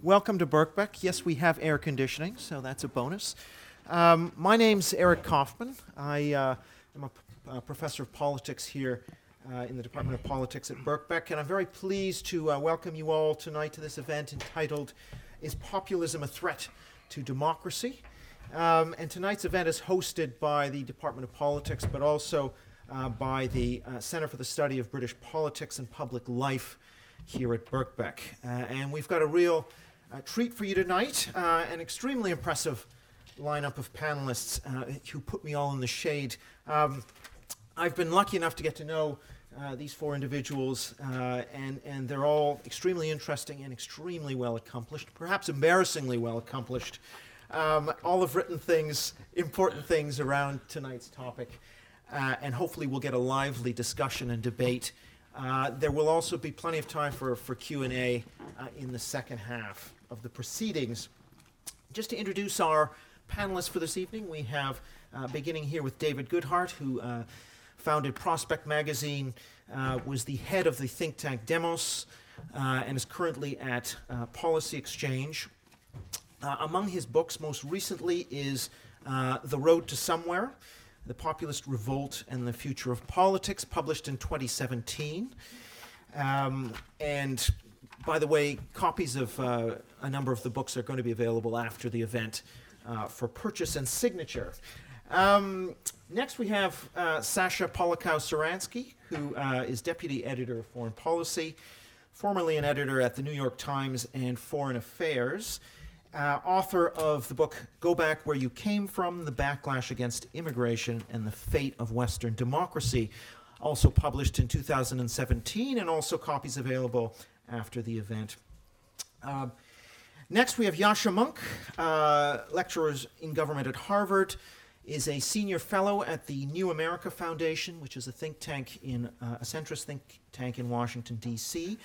Welcome to Birkbeck. Yes, we have air conditioning, so that's a bonus. Um, my name's Eric Kaufmann. I uh, am a, p- a professor of politics here uh, in the Department of Politics at Birkbeck, and I'm very pleased to uh, welcome you all tonight to this event entitled Is Populism a Threat to Democracy? Um, and tonight's event is hosted by the Department of Politics, but also uh, by the uh, Center for the Study of British Politics and Public Life here at Birkbeck. Uh, and we've got a real uh, treat for you tonight, uh, an extremely impressive lineup of panelists uh, who put me all in the shade. Um, I've been lucky enough to get to know uh, these four individuals, uh, and, and they're all extremely interesting and extremely well accomplished, perhaps embarrassingly well accomplished. Um, all have written things, important things around tonight's topic, and hopefully we'll get a lively discussion and debate. Uh, there will also be plenty of time for, for Q&A uh, in the second half of the proceedings. Just to introduce our panelists for this evening, we have uh, beginning here with David Goodhart, who uh, founded Prospect Magazine, uh, was the head of the think tank Demos, uh, and is currently at uh, Policy Exchange. Uh, among his books, most recently, is The Road to Somewhere The Populist Revolt and the Future of Politics, published in 2017. Um, and by the way, copies of uh, a number of the books are going to be available after the event uh, for purchase and signature. Um, next, we have uh, Sasha Polakow-Suransky, who uh, is deputy editor of foreign policy, formerly an editor at the New York Times and Foreign Affairs, uh, author of the book Go Back Where You Came From The Backlash Against Immigration and the Fate of Western Democracy, also published in 2017, and also copies available after the event. Um, next, we have Yascha Mounk, uh, lecturer in government at Harvard, is a senior fellow at the New America Foundation, which is a think tank in uh, a centrist think tank in Washington D.C.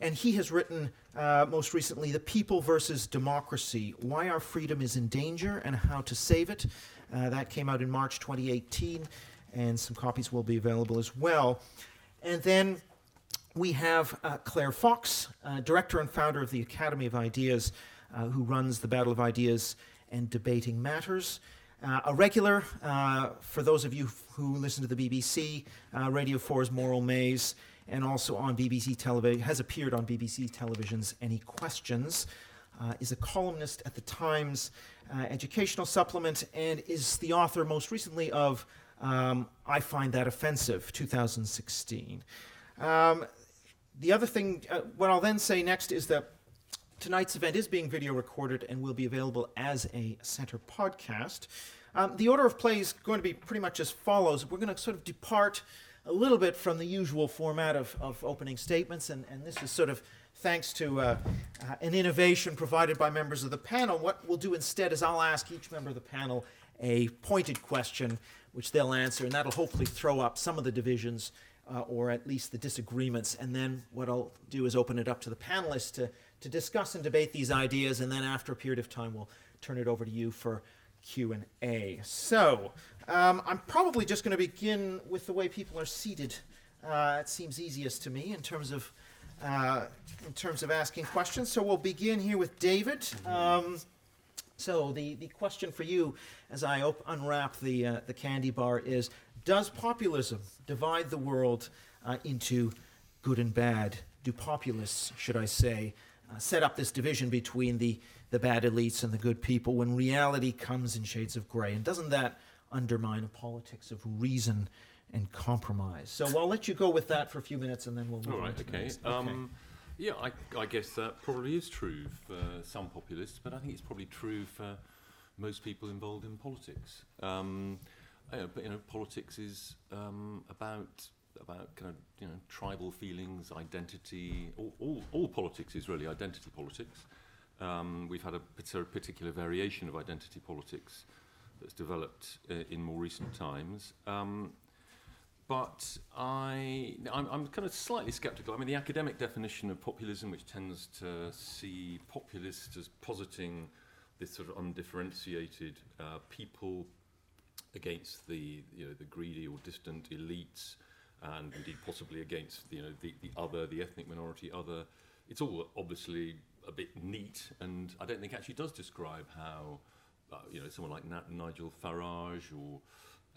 And he has written uh, most recently "The People versus Democracy: Why Our Freedom Is in Danger and How to Save It." Uh, that came out in March 2018, and some copies will be available as well. And then we have uh, Claire Fox, uh, director and founder of the Academy of Ideas, uh, who runs the Battle of Ideas and Debating Matters. Uh, a regular, uh, for those of you who listen to the BBC, uh, Radio 4's Moral Maze, and also on BBC television, has appeared on BBC television's Any Questions, is a columnist at the Times Educational Supplement, and is the author most recently of um, I Find That Offensive, 2016. Um, the other thing, uh, what I'll then say next is that tonight's event is being video recorded and will be available as a center podcast. Um, the order of play is going to be pretty much as follows. We're going to sort of depart a little bit from the usual format of, of opening statements, and, and this is sort of thanks to uh, uh, an innovation provided by members of the panel. What we'll do instead is I'll ask each member of the panel a pointed question, which they'll answer, and that'll hopefully throw up some of the divisions uh, or at least the disagreements. And then what I'll do is open it up to the panelists to, to discuss and debate these ideas, and then after a period of time, we'll turn it over to you for Q and A. So um, I'm probably just going to begin with the way people are seated. Uh, it seems easiest to me in terms of uh, in terms of asking questions. So we'll begin here with David. Um, so the, the question for you, as I op- unwrap the uh, the candy bar, is: Does populism divide the world uh, into good and bad? Do populists, should I say, uh, set up this division between the the bad elites and the good people when reality comes in shades of gray? And doesn't that undermine a politics of reason and compromise? So I'll let you go with that for a few minutes, and then we'll move All on right, to okay. Um, yeah, I, I guess that probably is true for some populists, but I think it's probably true for most people involved in politics. Um, you know, but you know, politics is um, about about kind of you know tribal feelings, identity. All, all, all politics is really identity politics. Um, we've had a particular variation of identity politics that's developed uh, in more recent times. Um, but I, I'm, I'm kind of slightly sceptical. I mean, the academic definition of populism, which tends to see populists as positing this sort of undifferentiated uh, people against the, you know, the greedy or distant elites, and indeed possibly against you know, the, the other, the ethnic minority other. It's all obviously a bit neat, and I don't think actually does describe how uh, you know someone like Nat, Nigel Farage or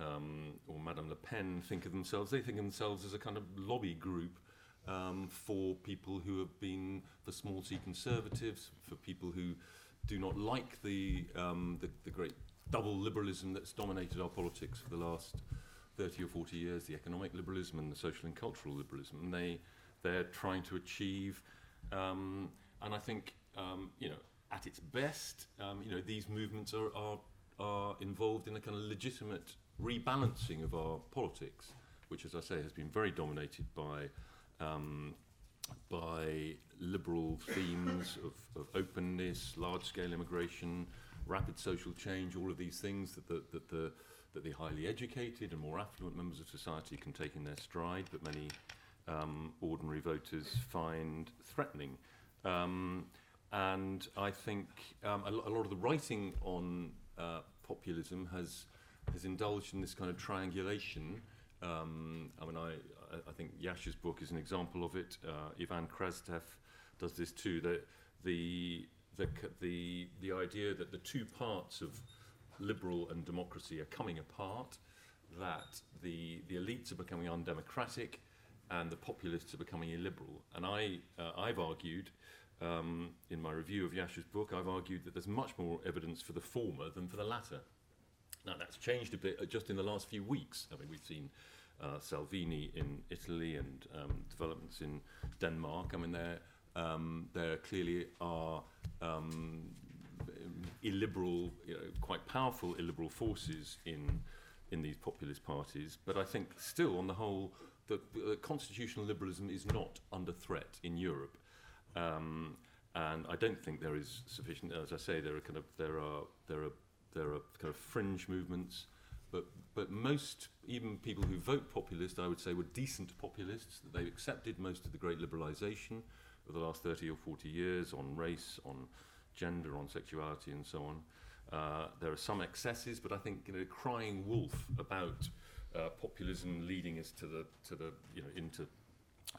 um, or Madame Le Pen think of themselves. They think of themselves as a kind of lobby group um, for people who have been for small c conservatives, for people who do not like the, um, the, the great double liberalism that's dominated our politics for the last 30 or 40 years, the economic liberalism and the social and cultural liberalism. And they, they're trying to achieve, um, and I think, um, you know, at its best, um, you know, these movements are, are, are involved in a kind of legitimate rebalancing of our politics, which, as I say, has been very dominated by um, by liberal themes of, of openness, large-scale immigration, rapid social change, all of these things that the, that the that the highly educated and more affluent members of society can take in their stride, but many um, ordinary voters find threatening. Um, and I think um, a, a lot of the writing on uh, populism has has indulged in this kind of triangulation. Um, I mean, I, I- think Yash's book is an example of it. Uh, Ivan Krastev does this too. The, the, the, the, the idea that the two parts of liberal and democracy are coming apart, that the, the elites are becoming undemocratic and the populists are becoming illiberal. And I, uh, I've argued um, in my review of Yash's book, I've argued that there's much more evidence for the former than for the latter. Now, that's changed a bit uh, just in the last few weeks. I mean, we've seen uh, Salvini in Italy and um, developments in Denmark. I mean, there, um, there clearly are um, illiberal, you know, quite powerful illiberal forces in, in these populist parties. But I think still, on the whole, the, the constitutional liberalism is not under threat in Europe. Um, and I don't think there is sufficient. As I say, there are kind of there are there are there are kind of fringe movements, but but most even people who vote populist, I would say, were decent populists. They accepted most of the great liberalisation of the last 30 or 40 years on race, on gender, on sexuality, and so on. Uh, there are some excesses, but I think you know, crying wolf about uh, populism leading us to the to the you know into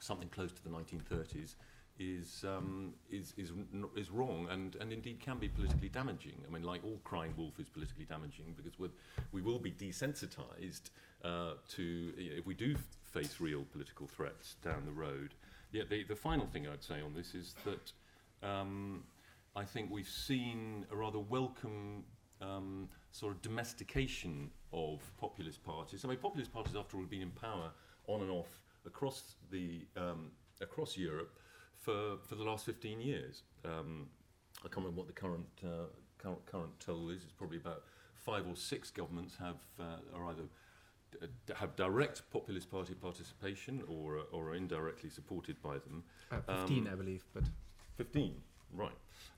something close to the 1930s is um, is is is wrong and and indeed can be politically damaging. I mean, like all crying wolf is politically damaging because we we will be desensitized uh, to you know, if we do face real political threats down the road. Yet the the final thing I'd say on this is that. Um, I think we've seen a rather welcome um, sort of domestication of populist parties. I mean, populist parties, after all, have been in power on and off across the um, across Europe for for the last 15 years. Um, I can't remember what the current uh, current, current toll is. It's probably about five or six governments have uh, are either have direct populist party participation or or are indirectly supported by them. Uh, 15, Um, I believe, but 15, right.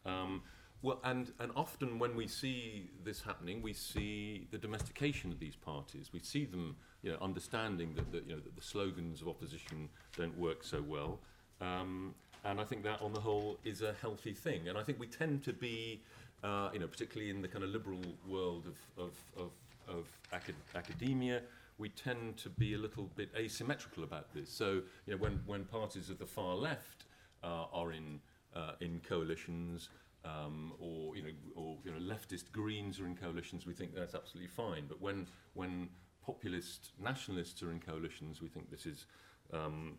Um, well, and, and often when we see this happening, we see the domestication of these parties. We see them, you know, understanding that, that, you know, that the slogans of opposition don't work so well. Um, and I think that, on the whole, is a healthy thing. And I think we tend to be, uh, you know, particularly in the kind of liberal world of, of, of, of acad- academia, we tend to be a little bit asymmetrical about this. So, you know, when, when parties of the far left uh, are in uh, in coalitions, um, or you know, or you know, leftist Greens are in coalitions. We think that's absolutely fine. But when when populist nationalists are in coalitions, we think this is um,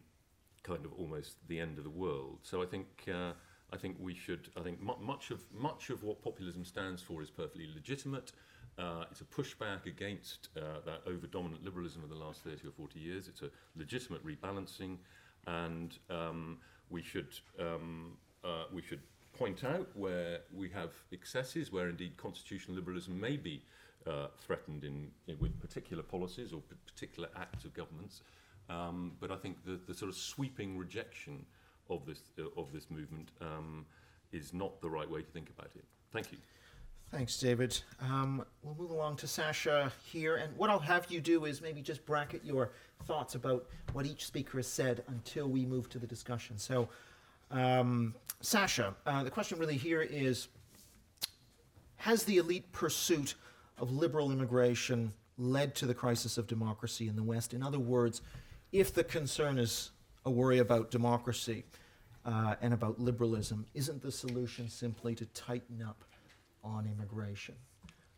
kind of almost the end of the world. So I think. Uh, I think we should. I think mu- much of much of what populism stands for is perfectly legitimate. Uh, it's a pushback against uh, that over-dominant liberalism of the last 30 or 40 years. It's a legitimate rebalancing, and um, we should um, uh, we should point out where we have excesses, where indeed constitutional liberalism may be uh, threatened in, in with particular policies or p- particular acts of governments. Um, but I think the, the sort of sweeping rejection of this uh, of this movement um, is not the right way to think about it. Thank you. Thanks, David. Um, we'll move along to Sasha here, and what I'll have you do is maybe just bracket your thoughts about what each speaker has said until we move to the discussion. So, um, Sasha, uh, the question really here is Has the elite pursuit of liberal immigration led to the crisis of democracy in the West? In other words, if the concern is a worry about democracy, uh, and about liberalism, isn't the solution simply to tighten up on immigration?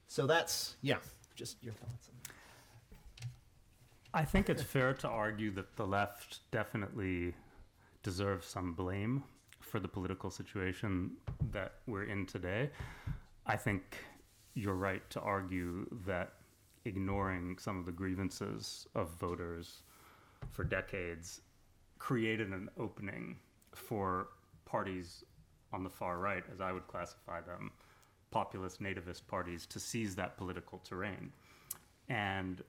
So that's, yeah, just your thoughts. on that. I think it's fair to argue that the left definitely deserves some blame for the political situation that we're in today. I think you're right to argue that ignoring some of the grievances of voters for decades created an opening for parties on the far right, as I would classify them, populist nativist parties, to seize that political terrain. And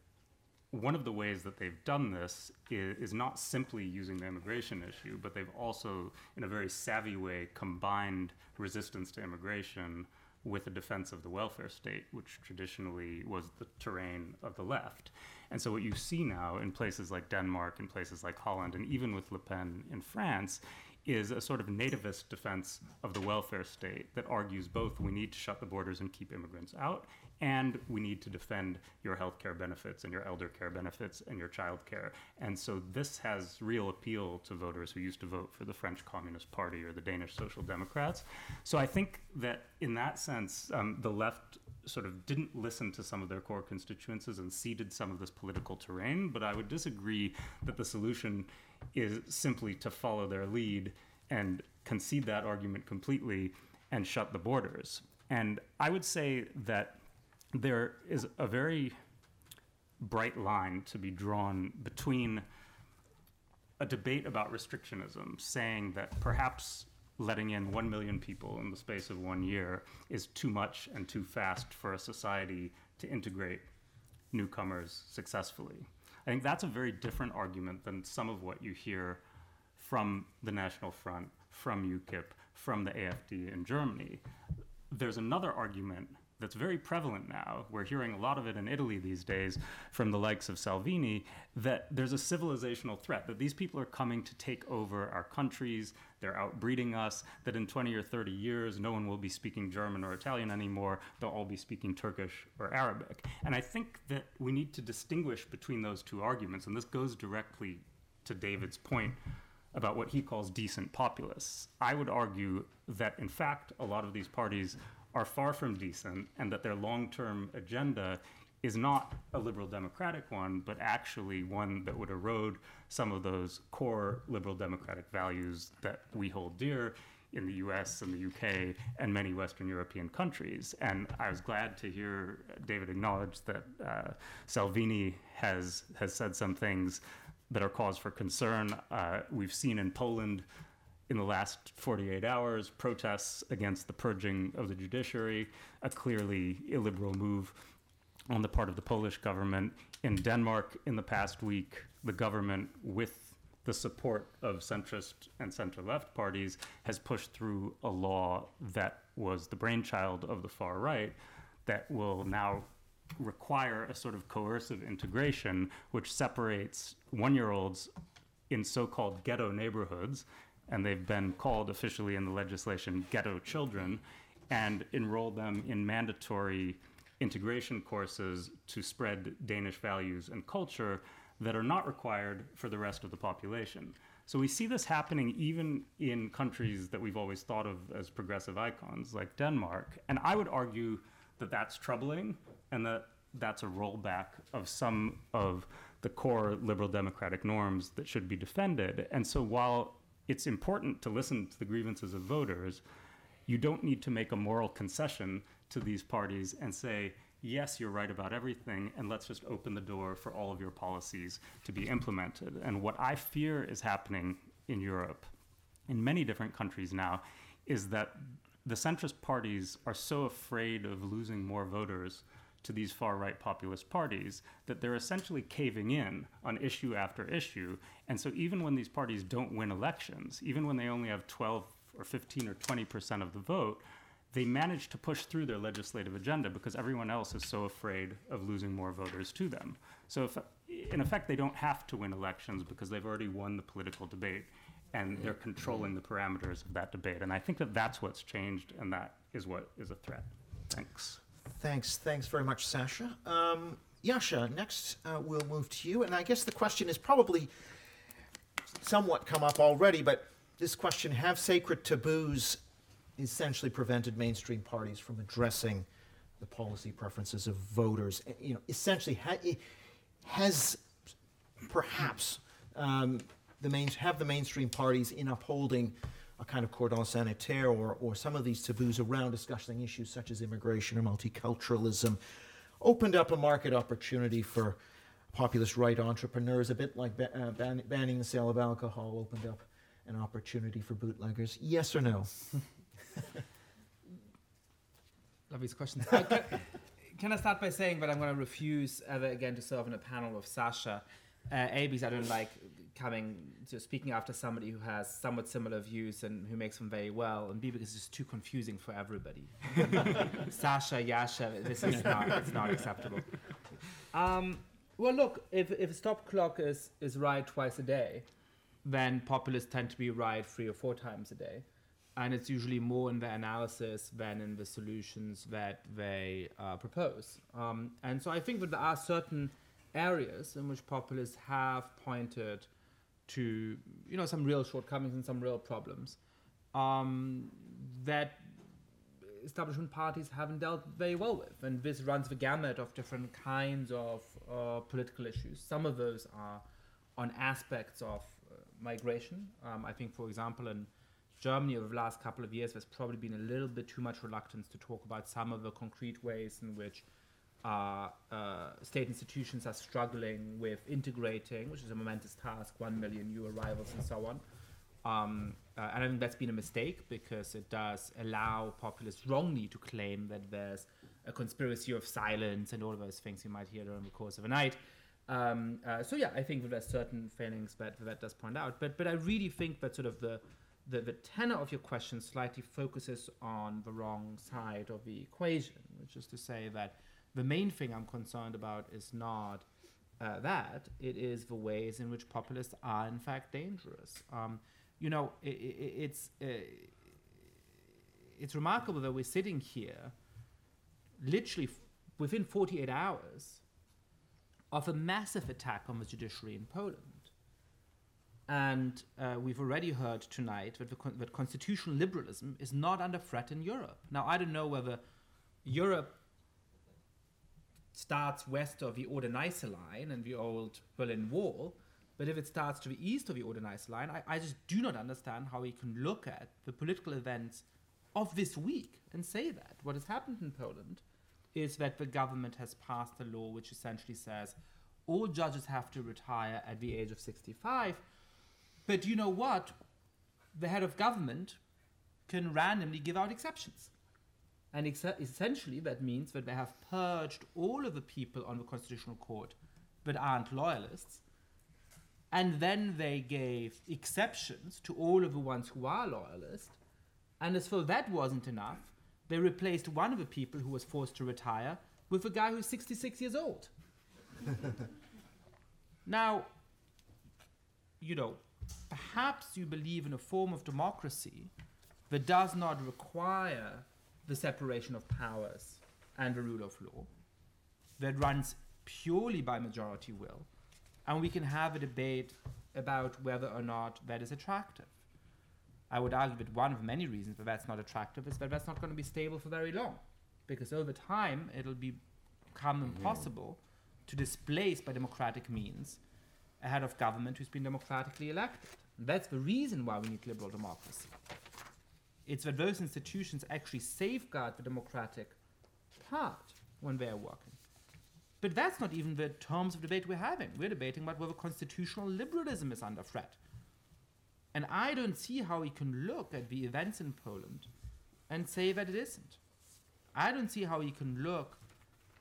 one of the ways that they've done this is, is, not simply using the immigration issue, but they've also, in a very savvy way, combined resistance to immigration with a defense of the welfare state, which traditionally was the terrain of the left. And so, what you see now in places like Denmark, in places like Holland, and even with Le Pen in France, is a sort of nativist defense of the welfare state that argues both we need to shut the borders and keep immigrants out, and we need to defend your health care benefits and your elder care benefits and your child care. And so this has real appeal to voters who used to vote for the French Communist Party or the Danish Social Democrats. So I think that in that sense, um, the left sort of didn't listen to some of their core constituencies and ceded some of this political terrain. But I would disagree that the solution is simply to follow their lead and concede that argument completely and shut the borders. And I would say that there is a very bright line to be drawn between a debate about restrictionism, saying that perhaps letting in 1 million people in the space of one year is too much and too fast for a society to integrate newcomers successfully. I think that's a very different argument than some of what you hear from the National Front, from UKIP, from the AFD in Germany. There's another argument that's very prevalent now. We're hearing a lot of it in Italy these days from the likes of Salvini that there's a civilizational threat, that these people are coming to take over our countries, they're outbreeding us, that in 20 or 30 years, no one will be speaking German or Italian anymore, they'll all be speaking Turkish or Arabic. And I think that we need to distinguish between those two arguments, and this goes directly to David's point about what he calls decent populists. I would argue that, in fact, a lot of these parties are far from decent and that their long term agenda is not a liberal democratic one, but actually one that would erode some of those core liberal democratic values that we hold dear in the US and the UK and many Western European countries. And I was glad to hear David acknowledge that uh, Salvini has, has said some things that are cause for concern. Uh, we've seen in Poland in the last 48 hours protests against the purging of the judiciary, a clearly illiberal move on the part of the Polish government. In Denmark, in the past week, the government, with the support of centrist and center left parties, has pushed through a law that was the brainchild of the far right that will now require a sort of coercive integration which separates one year olds in so called ghetto neighborhoods and they've been called officially in the legislation ghetto children, and enroll them in mandatory integration courses to spread Danish values and culture that are not required for the rest of the population. So we see this happening even in countries that we've always thought of as progressive icons, like Denmark. And I would argue that that's troubling and that that's a rollback of some of the core liberal democratic norms that should be defended. And so while it's important to listen to the grievances of voters. You don't need to make a moral concession to these parties and say, yes, you're right about everything, and let's just open the door for all of your policies to be implemented. And what I fear is happening in Europe, in many different countries now, is that the centrist parties are so afraid of losing more voters to these far right populist parties that they're essentially caving in on issue after issue. And so even when these parties don't win elections, even when they only have 12 or 15 or 20 percent of the vote, they manage to push through their legislative agenda because everyone else is so afraid of losing more voters to them. So, if, in effect, they don't have to win elections because they've already won the political debate and they're controlling the parameters of that debate. And I think that that's what's changed, and that is what is a threat. Thanks. Thanks, thanks very much, Sasha. Um, Yascha, next uh, we'll move to you, and I guess the question is probably somewhat come up already, but this question have sacred taboos essentially prevented mainstream parties from addressing the policy preferences of voters? Eh, You know, essentially, ha- eh, has perhaps um, the main, have the mainstream parties in upholding a kind of cordon sanitaire or, or some of these taboos around discussing issues such as immigration or multiculturalism opened up a market opportunity for populist right entrepreneurs, a bit like ba- uh, ban- banning the sale of alcohol opened up an opportunity for bootleggers? Yes or no? Love these questions. Uh, can, I start by saying that I'm going to refuse ever again to serve on a panel with Sasha? Uh, I don't like coming to speaking after somebody who has somewhat similar views and who makes them very well, and B, because it's just too confusing for everybody. Sasha, Yascha, this is not, it's not acceptable. Um, well, look, if, if a stop clock is, is right twice a day, then populists tend to be right three or four times a day and it's usually more in the analysis than in the solutions that they uh, propose. Um, and so I think that there are certain areas in which populists have pointed to, you know, some real shortcomings and some real problems um, that establishment parties haven't dealt very well with. And this runs the gamut of different kinds of uh, political issues. Some of those are on aspects of uh, migration. Um, I think, for example, in Germany over the last couple of years, there's probably been a little bit too much reluctance to talk about some of the concrete ways in which uh, uh, state institutions are struggling with integrating, which is a momentous task, one million new arrivals and so on. Um, uh, and I think that's been a mistake because it does allow populists wrongly to claim that there's a conspiracy of silence and all those things you might hear during the course of a night. Um, uh, so yeah, I think that there's certain failings that that does point out, but but I really think that sort of the the, the tenor of your question slightly focuses on the wrong side of the equation, which is to say that the main thing I'm concerned about is not uh, that, it is the ways in which populists are in fact dangerous. Um, you know, i i it's, uh, it's remarkable that we're sitting here literally f- within 48 hours of a massive attack on the judiciary in Poland. And uh, we've already heard tonight that, con- that constitutional liberalism is not under threat in Europe. Now, I don't know whether Europe starts west of the Oder-Neisse line and the old Berlin Wall, but if it starts to the east of the Oder-Neisse line, I, I just do not understand how we can look at the political events of this week and say that. What has happened in Poland is that the government has passed a law which essentially says all judges have to retire at the age of 65 but you know what? The head of government can randomly give out exceptions. And ex- essentially, that means that they have purged all of the people on the Constitutional Court that aren't loyalists. And then they gave exceptions to all of the ones who are loyalists. And as though that wasn't enough, they replaced one of the people who was forced to retire with a guy who's 66 years old. now, you know, perhaps you believe in a form of democracy that does not require the separation of powers and the rule of law, that runs purely by majority will, and we can have a debate about whether or not that is attractive. I would argue that one of many reasons that that's not attractive is that that's not going to be stable for very long, because over time it'll be, become mm-hmm. impossible to displace by democratic means a head of government who's been democratically elected. And that's the reason why we need liberal democracy. It's that those institutions actually safeguard the democratic part when they are working. But that's not even the terms of debate we're having. We're debating about whether constitutional liberalism is under threat. And I don't see how we can look at the events in Poland and say that it isn't. I don't see how we can look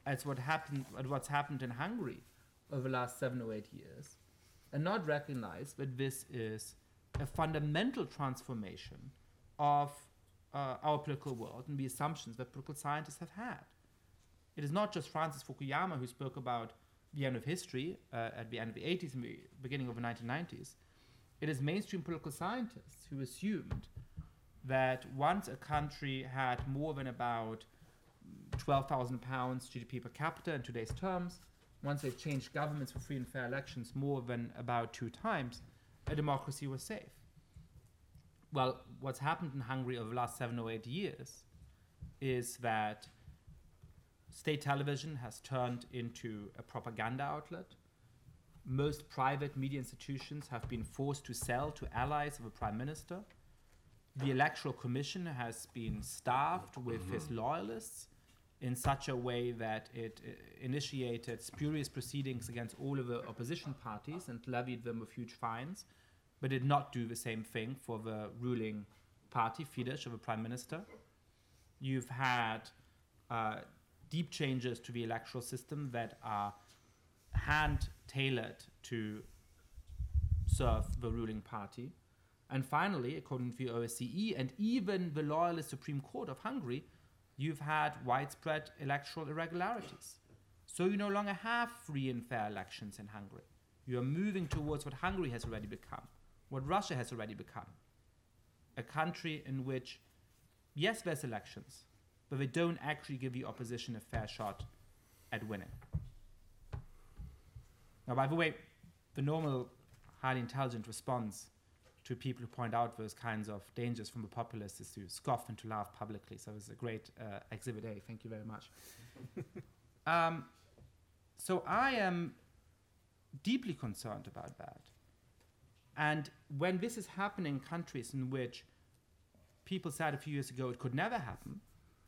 at what happened at what's happened in Hungary over the last seven or eight years and not recognize that this is a fundamental transformation of uh, our political world and the assumptions that political scientists have had. It is not just Francis Fukuyama who spoke about the end of history uh, at the end of the 80s and the beginning of the 1990s. It is mainstream political scientists who assumed that once a country had more than about 12,000 pounds GDP per capita in today's terms, once they changed governments for free and fair elections more than about two times, a democracy was safe. Well, what's happened in Hungary over the last seven or eight years is that state television has turned into a propaganda outlet. Most private media institutions have been forced to sell to allies of a prime minister. The Electoral Commission has been staffed with his loyalists in such a way that it uh, initiated spurious proceedings against all of the opposition parties and levied them with huge fines, but did not do the same thing for the ruling party, Fidesz, of the prime minister. You've had uh, deep changes to the electoral system that are hand tailored to serve the ruling party. And finally, according to the OSCE and even the loyalist Supreme Court of Hungary, you've had widespread electoral irregularities. So you no longer have free and fair elections in Hungary. You are moving towards what Hungary has already become, what Russia has already become. A country in which, yes, there's elections, but they don't actually give the opposition a fair shot at winning. Now, by the way, the normal, highly intelligent response to people who point out those kinds of dangers from the populists is to scoff and to laugh publicly. So it's a great uh, exhibit A. Thank you very much. um, so I am deeply concerned about that. And when this is happening in countries in which people said a few years ago it could never happen,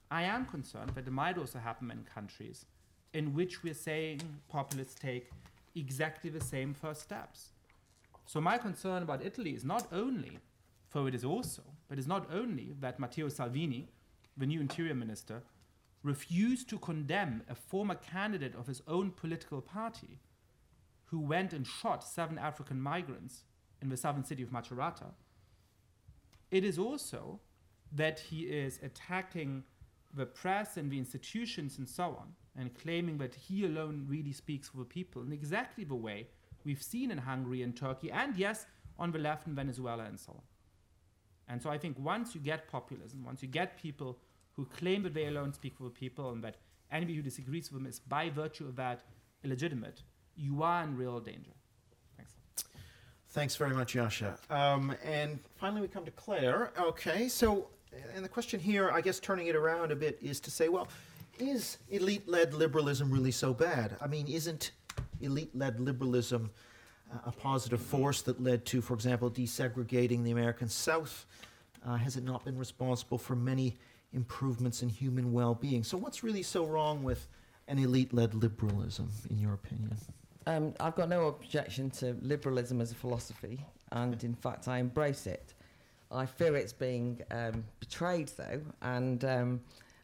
I am concerned that it might also happen in countries in which we're saying populists take exactly the same first steps. So my concern about Italy is not only, for it is also, but is not only that Matteo Salvini, the new interior minister, refused to condemn a former candidate of his own political party who went and shot seven African migrants in the southern city of Macerata. It is also that he is attacking the press and the institutions and so on, and claiming that he alone really speaks for the people in exactly the way we've seen in Hungary and Turkey, and yes, on the left in Venezuela and so on. And so I think once you get populism, once you get people who claim that they alone speak for the people and that anybody who disagrees with them is by virtue of that illegitimate, you are in real danger. Thanks. Very much, Yascha. Um, and finally, we come to Claire. Okay, so, and the question here, I guess turning it around a bit, is to say, well, is elite led liberalism really so bad? I mean, isn't elite led liberalism uh, a positive force that led to, for example, desegregating the American South? Uh, has it not been responsible for many improvements in human well being? So, what's really so wrong with an elite led liberalism, in your opinion? Um, I've got no objection to liberalism as a philosophy, and in fact, I embrace it. I fear it's being um, betrayed, though, and um,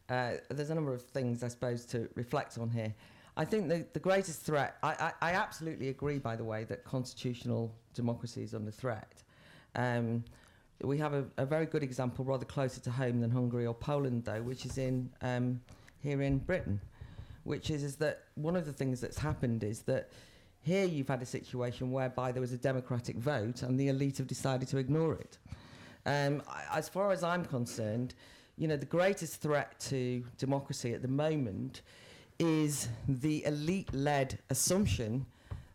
uh, there's a number of things I suppose to reflect on here. I think the, the greatest threat, I, I, I absolutely agree, by the way, that constitutional democracy is under threat. Um, we have a, a very good example, rather closer to home than Hungary or Poland, though, which is in um, here in Britain, which is, is that one of the things that's happened is that here you've had a situation whereby there was a democratic vote and the elite have decided to ignore it. Um, as far as I'm concerned, you know, the greatest threat to democracy at the moment is the elite led assumption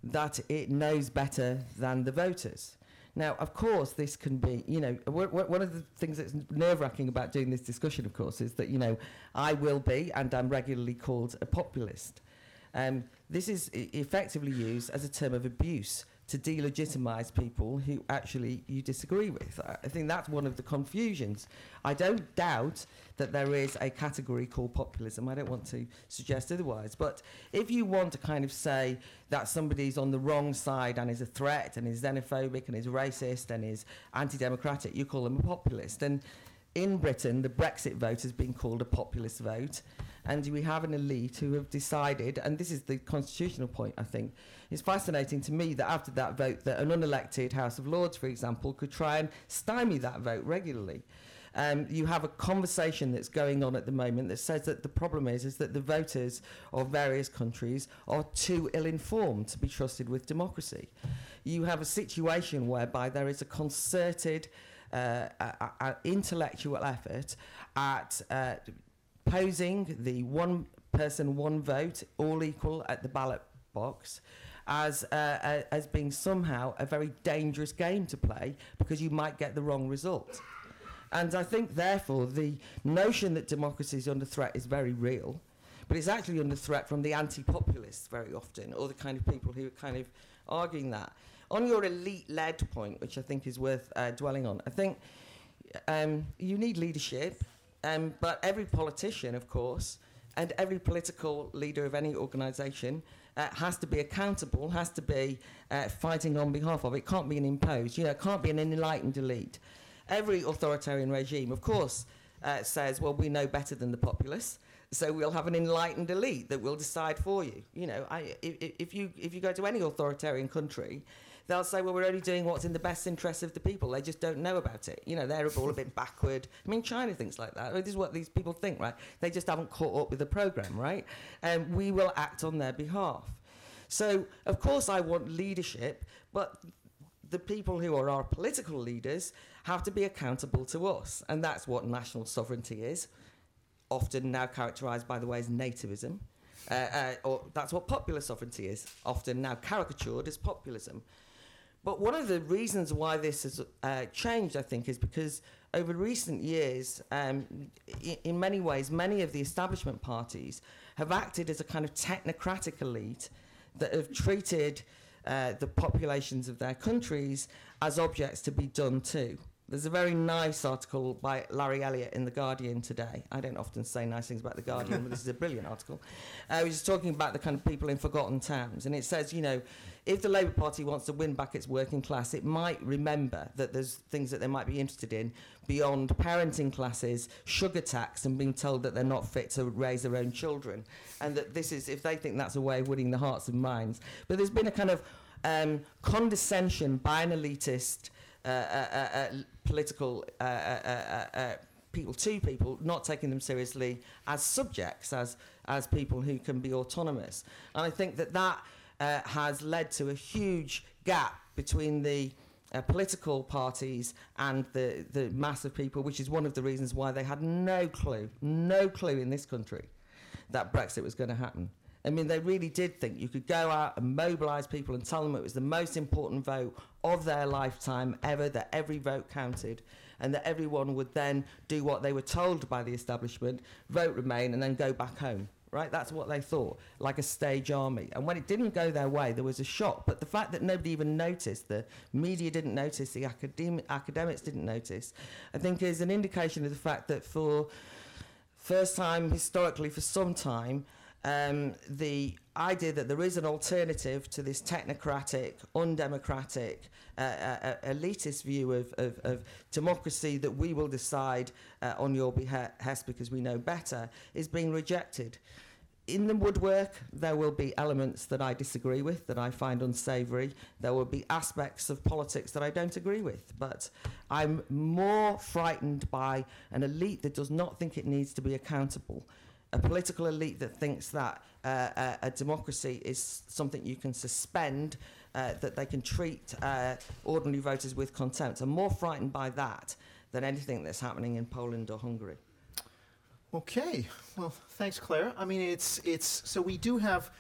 that it knows better than the voters. Now, of course, this can be, you know, w- w- one of the things that's nerve wracking about doing this discussion, of course, is that, you know, I will be and I'm regularly called a populist. Um, this is effectively used as a term of abuse to delegitimize people who actually you disagree with. I think that's one of the confusions. I don't doubt that there is a category called populism. I don't want to suggest otherwise. But if you want to kind of say that somebody's on the wrong side and is a threat and is xenophobic and is racist and is anti democratic, you call them a populist. And in Britain, the Brexit vote has been called a populist vote. And we have an elite who have decided, and this is the constitutional point, I think. It's fascinating to me that after that vote, that an unelected House of Lords, for example, could try and stymie that vote regularly. Um, you have a conversation that's going on at the moment that says that the problem is is that the voters of various countries are too ill-informed to be trusted with democracy. You have a situation whereby there is a concerted uh, intellectual effort at uh, posing the one person, one vote, all equal at the ballot box as uh, uh, as being somehow a very dangerous game to play because you might get the wrong result. And I think, therefore, the notion that democracy is under threat is very real, but it's actually under threat from the anti-populists very often, or the kind of people who are kind of arguing that. On your elite-led point, which I think is worth uh, dwelling on, I think um, you need leadership, um, but every politician, of course, and every political leader of any organisation uh, has to be accountable, has to be uh, fighting on behalf of. It can't be an imposed, you know, it can't be an enlightened elite. Every authoritarian regime, of course, uh, says, well, we know better than the populace, so we'll have an enlightened elite that will decide for you. You know, I, if, if, you, if you go to any authoritarian country, they'll say, well, we're only doing what's in the best interest of the people. They just don't know about it. You know, they're all a bit backward. I mean, China thinks like that. This is what these people think, right? They just haven't caught up with the program, right? And we will act on their behalf. So, of course, I want leadership, but the people who are our political leaders have to be accountable to us. And that's what national sovereignty is, often now characterized, by the way, as nativism. Uh, uh, or that's what popular sovereignty is, often now caricatured as populism. But one of the reasons why this has uh, changed, I think, is because over recent years, um, in, many ways, many of the establishment parties have acted as a kind of technocratic elite that have treated uh, the populations of their countries as objects to be done to. There's a very nice article by Larry Elliott in The Guardian today. I don't often say nice things about The Guardian, but this is a brilliant article. Uh, talking about the kind of people in forgotten towns. And it says, you know, if the Labour Party wants to win back its working class, it might remember that there's things that they might be interested in beyond parenting classes, sugar tax, and being told that they're not fit to raise their own children. And that this is, if they think that's a way of winning the hearts and minds. But there's been a kind of um, condescension by an elitist Uh, uh, uh, political uh, uh, people to people, not taking them seriously as subjects, as, as people who can be autonomous. And I think that that has led to a huge gap between the uh, political parties and the, the mass of people, which is one of the reasons why they had no clue, no clue in this country that Brexit was going to happen. I mean, they really did think you could go out and mobilise people and tell them it was the most important vote of their lifetime ever, that every vote counted, and that everyone would then do what they were told by the establishment, vote Remain, and then go back home. Right, that's what they thought, like a stage army. And when it didn't go their way, there was a shock. But the fact that nobody even noticed, the media didn't notice, the academ- academics didn't notice, I think is an indication of the fact that for first time historically, for some time, um, the idea that there is an alternative to this technocratic, undemocratic, uh, uh, uh, elitist view of, of, of democracy that we will decide uh, on your behest because we know better is being rejected. In the woodwork, there will be elements that I disagree with, that I find unsavoury. There will be aspects of politics that I don't agree with. But I'm more frightened by an elite that does not think it needs to be accountable a political elite that thinks that uh, a, uh, a democracy is something you can suspend, uh, that they can treat uh, ordinary voters with contempt. I'm more frightened by that than anything that's happening in Poland or Hungary. Okay, well, thanks, Claire. I mean, it's it's so we do have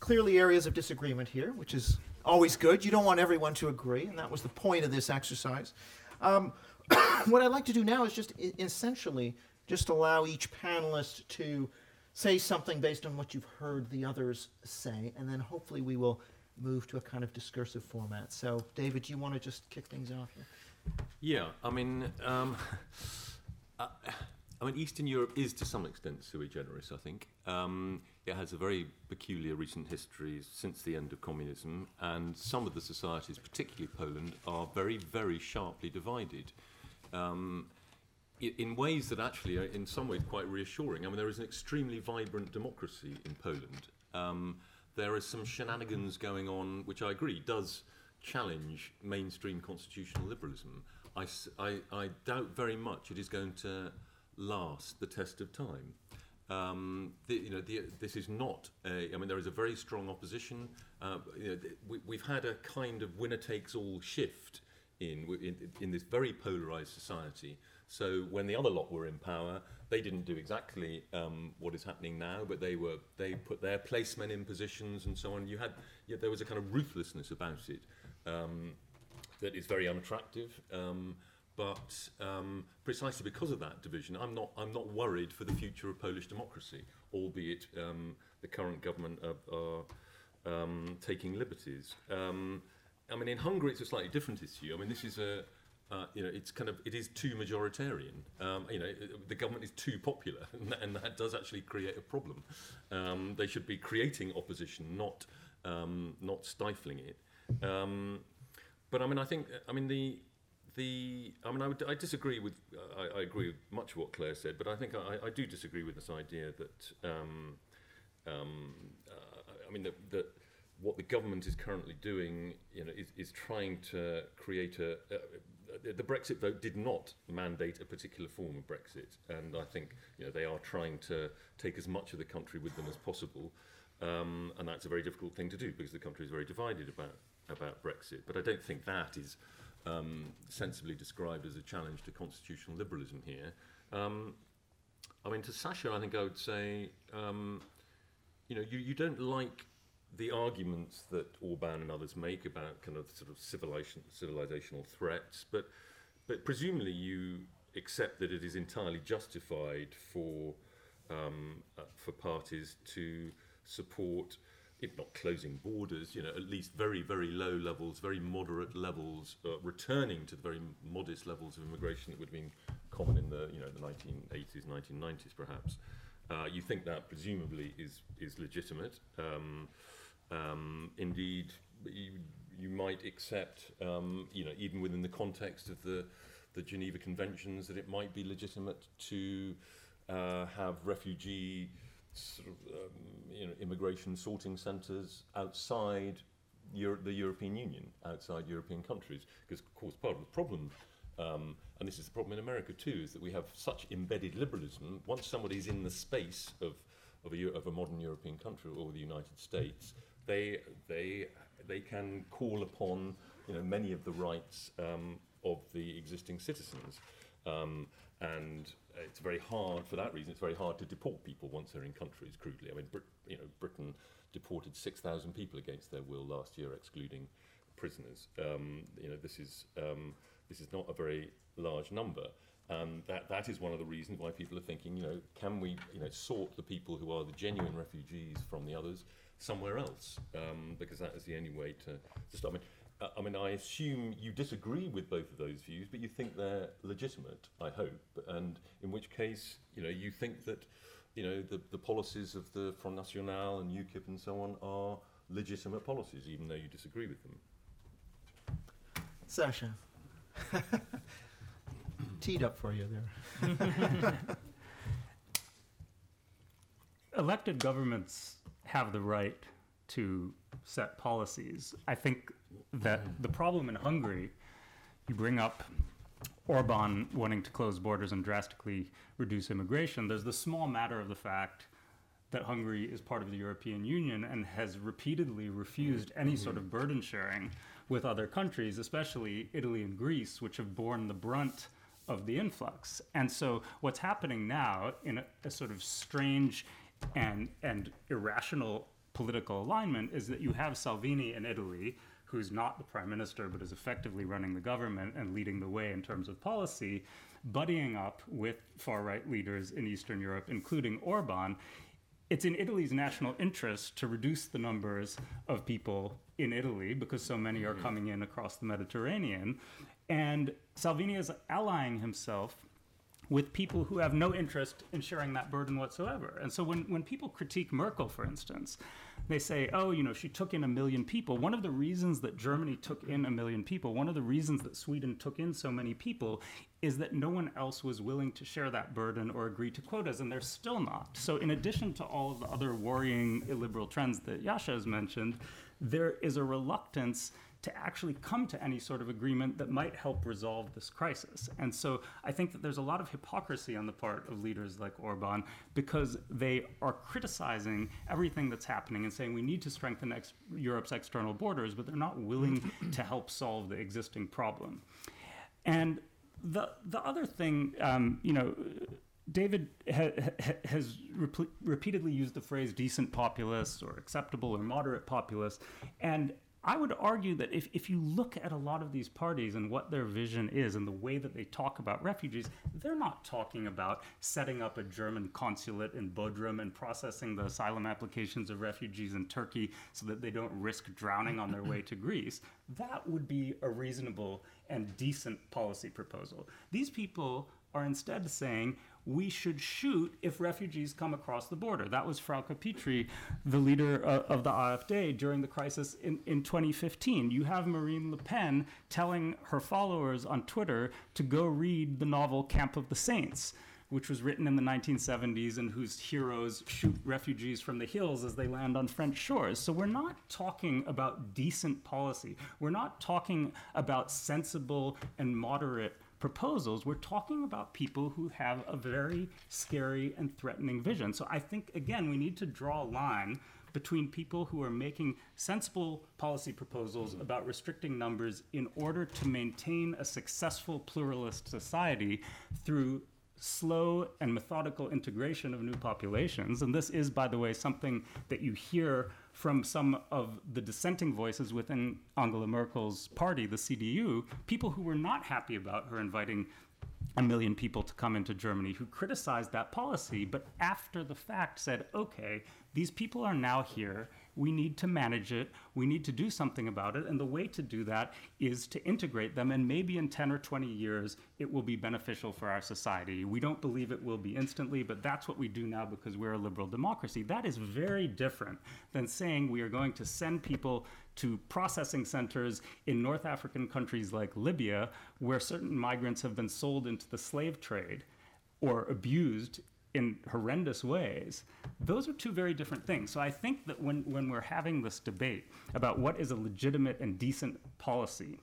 clearly areas of disagreement here, which is always good. You don't want everyone to agree, and that was the point of this exercise. Um, what I'd like to do now is just essentially just allow each panelist to say something based on what you've heard the others say, and then hopefully we will move to a kind of discursive format. So, David, do you want to just kick things off here? Yeah, I mean, um, uh, I mean, Eastern Europe is to some extent sui generis. I think um, it has a very peculiar recent history since the end of communism, and some of the societies, particularly Poland, are very, very sharply divided. Um, in ways that actually are in some ways quite reassuring. I mean, there is an extremely vibrant democracy in Poland. Um, there are some shenanigans going on, which I agree does challenge mainstream constitutional liberalism. I, I, I doubt very much it is going to last the test of time. Um, the, you know, the, this is not a, I mean, there is a very strong opposition. Uh, you know, we, we've had a kind of winner takes all shift in, in, in this very polarized society So when the other lot were in power, they didn't do exactly um, what is happening now, but they were they put their placemen in positions and so on. You had yeah, there was a kind of ruthlessness about it um, that is very unattractive. Um, but um, precisely because of that division, I'm not I'm not worried for the future of Polish democracy, albeit um, the current government are, are um, taking liberties. I mean, in Hungary, it's a slightly different issue. I mean, this is a uh, you know, it's kind of it is too majoritarian. Um, you know, the government is too popular, and that, and that does actually create a problem. Um, they should be creating opposition, not um, not stifling it. Um, but I mean, I think I mean the the I mean I would I disagree with I, I agree with much of what Claire said, but I think I, I do disagree with this idea that um, um, uh, I mean that, that what the government is currently doing, you know, is, is trying to create a, a the Brexit vote did not mandate a particular form of Brexit, and I think you know they are trying to take as much of the country with them as possible, um, and that's a very difficult thing to do because the country is very divided about about Brexit. But I don't think that is um, sensibly described as a challenge to constitutional liberalism here. Um, I mean, to Sasha, I think I would say, um, you know, you, you don't like the arguments that Orban and others make about kind of sort of civilization, civilizational threats, but but presumably you accept that it is entirely justified for um, uh, for parties to support, if not closing borders, you know, at least very very low levels, very moderate levels, uh, returning to the very modest levels of immigration that would have been common in the you know the 1980s, 1990s perhaps. Uh, you think that presumably is is legitimate. Um, um, indeed, you, you might accept, um, you know, even within the context of the, the Geneva Conventions, that it might be legitimate to uh, have refugee sort of, um, you know, immigration sorting centres outside Euro- the European Union, outside European countries. Because, of course, part of the problem, um, and this is the problem in America too, is that we have such embedded liberalism. Once somebody's in the space of, of, a, of a modern European country or the United States, they, they, they can call upon you know, many of the rights um, of the existing citizens. Um, and it's very hard, for that reason, it's very hard to deport people once they're in countries, crudely. I mean, Brit- you know, Britain deported 6,000 people against their will last year, excluding prisoners. Um, you know, this is, um, this is not a very large number. Um, that, that is one of the reasons why people are thinking, you know, can we, you know, sort the people who are the genuine refugees from the others somewhere else? Um, because that is the only way to, to stop. I mean, uh, I mean, I assume you disagree with both of those views, but you think they're legitimate, I hope, and in which case, you know, you think that, you know, the, the policies of the Front National and UKIP and so on are legitimate policies, even though you disagree with them. Sasha. Teed up for you there. elected governments have the right to set policies. I think that the problem in Hungary, you bring up Orban wanting to close borders and drastically reduce immigration. There's the small matter of the fact that Hungary is part of the European Union and has repeatedly refused any sort of burden sharing with other countries, especially Italy and Greece, which have borne the brunt of the influx. And so what's happening now in a, a sort of strange and and irrational political alignment is that you have Salvini in Italy, who's not the prime minister but is effectively running the government and leading the way in terms of policy, buddying up with far right leaders in Eastern Europe, including Orban. It's in Italy's national interest to reduce the numbers of people in Italy because so many are mm-hmm. coming in across the Mediterranean. And Salvini is allying himself with people who have no interest in sharing that burden whatsoever. And so when, when people critique Merkel, for instance, they say, oh, you know, she took in a million people. One of the reasons that Germany took in a million people, one of the reasons that Sweden took in so many people, is that no one else was willing to share that burden or agree to quotas, and they're still not. So, in addition to all of the other worrying illiberal trends that Yascha has mentioned, there is a reluctance to actually come to any sort of agreement that might help resolve this crisis. And so I think that there's a lot of hypocrisy on the part of leaders like Orban because they are criticizing everything that's happening and saying we need to strengthen ex- Europe's external borders, but they're not willing to help solve the existing problem. And the the other thing, um, you know, David ha- ha- has repe- repeatedly used the phrase "decent populists" or "acceptable" or "moderate populists," and I would argue that if, if you look at a lot of these parties and what their vision is and the way that they talk about refugees, they're not talking about setting up a German consulate in Bodrum and processing the asylum applications of refugees in Turkey so that they don't risk drowning on their way to Greece. That would be a reasonable and decent policy proposal. These people are instead saying we should shoot if refugees come across the border. That was Frauke Petry, the leader uh, of the AfD during the crisis in, in 2015. You have Marine Le Pen telling her followers on Twitter to go read the novel Camp of the Saints. Which was written in the 1970s and whose heroes shoot refugees from the hills as they land on French shores. So we're not talking about decent policy. We're not talking about sensible and moderate proposals, we're talking about people who have a very scary and threatening vision. So I think, again, we need to draw a line between people who are making sensible policy proposals about restricting numbers in order to maintain a successful pluralist society through slow and methodical integration of new populations. And this is, by the way, something that you hear from some of the dissenting voices within Angela Merkel's party, the CDU, people who were not happy about her inviting a million people to come into Germany who criticized that policy, but after the fact said, okay, these people are now here. We need to manage it. We need to do something about it. And the way to do that is to integrate them. And maybe in 10 or 20 years, it will be beneficial for our society. We don't believe it will be instantly, but that's what we do now because we're a liberal democracy. That is very different than saying we are going to send people to processing centers in North African countries like Libya, where certain migrants have been sold into the slave trade or abused in horrendous ways, those are two very different things. So I think that when, when we're having this debate about what is a legitimate and decent policy,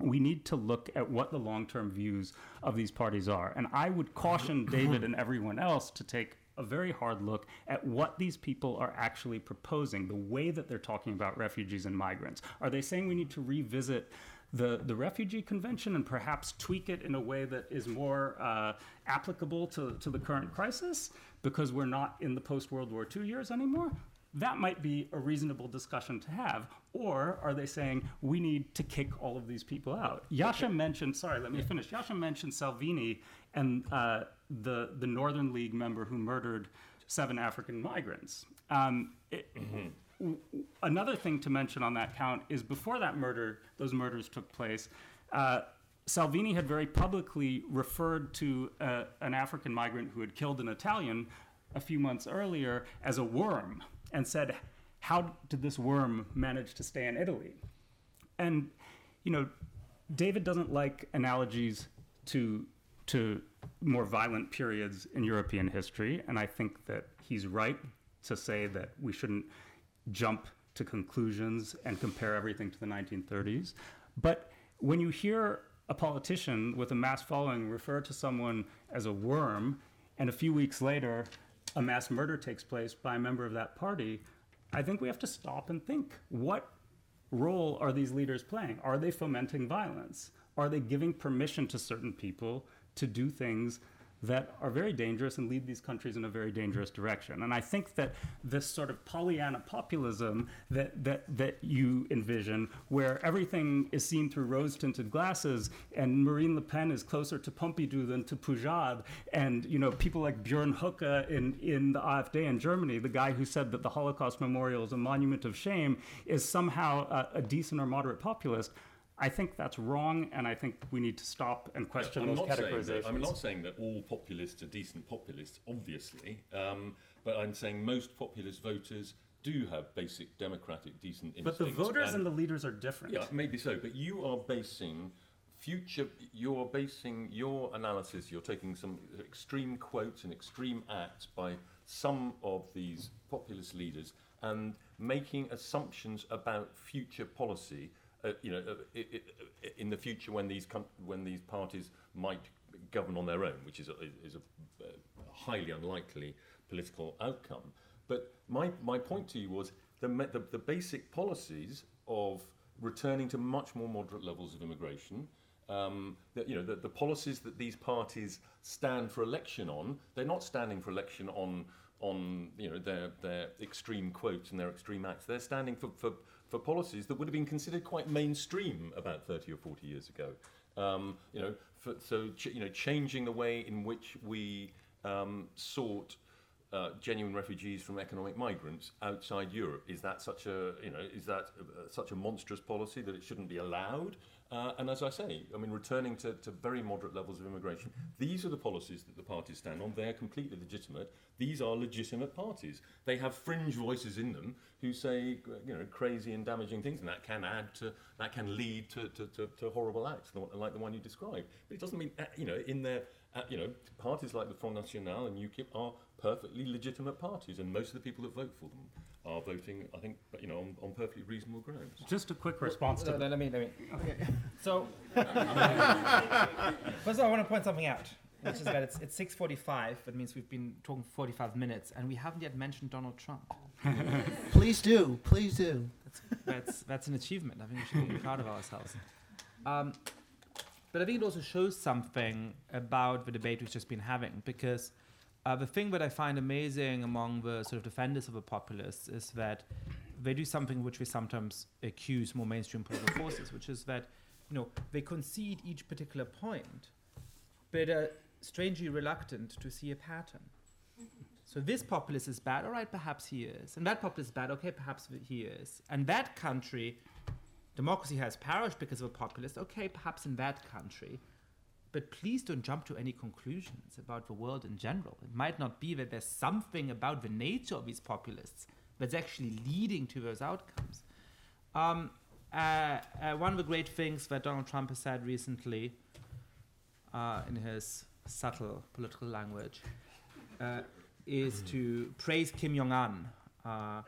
we need to look at what the long term views of these parties are. And I would caution David and everyone else to take a very hard look at what these people are actually proposing, the way that they're talking about refugees and migrants. Are they saying we need to revisit the, the Refugee Convention and perhaps tweak it in a way that is more uh, applicable to, to the current crisis because we're not in the post World War II years anymore? That might be a reasonable discussion to have. Or are they saying we need to kick all of these people out? Yascha mentioned, sorry, let me finish. Yascha mentioned Salvini and uh, the, the Northern League member who murdered seven African migrants. Um, it, another thing to mention on that count is before that murder, those murders took place, uh, Salvini had very publicly referred to uh, an African migrant who had killed an Italian a few months earlier as a worm and said, How did this worm manage to stay in Italy? And, you know, David doesn't like analogies to, to more violent periods in European history, and I think that he's right to say that we shouldn't jump to conclusions and compare everything to the 1930s. But when you hear a politician with a mass following refer to someone as a worm, and a few weeks later, a mass murder takes place by a member of that party, I think we have to stop and think what role are these leaders playing? Are they fomenting violence? Are they giving permission to certain people to do things that are very dangerous and lead these countries in a very dangerous direction. And I think that this sort of Pollyanna populism that, that, that you envision, where everything is seen through rose tinted glasses, and Marine Le Pen is closer to Pompidou than to Poujade, and you know, people like Björn Höcke in, in the AfD in Germany, the guy who said that the Holocaust Memorial is a monument of shame, is somehow a, a decent or moderate populist. I think that's wrong, and I think we need to stop and question I'm those categorizations. that, I'm not saying that all populists are decent populists, obviously, um, but I'm saying most populist voters do have basic democratic, decent instincts. but the voters and- and the leaders are different. Yeah, maybe so, but you are basing future, you are basing your analysis, you're taking some extreme quotes and extreme acts by some of these populist leaders and making assumptions about future policy, uh, you know, uh, in the future when these, com- when these parties might govern on their own, which is a, is a uh, highly unlikely political outcome. But my, my point to you was the, the, the basic policies of returning to much more moderate levels of immigration, um, that, you know, the, the policies that these parties stand for election on, they're not standing for election on, on you know, their, their extreme quotes and their extreme acts. They're standing for, for, for policies that would have been considered quite mainstream about 30 or 40 years ago. Um, you know, for, so ch- you know, changing the way in which we um, sort uh, genuine refugees from economic migrants outside Europe. Is that such a you know is that uh, such a monstrous policy that it shouldn't be allowed? Uh, and as I say, I mean, returning to, to very moderate levels of immigration. These are the policies that the parties stand on. They're completely legitimate. These are legitimate parties. They have fringe voices in them who say you know crazy and damaging things, and that can add to that can lead to, to, to, to horrible acts like the one you described. But it doesn't mean uh, you know in their uh, you know parties like the Front National and UKIP are perfectly legitimate parties, and most of the people that vote for them are voting, I think, you know, on, on perfectly reasonable grounds. Just a quick response No, to no, let me, let me. Okay. So, first of all, I want to point something out, which is that it's, it's 6.45. That means we've been talking 45 minutes, and we haven't yet mentioned Donald Trump. Please do, please do. That's, that's an achievement. I think we should be proud of ourselves. Um, but I think it also shows something about the debate we've just been having, because uh, the thing that I find amazing among the sort of defenders of the populists is that they do something which we sometimes accuse more mainstream political forces, which is that you know they concede each particular point, but are strangely reluctant to see a pattern. So this populist is bad, all right, perhaps he is, and that populist is bad, okay, perhaps he is, and that country, democracy has perished because of a populist, okay, perhaps in that country. But please don't jump to any conclusions about the world in general. It might not be that there's something about the nature of these populists that's actually leading to those outcomes. Um, uh, uh, one of the great things that Donald Trump has said recently uh, in his subtle political language uh, is to praise Kim Jong un uh,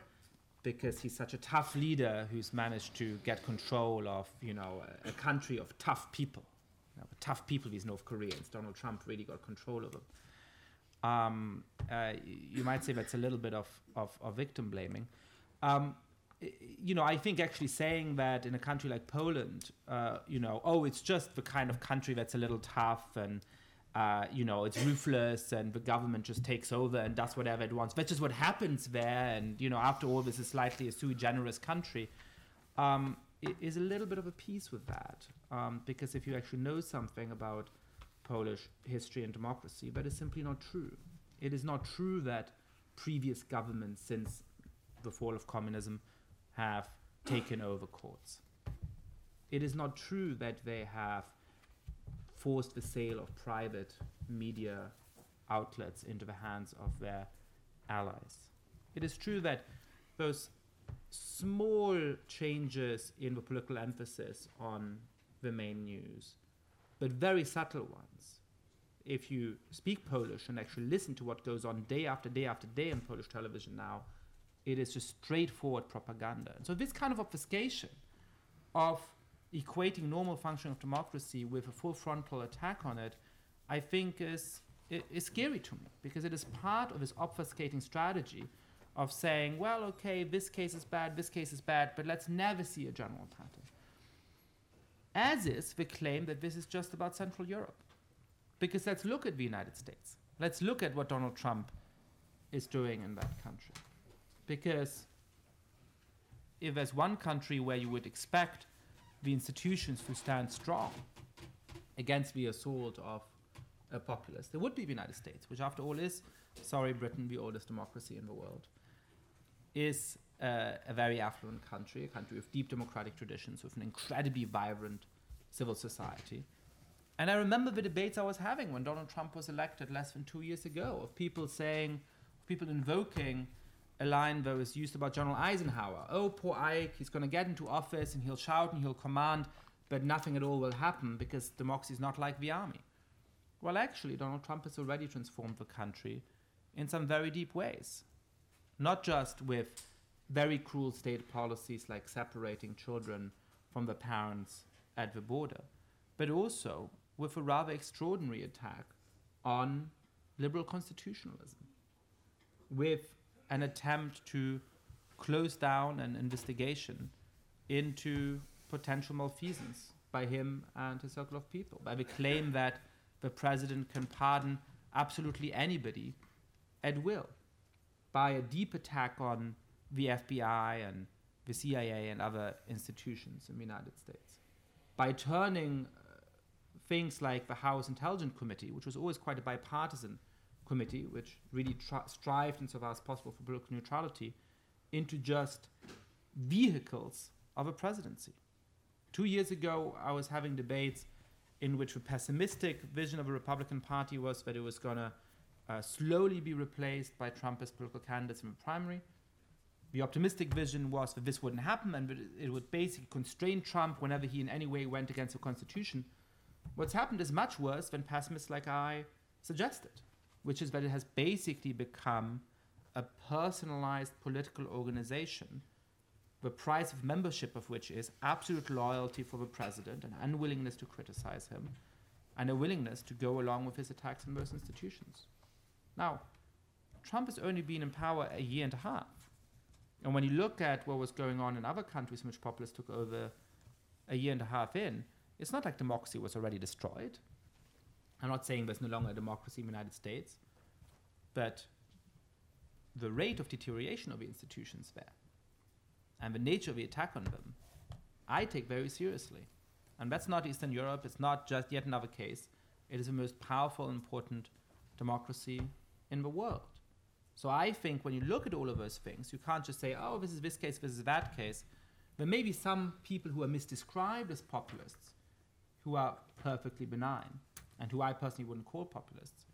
because he's such a tough leader who's managed to get control of you know a, a country of tough people know, tough people, these North Koreans. Donald Trump really got control of them. Um, uh, you might say that's a little bit of, of, of victim blaming. Um, you know, I think actually saying that in a country like Poland, uh, you know, oh, it's just the kind of country that's a little tough and, uh, you know, it's ruthless and the government just takes over and does whatever it wants. That's just what happens there. And, you know, after all, this is slightly a sui generis country. Um, is a little bit of a piece with that. Um, because if you actually know something about Polish history and democracy, that is simply not true. It is not true that previous governments since the fall of communism have taken over courts. It is not true that they have forced the sale of private media outlets into the hands of their allies. It is true that those small changes in the political emphasis on the main news, but very subtle ones. If you speak Polish and actually listen to what goes on day after day after day on Polish television now, it is just straightforward propaganda. And so this kind of obfuscation of equating normal functioning of democracy with a full frontal attack on it, I think is, is scary to me because it is part of this obfuscating strategy of saying, well, okay, this case is bad, this case is bad, but let's never see a general pattern. As is the claim that this is just about Central Europe. Because let's look at the United States. Let's look at what Donald Trump is doing in that country. Because if there's one country where you would expect the institutions to stand strong against the assault of a populace, it would be the United States, which, after all, is, sorry, Britain, the oldest democracy in the world is uh, a very affluent country, a country with deep democratic traditions, with an incredibly vibrant civil society. And I remember the debates I was having when Donald Trump was elected less than two years ago, of people saying, of people invoking a line that was used about General Eisenhower. Oh, poor Ike, he's going to get into office and he'll shout and he'll command, but nothing at all will happen because democracy is not like the army. Well, actually, Donald Trump has already transformed the country in some very deep ways not just with very cruel state policies like separating children from the parents at the border, but also with a rather extraordinary attack on liberal constitutionalism, with an attempt to close down an investigation into potential malfeasance by him and his circle of people, by the claim that the president can pardon absolutely anybody at will, by a deep attack on the FBI and the CIA and other institutions in the United States, by turning uh, things like the House Intelligence Committee, which was always quite a bipartisan committee, which really tr- strived insofar as possible for political neutrality, into just vehicles of a presidency. Two years ago, I was having debates in which the pessimistic vision of the Republican Party was that it was going to uh, slowly be replaced by Trumpist political candidates in the primary. The optimistic vision was that this wouldn't happen and that it- would basically constrain Trump whenever he in any way went against the Constitution. What's happened is much worse than pessimists like I suggested, which is that it has basically become a personalized political organization, the price of membership of which is absolute loyalty for the president and unwillingness to criticize him, and a willingness to go along with his attacks on those institutions. Now, Trump has only been in power a year and a half. And when you look at what was going on in other countries in which populists took over a year and a half in, it's not like democracy was already destroyed. I'm not saying there's no longer a democracy in the United States, but the rate of deterioration of the institutions there and the nature of the attack on them, I take very seriously. And that's not Eastern Europe, it's not just yet another case. It is the most powerful and important democracy in the world. So I think when you look at all of those things, you can't just say, oh, this is this case, this is that case. There may be some people who are misdescribed as populists who are perfectly benign and who I personally wouldn't call populists.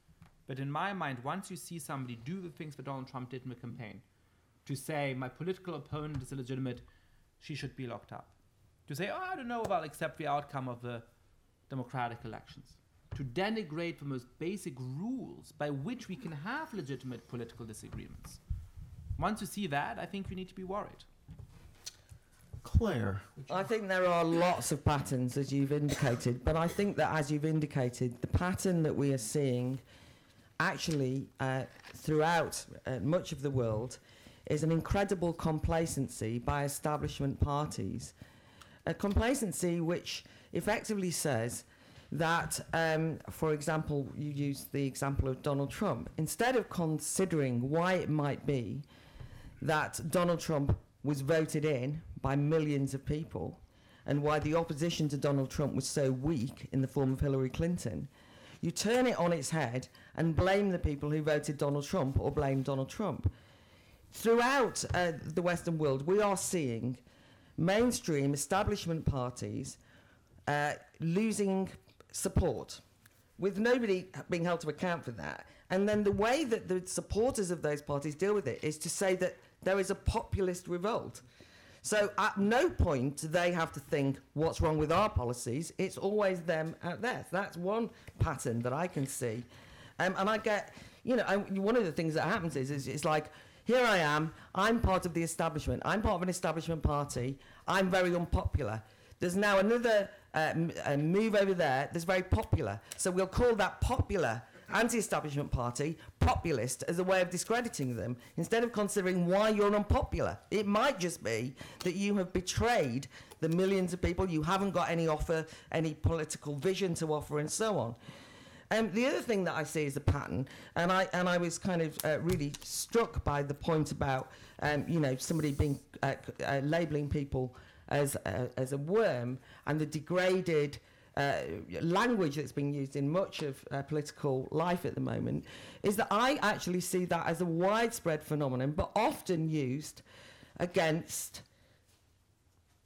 But in my mind, once you see somebody do the things that Donald Trump did in the campaign, to say my political opponent is illegitimate, she should be locked up. To say, oh, I don't know I'll accept the outcome of the democratic elections. To denigrate the most basic rules by which we can have legitimate political disagreements. Once you see that, I think you need to be worried. Claire. I think there are lots of patterns, as you've indicated, but I think that, as you've indicated, the pattern that we are seeing actually uh, throughout uh, much of the world is an incredible complacency by establishment parties. A complacency which effectively says that, um, for example, you use the example of Donald Trump, instead of considering why it might be that Donald Trump was voted in by millions of people and why the opposition to Donald Trump was so weak in the form of Hillary Clinton, you turn it on its head and blame the people who voted Donald Trump or blame Donald Trump. Throughout uh, the Western world, we are seeing mainstream establishment parties uh, losing support with nobody being held to account for that. And then the way that the supporters of those parties deal with it is to say that there is a populist revolt. So at no point do they have to think what's wrong with our policies. It's always them out there. That's one pattern that I can see. Um, and I get, you know, I, one of the things that happens is, is it's like, here I am, I'm part of the establishment, I'm part of an establishment party, I'm very unpopular. There's now another uh, m- uh, move over there that's very popular. So we'll call that popular anti establishment party populist as a way of discrediting them instead of considering why you're unpopular. It might just be that you have betrayed the millions of people, you haven't got any offer, any political vision to offer, and so on. Um, the other thing that I see is a pattern, and I and I was kind of uh, really struck by the point about um, you know somebody being uh, uh, labelling people as uh, as a worm and the degraded uh, language that's being used in much of uh, political life at the moment is that I actually see that as a widespread phenomenon, but often used against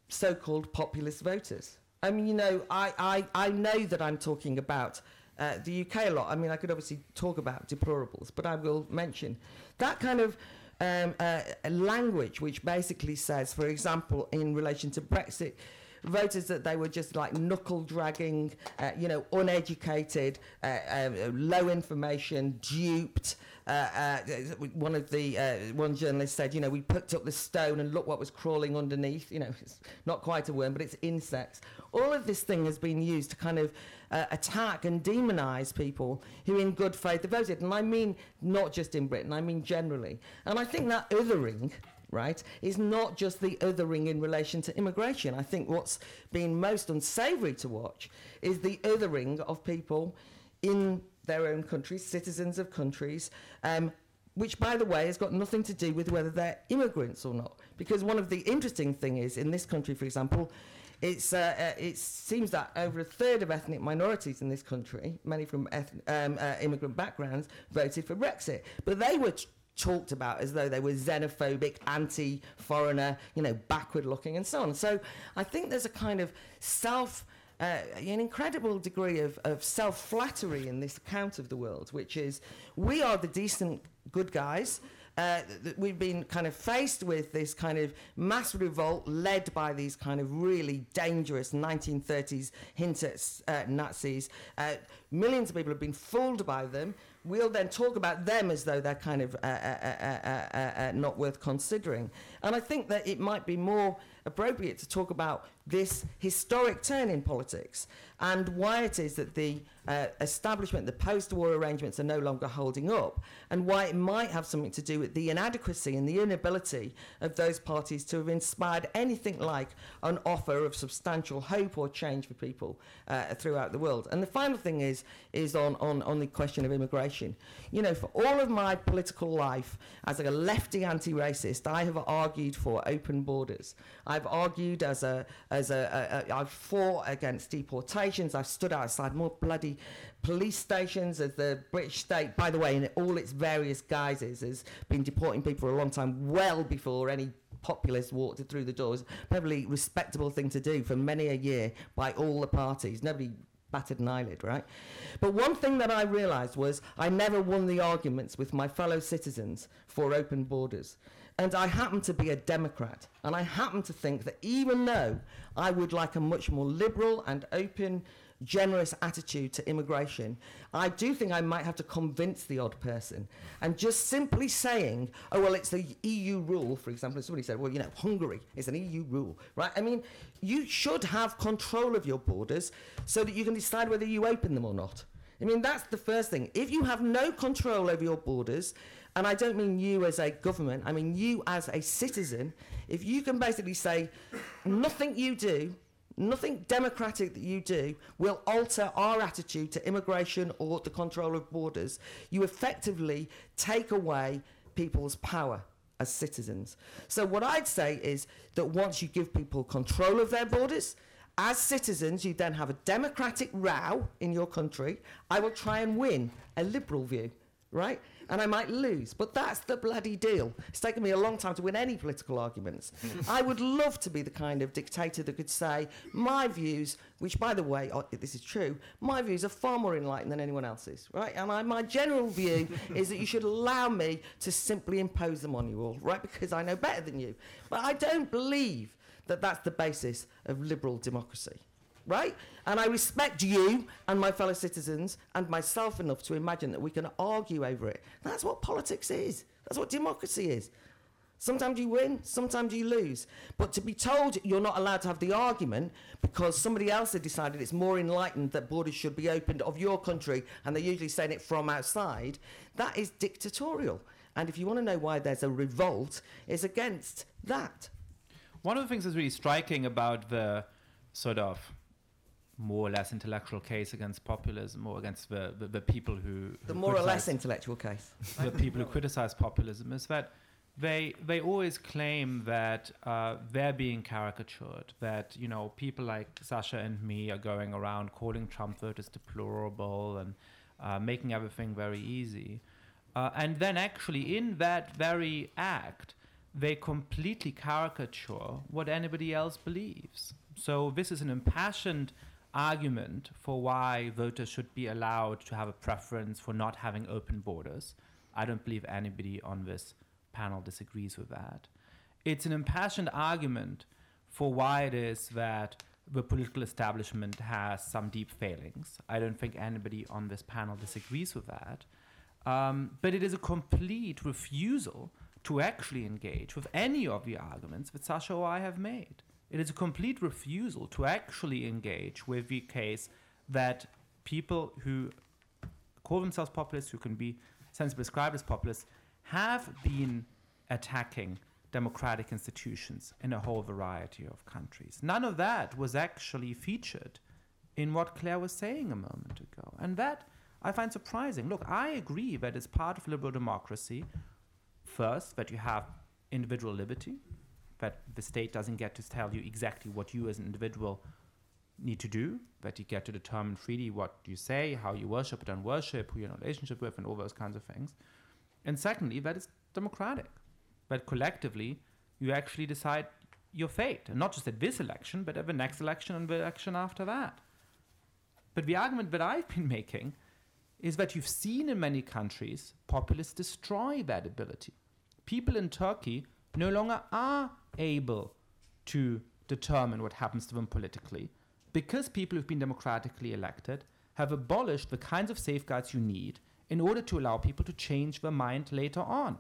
so-called populist voters. I mean, you know, I, I, I know that I'm talking about uh, the UK a lot. I mean, I could obviously talk about deplorables, but I will mention that kind of um, uh, language, which basically says, for example, in relation to Brexit, voters that they were just like knuckle dragging, uh, you know, uneducated, uh, uh, low information, duped. Uh, uh, one of the uh, one journalist said, you know, we picked up the stone and look what was crawling underneath. You know, it's not quite a worm, but it's insects. All of this thing has been used to kind of uh, attack and demonise people who, in good faith, have voted. And I mean not just in Britain, I mean generally. And I think that othering right, is not just the othering in relation to immigration. I think what's been most unsavoury to watch is the othering of people in their own countries, citizens of countries, um, which, by the way, has got nothing to do with whether they're immigrants or not. Because one of the interesting things is, in this country, for example, it's, uh, uh, it seems that over a third of ethnic minorities in this country, many from eth- um, uh, immigrant backgrounds, voted for Brexit. But they were t- talked about as though they were xenophobic, anti-foreigner, you know, backward-looking, and so on. So I think there's a kind of self. Uh, an incredible degree of, of self flattery in this account of the world, which is we are the decent good guys. Uh, we've been kind of faced with this kind of mass revolt led by these kind of really dangerous 1930s hint uh, Nazis. Uh, millions of people have been fooled by them. We'll then talk about them as though they're kind of uh, uh, uh, not worth considering. And I think that it might be more appropriate to talk about this historic turn in politics and why it is that the uh, establishment, the post war arrangements are no longer holding up, and why it might have something to do with the inadequacy and the inability of those parties to have inspired anything like an offer of substantial hope or change for people uh, throughout the world. And the final thing is, is on, on, on the question of immigration. You know, for all of my political life, as a lefty anti racist, I have argued for open borders. I've argued as a, as a, a, a I've fought against deportations. I've stood outside more bloody police stations as the British state, by the way, in all its various guises, has been deporting people for a long time, well before any populist walked through the doors. Probably respectable thing to do for many a year by all the parties. Nobody batted an eyelid, right? But one thing that I realised was I never won the arguments with my fellow citizens for open borders. And I happen to be a Democrat. And I happen to think that even though I would like a much more liberal and open, generous attitude to immigration, I do think I might have to convince the odd person. And just simply saying, oh, well, it's the EU rule, for example, somebody said, well, you know, Hungary is an EU rule, right? I mean, you should have control of your borders so that you can decide whether you open them or not. I mean, that's the first thing. If you have no control over your borders, and I don't mean you as a government, I mean you as a citizen, if you can basically say, nothing you do, nothing democratic that you do will alter our attitude to immigration or the control of borders, you effectively take away people's power as citizens. So, what I'd say is that once you give people control of their borders, as citizens, you then have a democratic row in your country. I will try and win a liberal view, right? And I might lose, but that's the bloody deal. It's taken me a long time to win any political arguments. I would love to be the kind of dictator that could say, my views, which by the way, oh, this is true, my views are far more enlightened than anyone else's, right? And I, my general view is that you should allow me to simply impose them on you all, right? Because I know better than you. But I don't believe that that's the basis of liberal democracy, right? And I respect you and my fellow citizens and myself enough to imagine that we can argue over it. That's what politics is. That's what democracy is. Sometimes you win, sometimes you lose. But to be told you're not allowed to have the argument because somebody else has decided it's more enlightened that borders should be opened of your country and they're usually saying it from outside, that is dictatorial. And if you want to know why there's a revolt, it's against that. One of the things that's really striking about the sort of more or less intellectual case against populism or against the, the, the people who, The more or less intellectual case. the people who criticize populism is that they they always claim that uh, they're being caricatured. That you know people like Sasha and me are going around calling Trump voters deplorable and uh, making everything very easy, uh, and then actually in that very act they completely caricature what anybody else believes. So this is an impassioned argument for why voters should be allowed to have a preference for not having open borders. I don't believe anybody on this panel disagrees with that. It's an impassioned argument for why it is that the political establishment has some deep failings. I don't think anybody on this panel disagrees with that. Um, but it is a complete refusal to actually engage with any of the arguments that Sasha or I have made. It is a complete refusal to actually engage with the case that people who call themselves populists, who can be sensibly described as populists, have been attacking democratic institutions in a whole variety of countries. None of that was actually featured in what Claire was saying a moment ago. And that I find surprising. Look, I agree that it's part of liberal democracy, first, that you have individual liberty, that the state doesn't get to tell you exactly what you as an individual need to do, that you get to determine freely what you say, how you worship or don't worship, who you're in relationship with, and all those kinds of things. And secondly, that it's democratic, that collectively you actually decide your fate, and not just at this election, but at the next election and the election after that. But the argument that I've been making is that you've seen in many countries populists destroy that ability. People in Turkey no longer are able to determine what happens to them politically because people who've been democratically elected have abolished the kinds of safeguards you need in order to allow people to change their mind later on.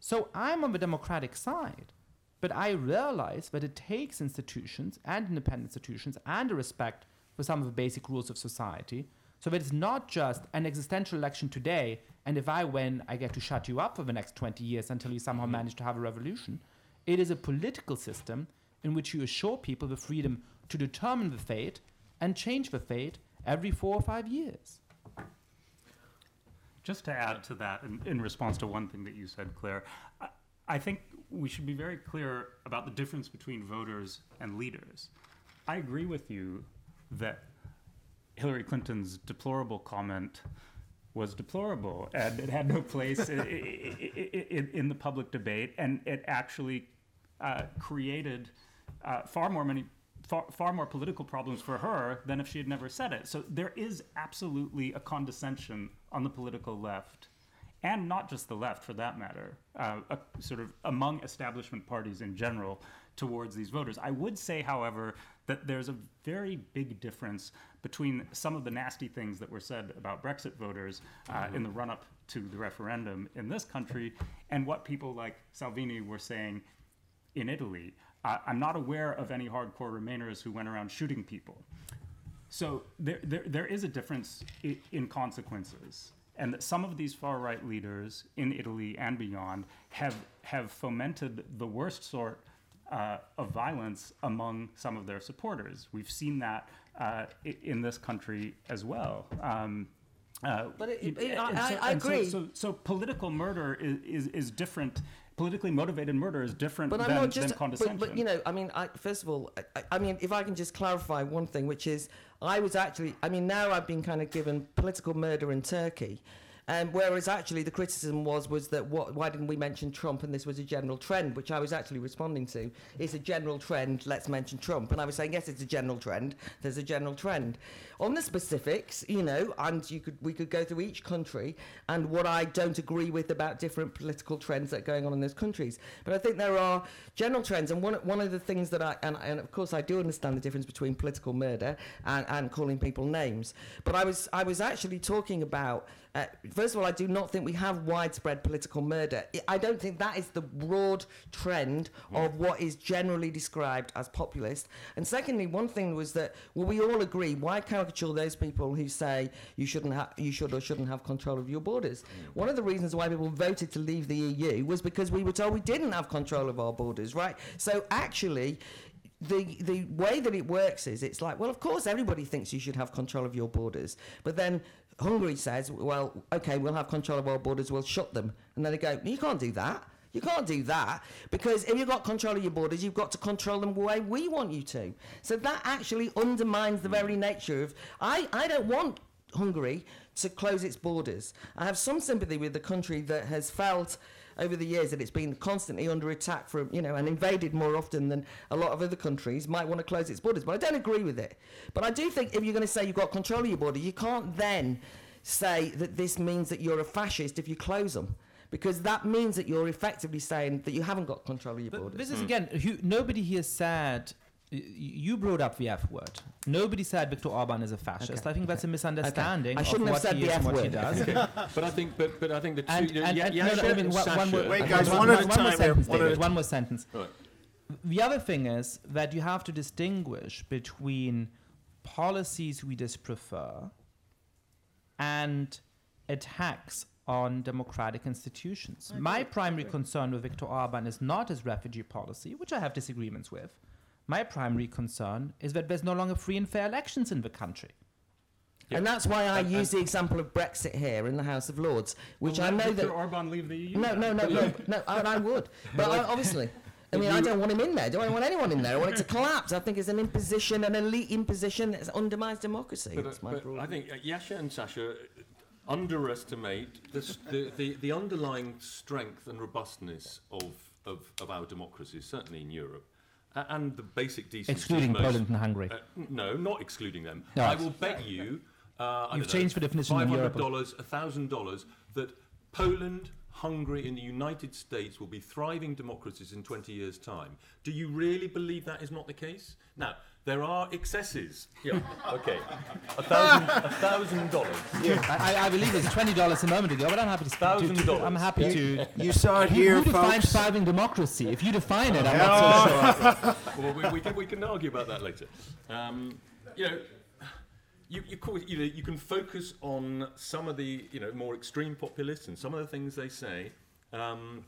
So I'm on the democratic side, but I realize that it takes institutions and independent institutions and a respect for some of the basic rules of society so that it's not just an existential election today, and if I win, I get to shut you up for the next 20 years until you somehow mm-hmm. manage to have a revolution. It is a political system in which you assure people the freedom to determine the fate and change the fate every four or five years. Just to add to that, in, in response to one thing that you said, Claire, I, I think we should be very clear about the difference between voters and leaders. I agree with you that Hillary Clinton's deplorable comment was deplorable and it had no place in, in, in the public debate, and it actually uh, created uh, far more many far, far more political problems for her than if she had never said it. So there is absolutely a condescension on the political left, and not just the left for that matter, uh, a, sort of among establishment parties in general towards these voters. I would say, however, that there's a very big difference between some of the nasty things that were said about Brexit voters uh, in the run up to the referendum in this country and what people like Salvini were saying in Italy. Uh, I'm not aware of any hardcore Remainers who went around shooting people. So there, there, there is a difference in, in consequences. And that some of these far right leaders in Italy and beyond have, have fomented the worst sort uh, of violence among some of their supporters. We've seen that uh, in this country as well. Um, uh, But it- and it- I- so- I and so- agree. So, so political murder is, is, is different. Politically motivated murder is different But than, I'm not just. than But, condescension. but you know, I mean, I, first of all, I, I mean, if I can just clarify one thing, which is, I was actually, I mean, now I've been kind of given political murder in Turkey. Um, whereas actually the criticism was was that what, why didn't we mention Trump and this was a general trend, which I was actually responding to. It's a general trend. Let's mention Trump, and I was saying yes, it's a general trend. There's a general trend. On the specifics, you know, and you could we could go through each country and what I don't agree with about different political trends that are going on in those countries. But I think there are general trends, and one one of the things that I and, and of course I do understand the difference between political murder and, and calling people names. But I was I was actually talking about. Uh, first of all, I do not think we have widespread political murder. I- don't think that is the broad trend of what is generally described as populist. And secondly, one thing was that well, we all agree. Why caricature those people who say you shouldn't have, you should or shouldn't have control of your borders? One of the reasons why people voted to leave the EU was because we were told we didn't have control of our borders, right? So actually, the the way that it works is it's like well of course everybody thinks you should have control of your borders. But then Hungary says well okay we'll have control of our borders we'll shut them. And then they go you can't do that. You can't do that. Because if you've got control of your borders you've got to control them the way we want you to. So that actually undermines the very nature of I I don't want Hungary to close its borders. I have some sympathy with the country that has felt over the years that it's been constantly under attack from, you know, and invaded more often than a lot of other countries might want to close its borders. But I don't agree with it. But I do think if you're going to say you've got control of your border, you can't then say that this means that you're a fascist if you close them. Because that means that you're effectively saying that you haven't got control of your But borders. this is hmm. again, hu- nobody here said. Y- You brought up the F word. Nobody said Viktor Orban is a fascist. Okay, I think that's a misunderstanding I shouldn't have what said the F word. does. But I think, but, but I think the two, and, yeah, and, yeah, and yeah, no, no, I mean, one, one, more- Wait, guys, one- one at a one more sentence, one David, one more sentence. Right. The other thing is that you have to distinguish between policies we disprefer and attacks on democratic institutions. My primary concern with Viktor Orban is not his refugee policy, which I have disagreements with. My primary concern is that there's no longer free and fair elections in the country. And that's why I And- use the example of Brexit here in the House of Lords, which I know that. Orban leave the EU. No, no, no, no, no. And I would, but I, obviously, I mean, I don't want him in there. Do I want anyone in there? I want it to collapse. I think it's an imposition, an elite imposition that undermines democracy. But, uh, That's my but I think uh, Yascha and Sasha uh, underestimate the, the, the, the underlying strength and robustness of, of, of our democracies, certainly in Europe, a- and the basic decency. Excluding most- Poland and Hungary. Uh, no, not excluding them. No. I will bet you. Uh, You've know, changed the definition in Europe $500, $1,000 that Poland, Hungary, and the United States will be thriving democracies in 20 years' time. Do you really believe that is not the case? Now, there are excesses. Yeah, okay. A thousand, a thousand dollars. I, I believe it's twenty dollars a moment ago, but I'm happy to. to- to- $1,000. I'm happy to. You saw it Who- here, who defines folks. thriving democracy? If you define it, I'm not so sure. well, we, we, can, we can argue about that later. Um, you know, you, you, call, you, know, you can focus on some of the you know more extreme populists and some of the things they say, um,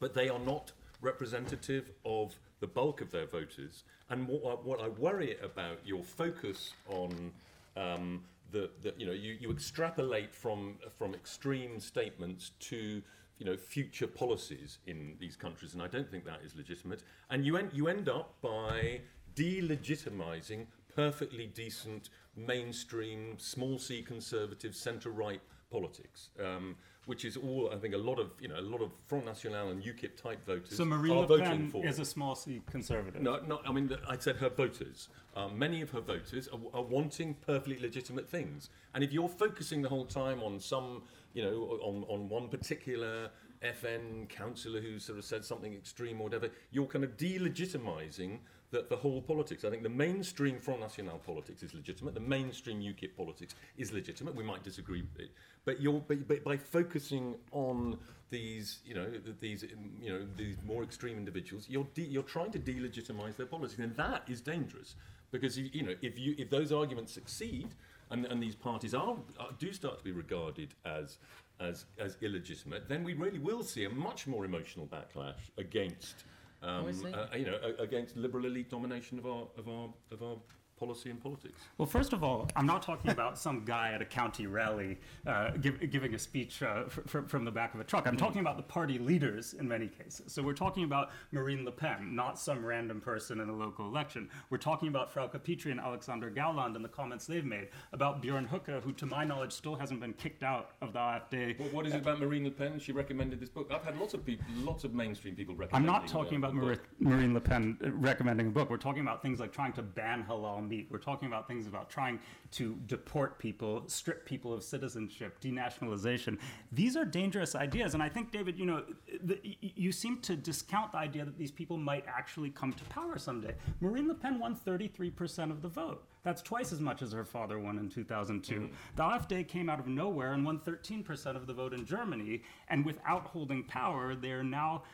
but they are not representative of the bulk of their voters. And what, what I worry about your focus on um, the, the you know you, you extrapolate from from extreme statements to you know future policies in these countries, and I don't think that is legitimate. And you end you end up by delegitimizing perfectly decent mainstream small c conservative centre right politics. Um, which is all I think a lot of you know a lot of Front National and UKIP type voters So Marine are Le voting Pen for. is a small c conservative. No, no. I mean, I said her voters. Um, many of her voters are, are wanting perfectly legitimate things, and if you're focusing the whole time on some, you know, on, on one particular FN councillor who sort of said something extreme or whatever, you're kind of delegitimizing the, the whole politics. I think the mainstream Front National politics is legitimate. The mainstream UKIP politics is legitimate. We might disagree with it, but you're but, but by focusing on these, you know, these, you know, these more extreme individuals, you're de- you're trying to delegitimize their politics, and that is dangerous because you, you know if you if those arguments succeed and, and these parties are, are do start to be regarded as as as illegitimate, then we really will see a much more emotional backlash against. Um, uh, you know, against liberal elite domination of our of our of our policy and politics. Well, first of all, I'm not talking about some guy at a county rally uh, give, giving a speech uh, fr- fr- from the back of a truck. I'm talking about the party leaders in many cases. So we're talking about Marine Le Pen, not some random person in a local election. We're talking about Frauke Petry and Alexander Gauland and the comments they've made about Björn Höcke, who, to my knowledge, still hasn't been kicked out of the AfD. What, what is it about Marine Le Pen? She recommended this book. I've had lots of people, lots of mainstream people recommend. I'm not talking about Mar- Marine Le Pen uh, recommending a book. We're talking about things like trying to ban halal meat. We're talking about things about trying to deport people, strip people of citizenship, denationalization. These are dangerous ideas. And I think, David, you know, the, you seem to discount the idea that these people might actually come to power someday. Marine Le Pen won 33% of the vote. That's twice as much as her father won in 2002. Mm-hmm. The AfD came out of nowhere and won 13% of the vote in Germany. And without holding power, they're now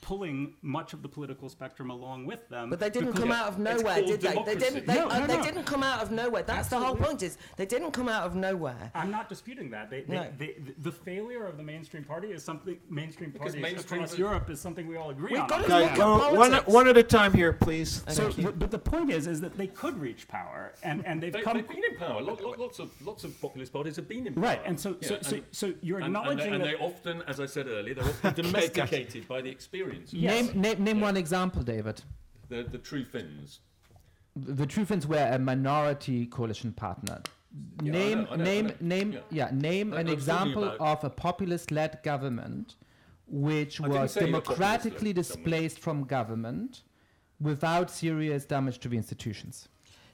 pulling much of the political spectrum along with them. But they didn't come out of nowhere, did they? They didn't. They, No, uh, no, they no. didn't come out of nowhere. That's the whole point. Is they didn't come out of nowhere. I'm not disputing that. They, they, No. they, the failure of the mainstream party is something mainstream Because parties mainstream across is- Europe is something we all agree We've on. got to Guys, look one, one at a time here, please. So, but, but the point is, is that they could reach power, and, and they've They, come have been in power. Lot, lot, lots of lots of populist parties have been in power. right. And so, so, Yeah, so, and- so you're and, and, they, acknowledging and that. they often, as I said earlier, they're often domesticated by the experience. Yes. Name, name, name one example, David. The the true Finns. The True Finns were a minority coalition partner. Yeah, I name, know, I know, I name, know. name, Yeah. yeah, name an I was talking example of a populist-led government which was say you were democratically populist-led government. displaced from government without serious damage to the institutions.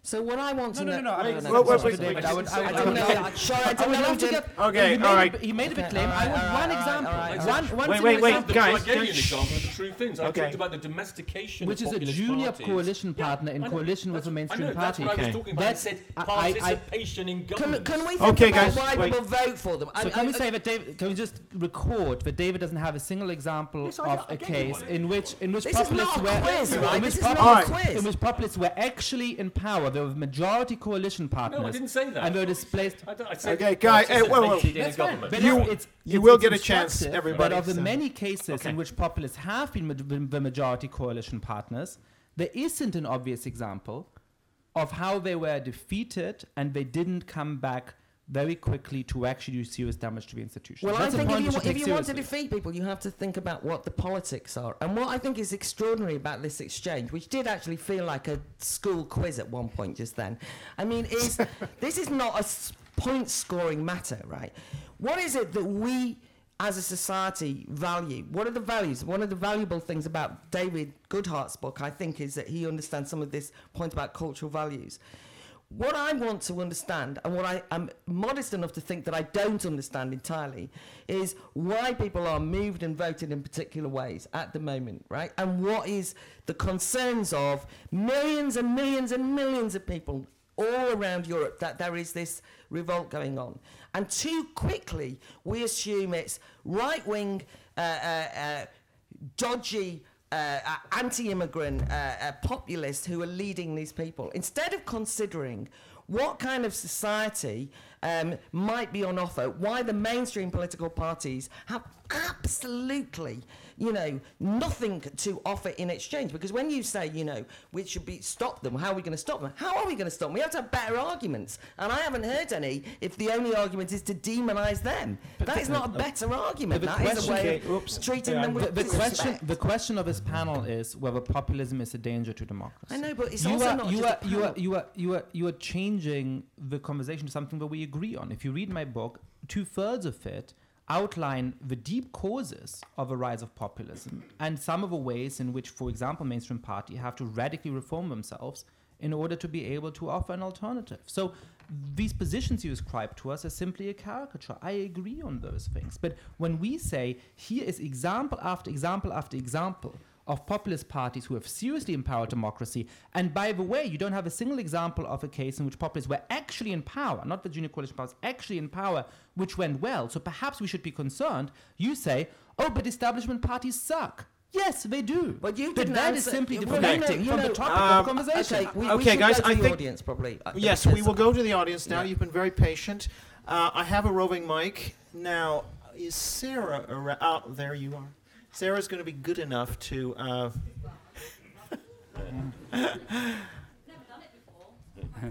So what I want No, to no, know. no, no. I mean, Wait, wait, sorry, wait, David, I would, I I would, I say don't Okay. know. Sorry, I I don't know. love to get. Okay, he made all a- He made a big claim. all I right, want all one right, example. all right, all One, one Wait, wait, wait, example. I guys, gave you an example of the true Finns. I Okay. talked about the domestication Which of is a junior parties. coalition Yeah, partner in coalition with That's- a mainstream I know, That's party. what I was talking about. That's- I said I- I- I- participation in government. can we think Okay, about guys, why wait. people vote for them? So I- can I- we say that David? Can we just record that David doesn't have a single example of I a gave you case in which in which This is populists not a were quiz, right? This is not a quiz. in which populists were actually in power There were majority coalition partners. No, I didn't say that. And they were displaced. I, don't- I said Okay, guy, hey, whoa, whoa. participated That's fine. But You- it's, it's, you it's- will it's get a chance, everybody, But of the so- many cases Okay. in which populists have been ma- the the majority coalition partners, there isn't an obvious example of how they were defeated and they didn't come back very quickly to actually do serious damage to the institution. Well, That's I think if you, if you want to defeat people, you have to think about what the politics are. And what I think is extraordinary about this exchange, which did actually feel like a school quiz at one point just then, I mean, is this is not a point scoring matter, right? What is it that we as a society value? What are the values? One of the valuable things about David Goodhart's book, I think, is that he understands some of this point about cultural values. What I want to understand, and what I am modest enough to think that I don't understand entirely, is why people are moved and voted in particular ways at the moment, right? And what is the concerns of millions and millions and millions of people all around Europe that there is this revolt going on. And too quickly, we assume it's right wing, uh, uh, uh, dodgy, uh, uh, anti-immigrant uh, uh, populists who are leading these people. Instead of considering what kind of society um, might be on offer why the mainstream political parties have absolutely you know nothing to offer in exchange because when you say you know we should be stop them how are we going to stop them how are we going to stop them we have to have better arguments and i haven't heard any if the only argument is to demonize them that is not a uh, better argument the that is a way Okay, oops. of treating Yeah, them with the, the question disrespect. the question of this panel is whether populism is a danger to democracy. I know, but it's you also are, not you are, a you are you are you are you are changing the conversation to something that we agree on. If you read my book, two thirds of it outline the deep causes of a rise of populism and some of the ways in which, for example, mainstream party have to radically reform themselves in order to be able to offer an alternative. So these positions you ascribe to us are simply a caricature. I agree on those things. But when we say here is example after example after example of populist parties who have seriously empowered democracy, and by the way, you don't have a single example of a case in which populists were actually in power, not the junior coalition powers, actually in power, which went well. So perhaps we should be concerned. You say, oh, but establishment parties suck. Yes, they do. But you but didn't that is answer- simply well, you deflecting know- from the topic um, of the conversation. Okay, we, Okay, we guys, go to I the think- audience probably. uh, Yes, we will go to the audience now. Yeah. You've been very patient. Uh, I have a roving mic. Now, is Sarah around? Oh, there you are. Sarah's going to be good enough to. Uh,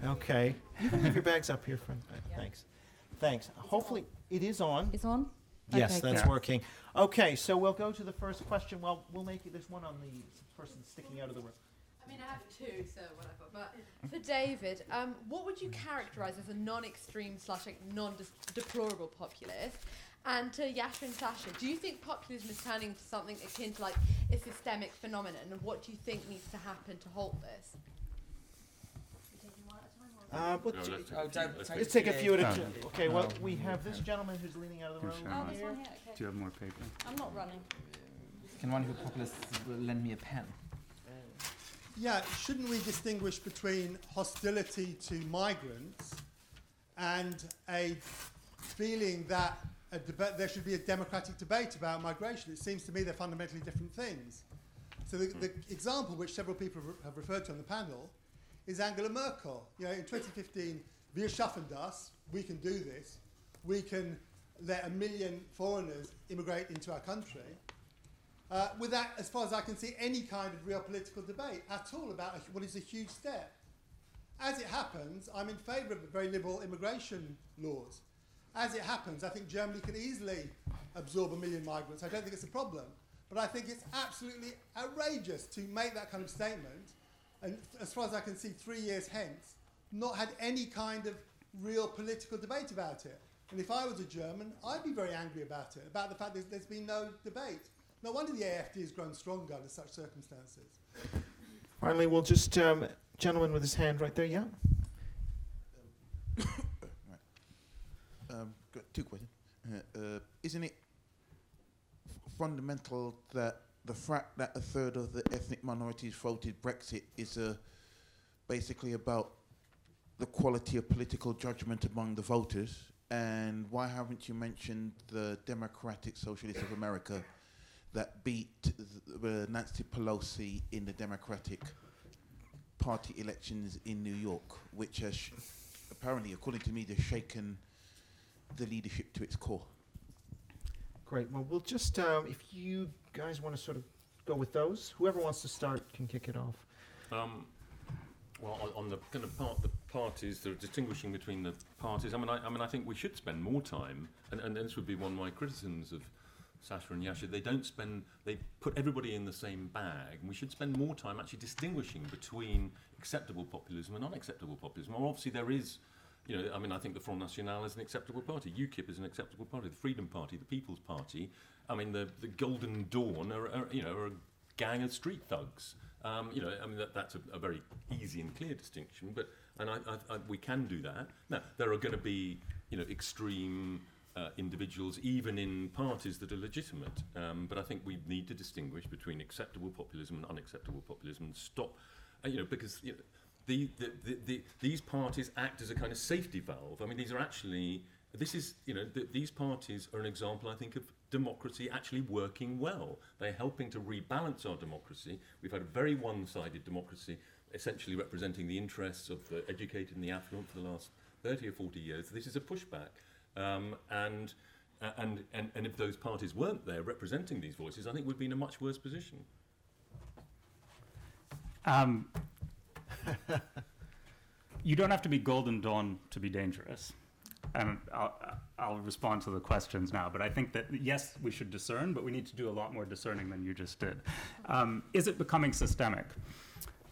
okay. You can leave your bags up here, friend. Thanks. Thanks. Hopefully, it is on. It's on? Yes, Okay, that's Yeah. working. Okay, so we'll go to the first question. Well, we'll make it. There's one on the person sticking out of the room. I mean, I have two, so whatever. But for David, um, what would you characterise as a non-extreme slash like, non-deplorable populist? And to Yascha and Sasha, do you think populism is turning into something akin to like a systemic phenomenon? And what do you think needs to happen to halt this? Uh, but No, let's take Oh, a few- let's take- let's take a few at a Oh. time. Okay, well, we have this gentleman who's leaning out of the Can room. Oh, mine. this one here, okay. Do you have more paper? I'm not running. Can one of you populists lend me a pen? Yeah, shouldn't we distinguish between hostility to migrants and a feeling that a deba- there should be a democratic debate about migration? It seems to me they're fundamentally different things. So the, the example which several people have re- have referred to on the panel is Angela Merkel. You know, in 2015, wir schaffen das, we can do this, we can let a million foreigners immigrate into our country uh, without, as far as I can see, any kind of real political debate at all about a, what is a huge step. As it happens, I'm in favour of very liberal immigration laws. As it happens, I think Germany can easily absorb a million migrants. I don't think it's a problem. But I think it's absolutely outrageous to make that kind of statement, and as far as I can see, three years hence, not had any kind of real political debate about it. And if I was a German, I'd be very angry about it, about the fact that there's been no debate. No wonder the AFD has grown stronger under such circumstances. Finally, we'll just, um, gentleman with his hand right there, yeah? Um, got two questions. Uh, uh, isn't it fundamental that the fact that a third of the ethnic minorities voted Brexit is uh, basically about the quality of political judgment among the voters? And why haven't you mentioned the Democratic Socialists of America that beat uh, Nancy Pelosi in the Democratic party elections in New York, which has apparently, according to me, has shaken the leadership to its core. Great. Well, we'll just, um, if you guys want to sort of go with those, whoever wants to start can kick it off. Um, well, on, on the kind of part, the parties, the distinguishing between the parties. I mean, I, I mean, I think we should spend more time, and, and this would be one of my criticisms of Sasha and Yascha. They don't spend, they put everybody in the same bag, and we should spend more time actually distinguishing between acceptable populism and unacceptable populism. Well, obviously, there is. You know, I mean, I think the Front National is an acceptable party. UKIP is an acceptable party. The Freedom Party, the People's Party. I mean, the, the Golden Dawn are, are you know are a gang of street thugs. Um, you know, I mean that, that's a, a very easy and clear distinction, but and I, I, I, we can do that. Now there are going to be you know extreme uh, individuals even in parties that are legitimate, um, but I think we need to distinguish between acceptable populism and unacceptable populism and stop, uh, you know, because you know, the, the, the, the, these parties act as a kind of safety valve. I mean, these are actually this is you know th- these parties are an example, I think, of democracy actually working well. They're helping to rebalance our democracy. We've had a very one-sided democracy, essentially representing the interests of the educated and the affluent for the last 30 or 40 years. This is a pushback, um, and. Uh, and, and, and if those parties weren't there representing these voices, I think we'd be in a much worse position. Um, you don't have to be Golden Dawn to be dangerous. And I'll, I'll respond to the questions now, but I think that yes, we should discern, but we need to do a lot more discerning than you just did. Um, is it becoming systemic?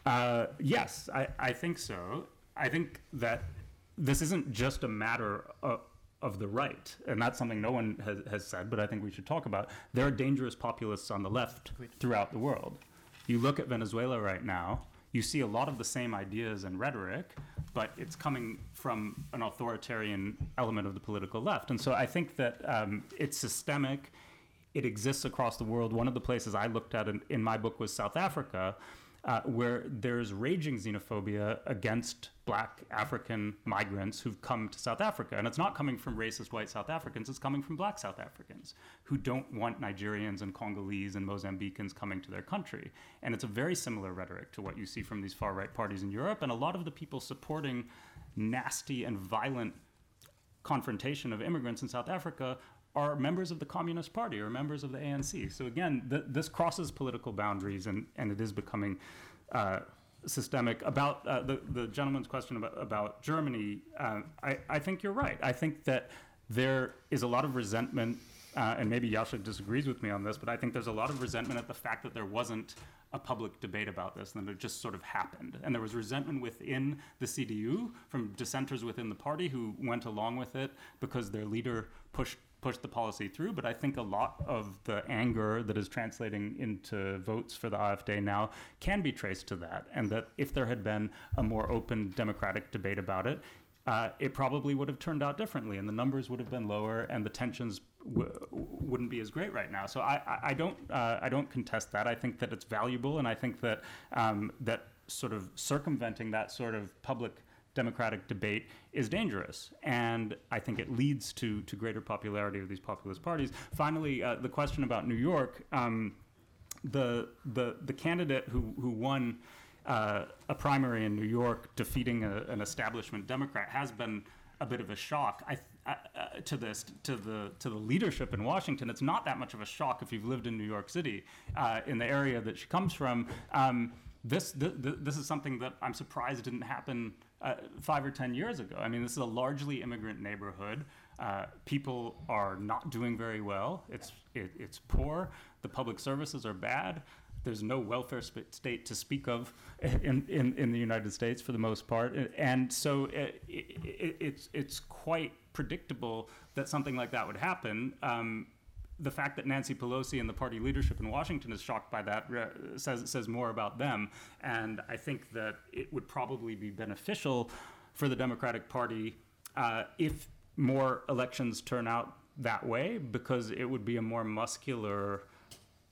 Uh, yes, I, I think so. I think that this isn't just a matter of, of the right, and that's something no one has, has said, but I think we should talk about. There are dangerous populists on the left throughout the world. You look at Venezuela right now, you see a lot of the same ideas and rhetoric, but it's coming from an authoritarian element of the political left. And so I think that um, it's systemic. It exists across the world. One of the places I looked at in, in my book was South Africa, uh, where there's raging xenophobia against black African migrants who've come to South Africa. And it's not coming from racist white South Africans, it's coming from black South Africans who don't want Nigerians and Congolese and Mozambicans coming to their country. And it's a very similar rhetoric to what you see from these far right parties in Europe. And a lot of the people supporting nasty and violent confrontation of immigrants in South Africa are members of the Communist Party or members of the ANC. So again, th- this crosses political boundaries and, and it is becoming uh, systemic. About uh, the, the gentleman's question about, about Germany, uh, I, I think you're right. I think that there is a lot of resentment, uh, and maybe Yascha disagrees with me on this, but I think there's a lot of resentment at the fact that there wasn't a public debate about this, and it just sort of happened. And there was resentment within the CDU from dissenters within the party who went along with it because their leader pushed pushed the policy through. But I think a lot of the anger that is translating into votes for the AfD now can be traced to that, and that if there had been a more open democratic debate about it, uh, it probably would have turned out differently, and the numbers would have been lower, and the tensions w- wouldn't be as great right now. So I, I, I don't uh, I don't contest that. I think that it's valuable, and I think that um, that sort of circumventing that sort of public democratic debate is dangerous, and I think it leads to to greater popularity of these populist parties. Finally, uh, the question about New York, um, the the the candidate who who won uh, a primary in New York, defeating a, an establishment Democrat, has been a bit of a shock. I, uh, to this to the to the leadership in Washington, it's not that much of a shock if you've lived in New York City, uh, in the area that she comes from. Um, this, th- th- this is something that I'm surprised didn't happen uh, five or ten years ago. I mean, this is a largely immigrant neighborhood. Uh, people are not doing very well. It's it, it's poor. The public services are bad. There's no welfare sp- state to speak of in, in, in the United States for the most part, and so it, it, it's it's quite predictable that something like that would happen. Um, the fact that Nancy Pelosi and the party leadership in Washington is shocked by that uh, says says more about them. And I think that it would probably be beneficial for the Democratic Party uh, if more elections turn out that way, because it would be a more muscular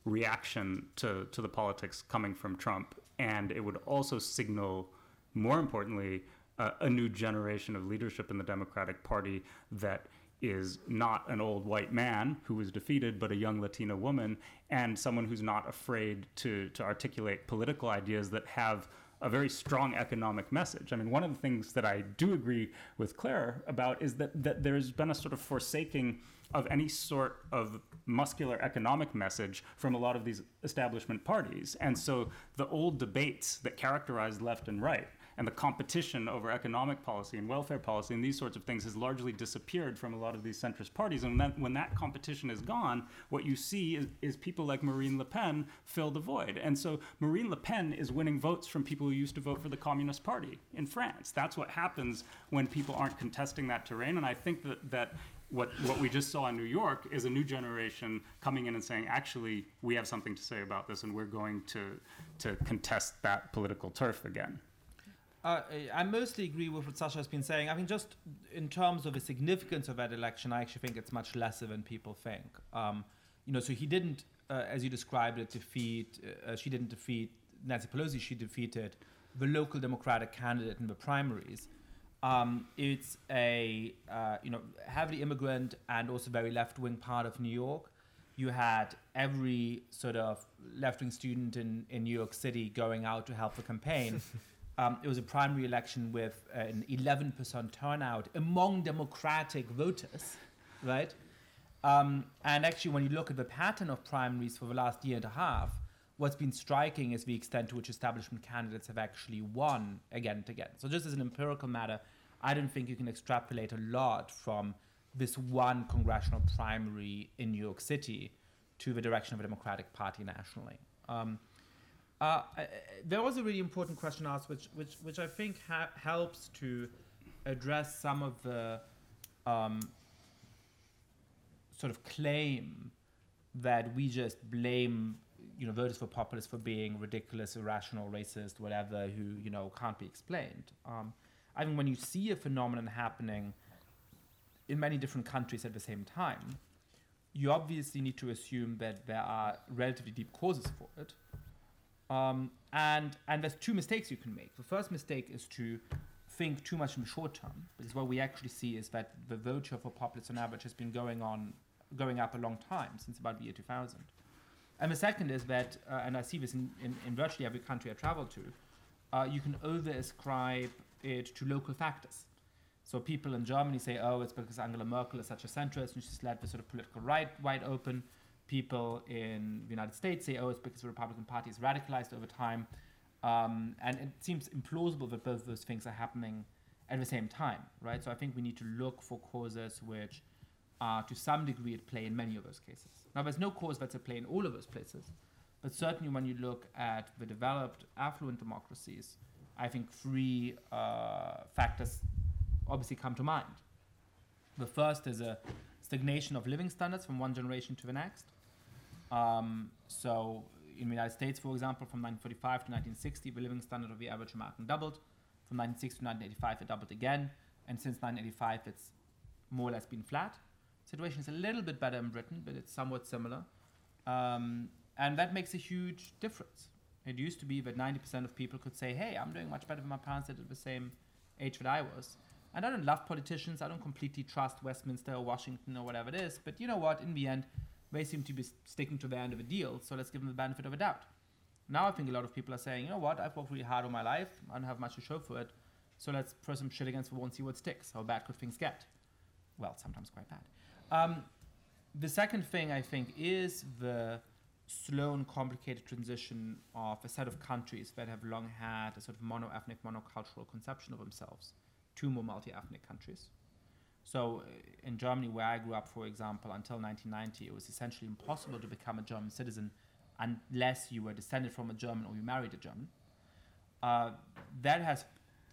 reaction to to the politics coming from Trump, and it would also signal, more importantly, uh, a new generation of leadership in the Democratic Party that is not an old white man who was defeated, but a young Latina woman, and someone who's not afraid to, to articulate political ideas that have a very strong economic message. I mean, one of the things that I do agree with Claire about is that, that there's been a sort of forsaking of any sort of muscular economic message from a lot of these establishment parties. And so the old debates that characterized left and right and the competition over economic policy and welfare policy and these sorts of things has largely disappeared from a lot of these centrist parties. And when that competition is gone, what you see is, is people like Marine Le Pen fill the void. And so Marine Le Pen is winning votes from people who used to vote for the Communist Party in France. That's what happens when people aren't contesting that terrain. And I think that, that what, what we just saw in New York is a new generation coming in and saying, actually, we have something to say about this, and we're going to, to contest that political turf again. Uh, I mostly agree with what Sasha has been saying. I mean, just in terms of the significance of that election, I actually think it's much lesser than people think. Um, you know, so he didn't, uh, as you described it, defeat. Uh, she didn't defeat Nancy Pelosi. She defeated the local Democratic candidate in the primaries. Um, it's a uh, you know heavily immigrant and also very left wing part of New York. You had every sort of left wing student in, in New York City going out to help the campaign. Um, it was a primary election with an 11% turnout among Democratic voters, right? Um, and actually, when you look at the pattern of primaries for the last year and a half, what's been striking is the extent to which establishment candidates have actually won again and again. So, just as an empirical matter, I don't think you can extrapolate a lot from this one congressional primary in New York City to the direction of a Democratic Party nationally. Um, uh, there was a really important question asked, which which which I think ha- helps to address some of the um, sort of claim that we just blame you know voters for populists for being ridiculous, irrational, racist, whatever, who you know can't be explained. Um, I think when you see a phenomenon happening in many different countries at the same time, you obviously need to assume that there are relatively deep causes for it um, and and there's two mistakes you can make. The first mistake is to think too much in the short term, because what we actually see is that the vote share for populists on average has been going on, going up a long time since about the year 2000. And the second is that, uh, and I see this in, in, in, virtually every country I travel to, uh, you can over ascribe it to local factors. So people in Germany say, oh, it's because Angela Merkel is such a centrist and she's led the sort of political right wide open people in the United States say, oh, it's because the Republican Party is radicalized over time. Um, and it seems implausible that both those things are happening at the same time, right? So I think we need to look for causes which are to some degree at play in many of those cases. Now, there's no cause that's at play in all of those places, but certainly when you look at the developed, affluent democracies, I think three uh, factors obviously come to mind. The first is a stagnation of living standards from one generation to the next. Um, so in the United States, for example, from 1945 to 1960, the living standard of the average American doubled. From 1960 to 1985, it doubled again. And since 1985, it's more or less been flat. Situation is a little bit better in Britain, but it's somewhat similar. Um, and that makes a huge difference. It used to be that 90% of people could say, hey, I'm doing much better than my parents did at the same age that I was. And I don't love politicians. I don't completely trust Westminster or Washington or whatever it is. But you know what? In the end, they seem to be sticking to their end of a deal, so let's give them the benefit of a doubt. Now I think a lot of people are saying, you know what, I've worked really hard all my life, I don't have much to show for it, so let's throw some shit against the wall and see what sticks. How bad could things get? Well, sometimes quite bad. Um, the second thing I think is the slow and complicated transition of a set of countries that have long had a sort of mono-ethnic, monocultural conception of themselves to more multi-ethnic countries. So uh, in Germany, where I grew up, for example, until 1990, it was essentially impossible to become a German citizen unless you were descended from a German or you married a German. Uh, that has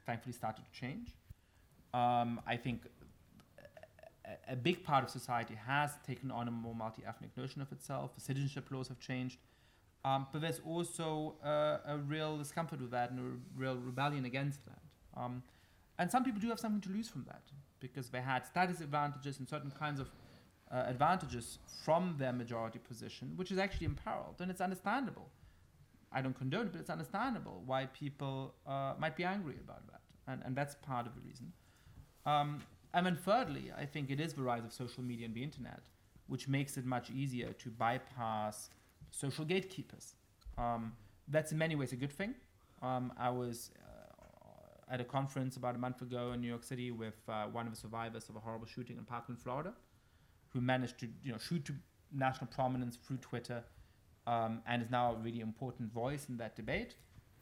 thankfully started to change. Um, I think a, a, big part of society has taken on a more multi-ethnic notion of itself. The citizenship laws have changed. Um, but there's also uh, a real discomfort with that and a real rebellion against that. Um, and some people do have something to lose from that because they had status advantages and certain kinds of uh, advantages from their majority position, which is actually imperiled. And it's understandable. I don't condone it, but it's understandable why people uh, might be angry about that. And, and that's part of the reason. Um, and then, thirdly, I think it is the rise of social media and the internet, which makes it much easier to bypass social gatekeepers. Um, that's in many ways a good thing. Um, I was at a conference about a month ago in New York City with uh, one of the survivors of a horrible shooting in Parkland, Florida, who managed to you know shoot to national prominence through Twitter, um, and is now a really important voice in that debate.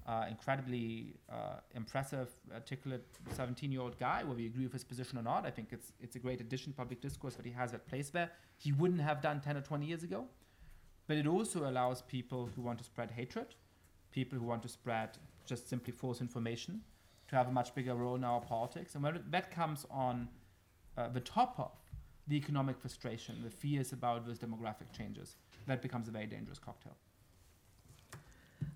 Uh, incredibly uh, impressive, articulate 17-year-old guy. Whether you agree with his position or not, I think it's it's a great addition to public discourse that he has that place there. He wouldn't have done 10 or 20 years ago, but it also allows people who want to spread hatred, people who want to spread just simply false information, to have a much bigger role in our politics. And when that comes on uh, the top of the economic frustration, the fears about those demographic changes, that becomes a very dangerous cocktail.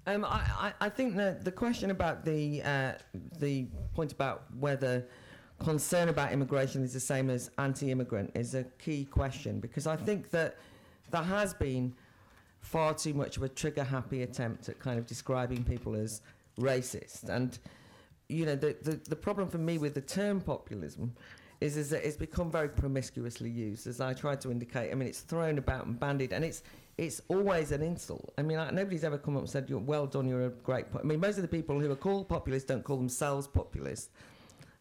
Um, I, I, think that the question about the uh, the point about whether concern about immigration is the same as anti-immigrant is a key question because I think that there has been far too much of a trigger-happy attempt at kind of describing people as racist, and you know the, the the problem for me with the term populism is is that it's become very promiscuously used, as I tried to indicate. I mean, it's thrown about and bandied, and it's it's always an insult. I mean, like, nobody's ever come up and said, "You're well done. You're a great." Po-. I mean, most of the people who are called populists don't call themselves populists.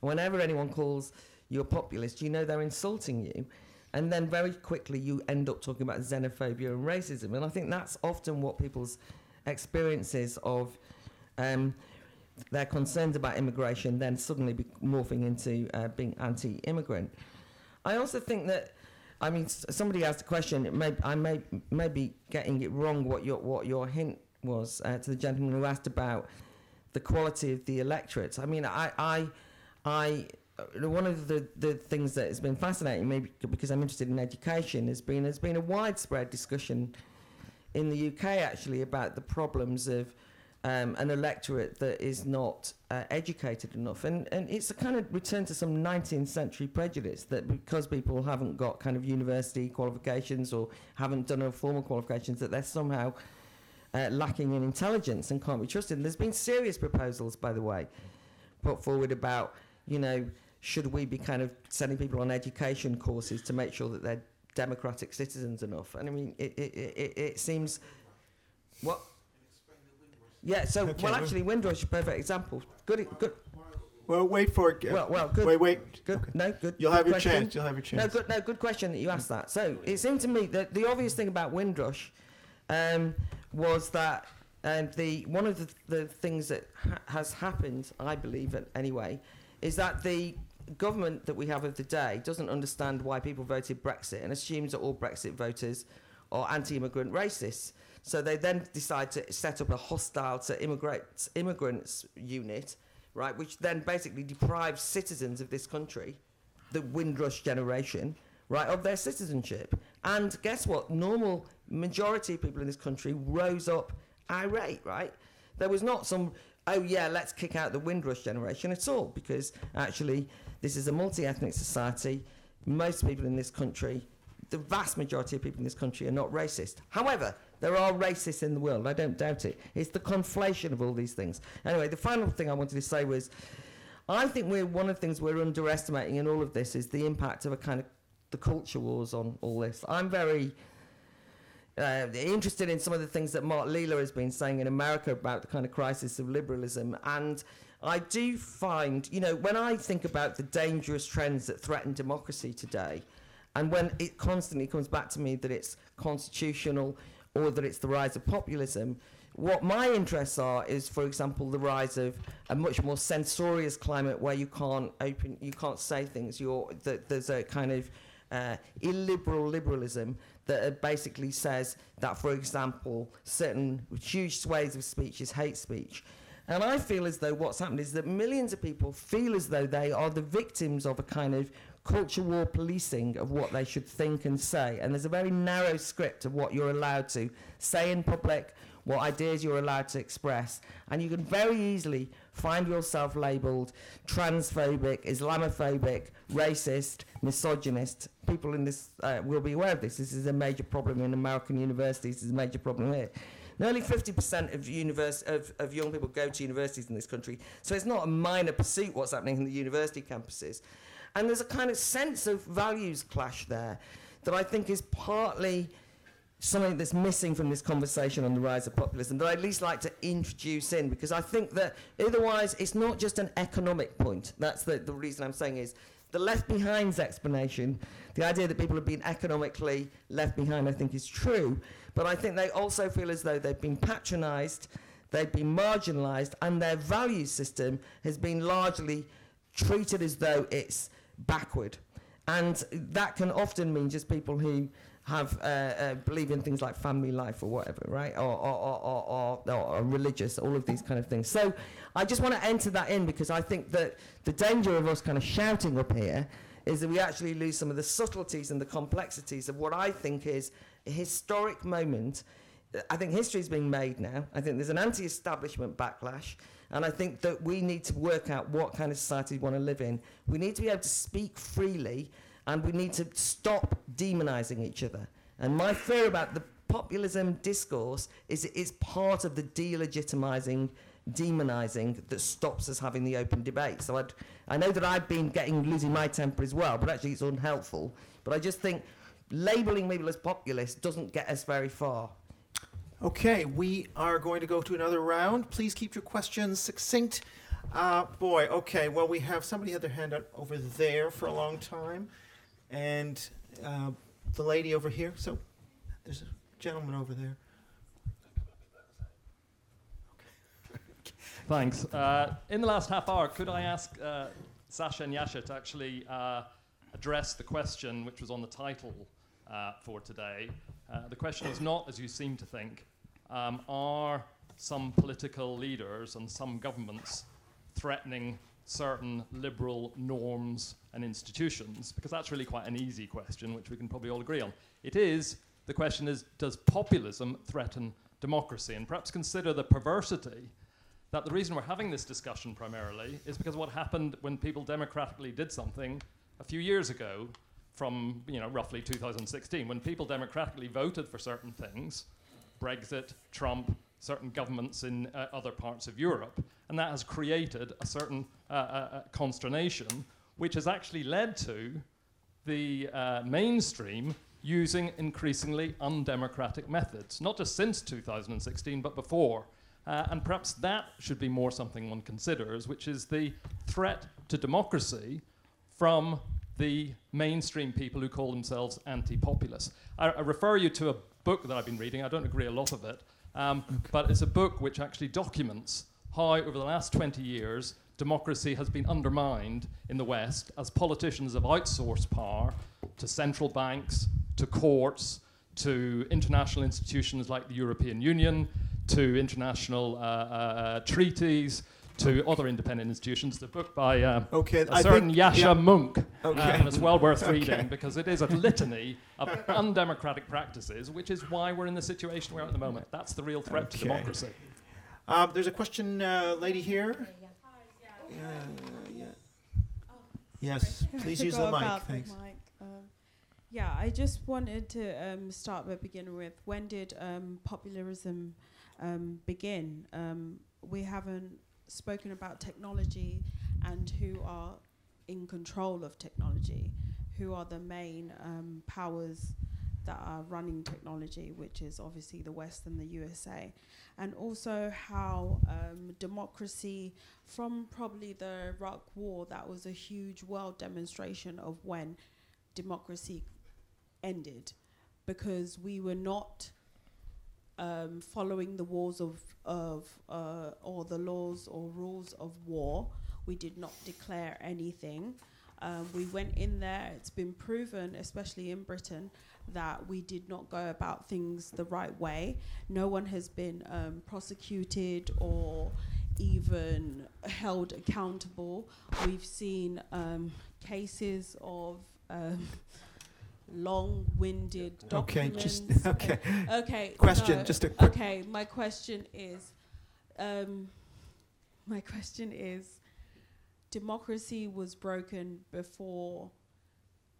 Whenever anyone calls you a populist, you know they're insulting you, and then very quickly you end up talking about xenophobia and racism. And I think that's often what people's experiences of um, their concerns about immigration then suddenly be morphing into uh, being anti-immigrant. I also think that I mean, somebody asked a question. May, I may, may be getting it wrong. What your what your hint was uh, to the gentleman who asked about the quality of the electorate. I mean, I, I, I. uh, One of the, the things that has been fascinating, maybe because I'm interested in education, has been has been a widespread discussion in the UK actually about the problems of um, an electorate that is not uh, educated enough. And, and it's a kind of return to some 19th century prejudice that because people haven't got kind of university qualifications or haven't done a formal qualifications, that they're somehow uh, lacking in intelligence and can't be trusted. And there's been serious proposals, by the way, put forward about, you know, should we be kind of sending people on education courses to make sure that they're democratic citizens enough? And I mean, it, it, it, it seems. What? Yeah, so, Okay, well, well- actually, Windrush is a perfect example. Good, good. Well, wait for it. Well, well, good. Wait, wait. Good. No, good. You'll good have your question. chance. You'll have your chance. No, good. No, good question that you asked that. So it seemed to me that the obvious thing about Windrush um, was that um, the one of the, the things that ha- has happened, I believe, anyway, is that the government that we have of the day doesn't understand why people voted Brexit and assumes that all Brexit voters are anti-immigrant racists. So they then decide to set up a hostile to immigrants immigrants unit, right, which then basically deprives citizens of this country the Windrush generation, right, of their citizenship. And guess what? Normal majority of people in this country rose up irate, right? There was not some, oh yeah, let's kick out the Windrush generation at all, because actually this is a multi-ethnic society. Most people in this country, the vast majority of people in this country are not racist. However, there are racists in the world, I don't doubt it. It's the conflation of all these things. Anyway, the final thing I wanted to say was I think we're one of the things we're underestimating in all of this is the impact of a kind of the culture wars on all this. I'm very uh, interested in some of the things that Mark Lilla has been saying in America about the kind of crisis of liberalism. And I do find, you know, when I think about the dangerous trends that threaten democracy today, and when it constantly comes back to me that it's constitutional or that it's the rise of populism, what my interests are is, for example, the rise of a much more censorious climate where you can't open, you can't say things. You're there's a kind of uh, illiberal liberalism that uh, basically says that, for example, certain huge swathes of speech is hate speech. And I feel as though what's happened is that millions of people feel as though they are the victims of a kind of culture war policing of what they should think and say. And there's a very narrow script of what you're allowed to say in public, what ideas you're allowed to express. And you can very easily find yourself labelled transphobic, Islamophobic, racist, misogynist. People in this uh, will be aware of this. This is a major problem in American universities. This is a major problem here. Nearly 50% of, of, of young people go to universities in this country, so it's not a minor pursuit what's happening in the university campuses. And there's a kind of sense of values clash there that I think is partly something that's missing from this conversation on the rise of populism that I'd at least like to introduce in because I think that otherwise it's not just an economic point. That's the, the reason I'm saying is the left behind's explanation, the idea that people have been economically left behind, I think is true. But I think they also feel as though they've been patronised, they've been marginalised, and their value system has been largely treated as though it's backward. And that can often mean just people who have uh, uh, believe in things like family life or whatever, right? Or, or, or, or, or, or religious, all of these kind of things. So I just want to enter that in because I think that the danger of us kind of shouting up here is that we actually lose some of the subtleties and the complexities of what I think is a historic moment. I think history is being made now. I think there's an anti-establishment backlash. And I think that we need to work out what kind of society we want to live in. We need to be able to speak freely and we need to stop demonizing each other. And my fear about the populism discourse is it is part of the delegitimizing, demonizing that stops us having the open debate. So I'd, I know that I've been getting losing my temper as well, but actually it's unhelpful. But I just think labeling people as populist doesn't get us very far. Okay, we are going to go to another round. Please keep your questions succinct. Uh, boy, okay, well, we have somebody had their hand up over there for a long time, and uh, the lady over here. So there's a gentleman over there. Thanks. Uh, in the last half hour, could I ask uh, Sasha and Yascha to actually uh, address the question which was on the title uh, for today? Uh, the question is not, as you seem to think, um, are some political leaders and some governments threatening certain liberal norms and institutions? Because that's really quite an easy question, which we can probably all agree on. It is, the question is, does populism threaten democracy? And perhaps consider the perversity that the reason we're having this discussion primarily is because what happened when people democratically did something a few years ago from you know roughly 2016 when people democratically voted for certain things brexit trump certain governments in uh, other parts of europe and that has created a certain uh, uh, uh consternation which has actually led to the uh, mainstream using increasingly undemocratic methods not just since 2016 but before. Uh, and perhaps that should be more something one considers, which is the threat to democracy from the mainstream people who call themselves anti populist. I, I, refer you to a book that I've been reading. I don't agree a lot of it, um, okay. but it's a book which actually documents how, over the last 20 years, democracy has been undermined in the West as politicians have outsourced power to central banks, to courts, to international institutions like the European Union, to international uh, uh, uh, treaties, to other independent institutions. The book by uh, okay, a certain think, Yascha yeah. Mounk, okay. uh, and it's well worth reading because it is a litany of undemocratic practices, which is why we're in the situation we're at the moment. That's the real threat to democracy. Um, there's a question, uh, lady here. Yeah, yeah. Oh, yes, please use the mic. Thanks. The mic. Um, yeah, I just wanted to um, start by beginning with when did um, populism um, begin. Um, we haven't spoken about technology and who are in control of technology, who are the main um, powers that are running technology, which is obviously the West and the USA, and also how um, democracy, from probably the Iraq War, that was a huge world demonstration of when democracy ended, because we were not um, following the wars of, of uh, or the laws or rules of war. We did not declare anything. Um, we went in there. It's been proven, especially in Britain, that we did not go about things the right way. No one has been um, prosecuted or even held accountable. We've seen um, cases of um, long-winded Okay, documents. just- okay. Okay. Question, no, just a quick- Okay, my question is, um, my question is, democracy was broken before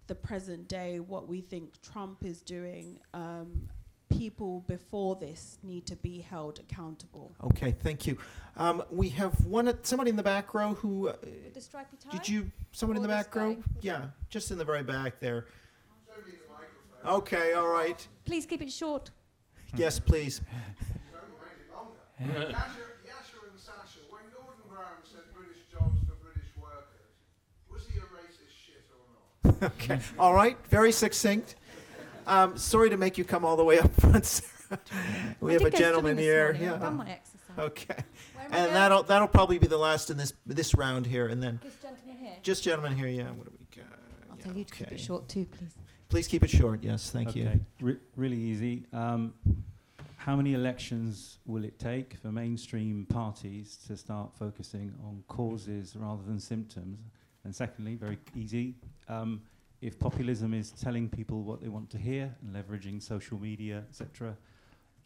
the present day. What we think Trump is doing, um, people before this need to be held accountable. Okay, thank you. Um, we have one, at- somebody in the back row who, uh, With the stripy tie? did you, someone in Or the this back row? guy? Yeah, just in the very back there. Okay, all right. Please keep it short. Yes, please. Yascha, Yascha and Sasha, when Gordon Brown said British jobs for British workers, was he a racist shit or not? Okay, all right. Very succinct. Um, sorry to make you come all the way up front, Sarah. we I have a gentleman here. morning. I've Yeah. done my exercise. Okay. Where am I And going? that'll that'll probably be the last in this this round here, and then This gentleman here. just gentleman here. Yeah. What do we got? I'll Yeah, tell you to keep okay. it short too, please. Please keep it short. Yes, thank you. Re- really easy. Um, how many elections will it take for mainstream parties to start focusing on causes rather than symptoms? And secondly, very easy, um, if populism is telling people what they want to hear and leveraging social media, etc.,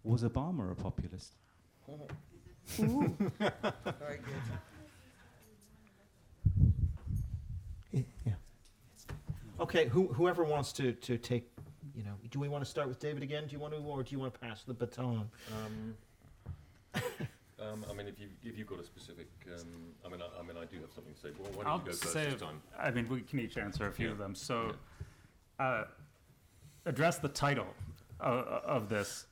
was Obama a populist? Very good. Yeah. Okay. Who, whoever wants to to take. You know, do we want to start with David again? Do you want to, or do you want to pass the baton? Um, um, I mean, if you if you've got a specific, um, I mean, I, I mean, I do have something to say. Well, why don't I'll you go first say, this time? I mean, we can each answer a few Yeah. of them. So, uh, address the title of, of this.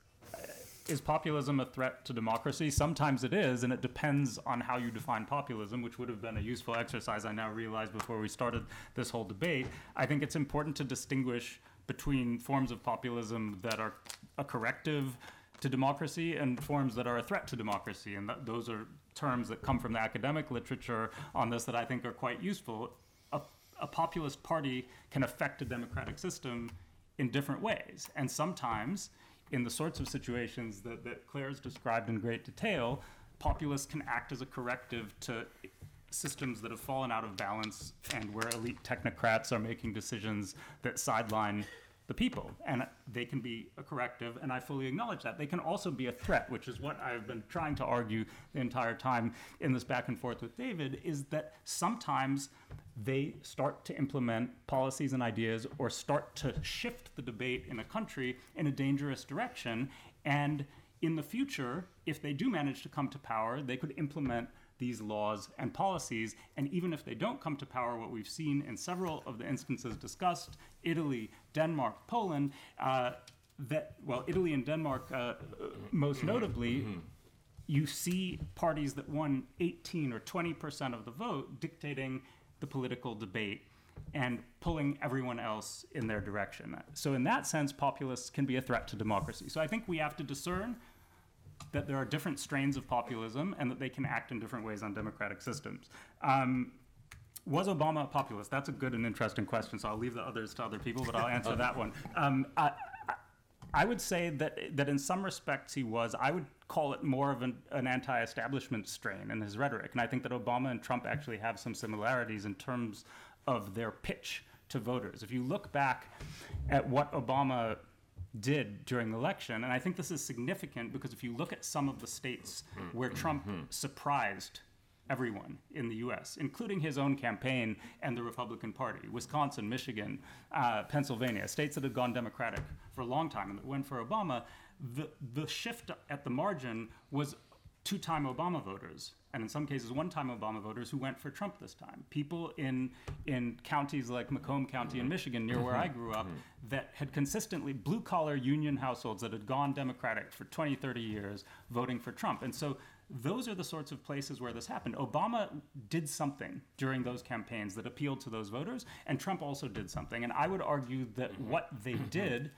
Is populism a threat to democracy? Sometimes it is, and it depends on how you define populism, which would have been a useful exercise, I now realize, before we started this whole debate. I think it's important to distinguish between forms of populism that are a corrective to democracy and forms that are a threat to democracy. And th- those are terms that come from the academic literature on this that I think are quite useful. A, a populist party can affect a democratic system in different ways. And sometimes, in the sorts of situations that, that Claire's described in great detail, populists can act as a corrective to systems that have fallen out of balance and where elite technocrats are making decisions that sideline the people. And they can be a corrective, and I fully acknowledge that. They can also be a threat, which is what I've been trying to argue the entire time in this back and forth with David, is that sometimes they start to implement policies and ideas or start to shift the debate in a country in a dangerous direction. And in the future, if they do manage to come to power, they could implement these laws and policies. And even if they don't come to power, what we've seen in several of the instances discussed Italy, Denmark, Poland uh, that, well, Italy and Denmark, uh, most notably, you see parties that won 18 or 20 percent of the vote dictating the political debate and pulling everyone else in their direction. So, in that sense, populists can be a threat to democracy. So, I think we have to discern that there are different strains of populism and that they can act in different ways on democratic systems. Um, was Obama a populist? That's a good and interesting question, so I'll leave the others to other people, but I'll answer that one. Um, I, I- would say that, that in some respects he was. I would call it more of an, an anti establishment strain in his rhetoric. And I think that Obama and Trump actually have some similarities in terms of their pitch to voters. If you look back at what Obama did during the election, and I think this is significant because if you look at some of the states where Trump surprised everyone in the US, including his own campaign and the Republican Party Wisconsin, Michigan, uh, Pennsylvania, states that had gone Democratic for a long time and that went for Obama. The, the shift at the margin was two time Obama voters, and in some cases, one time Obama voters who went for Trump this time. People in, in counties like Macomb County in Michigan, near where I mm-hmm. grew up, mm-hmm. that had consistently, blue collar union households that had gone Democratic for 20, 30 years, voting for Trump. And so those are the sorts of places where this happened. Obama did something during those campaigns that appealed to those voters, and Trump also did something. And I would argue that mm-hmm. what they did,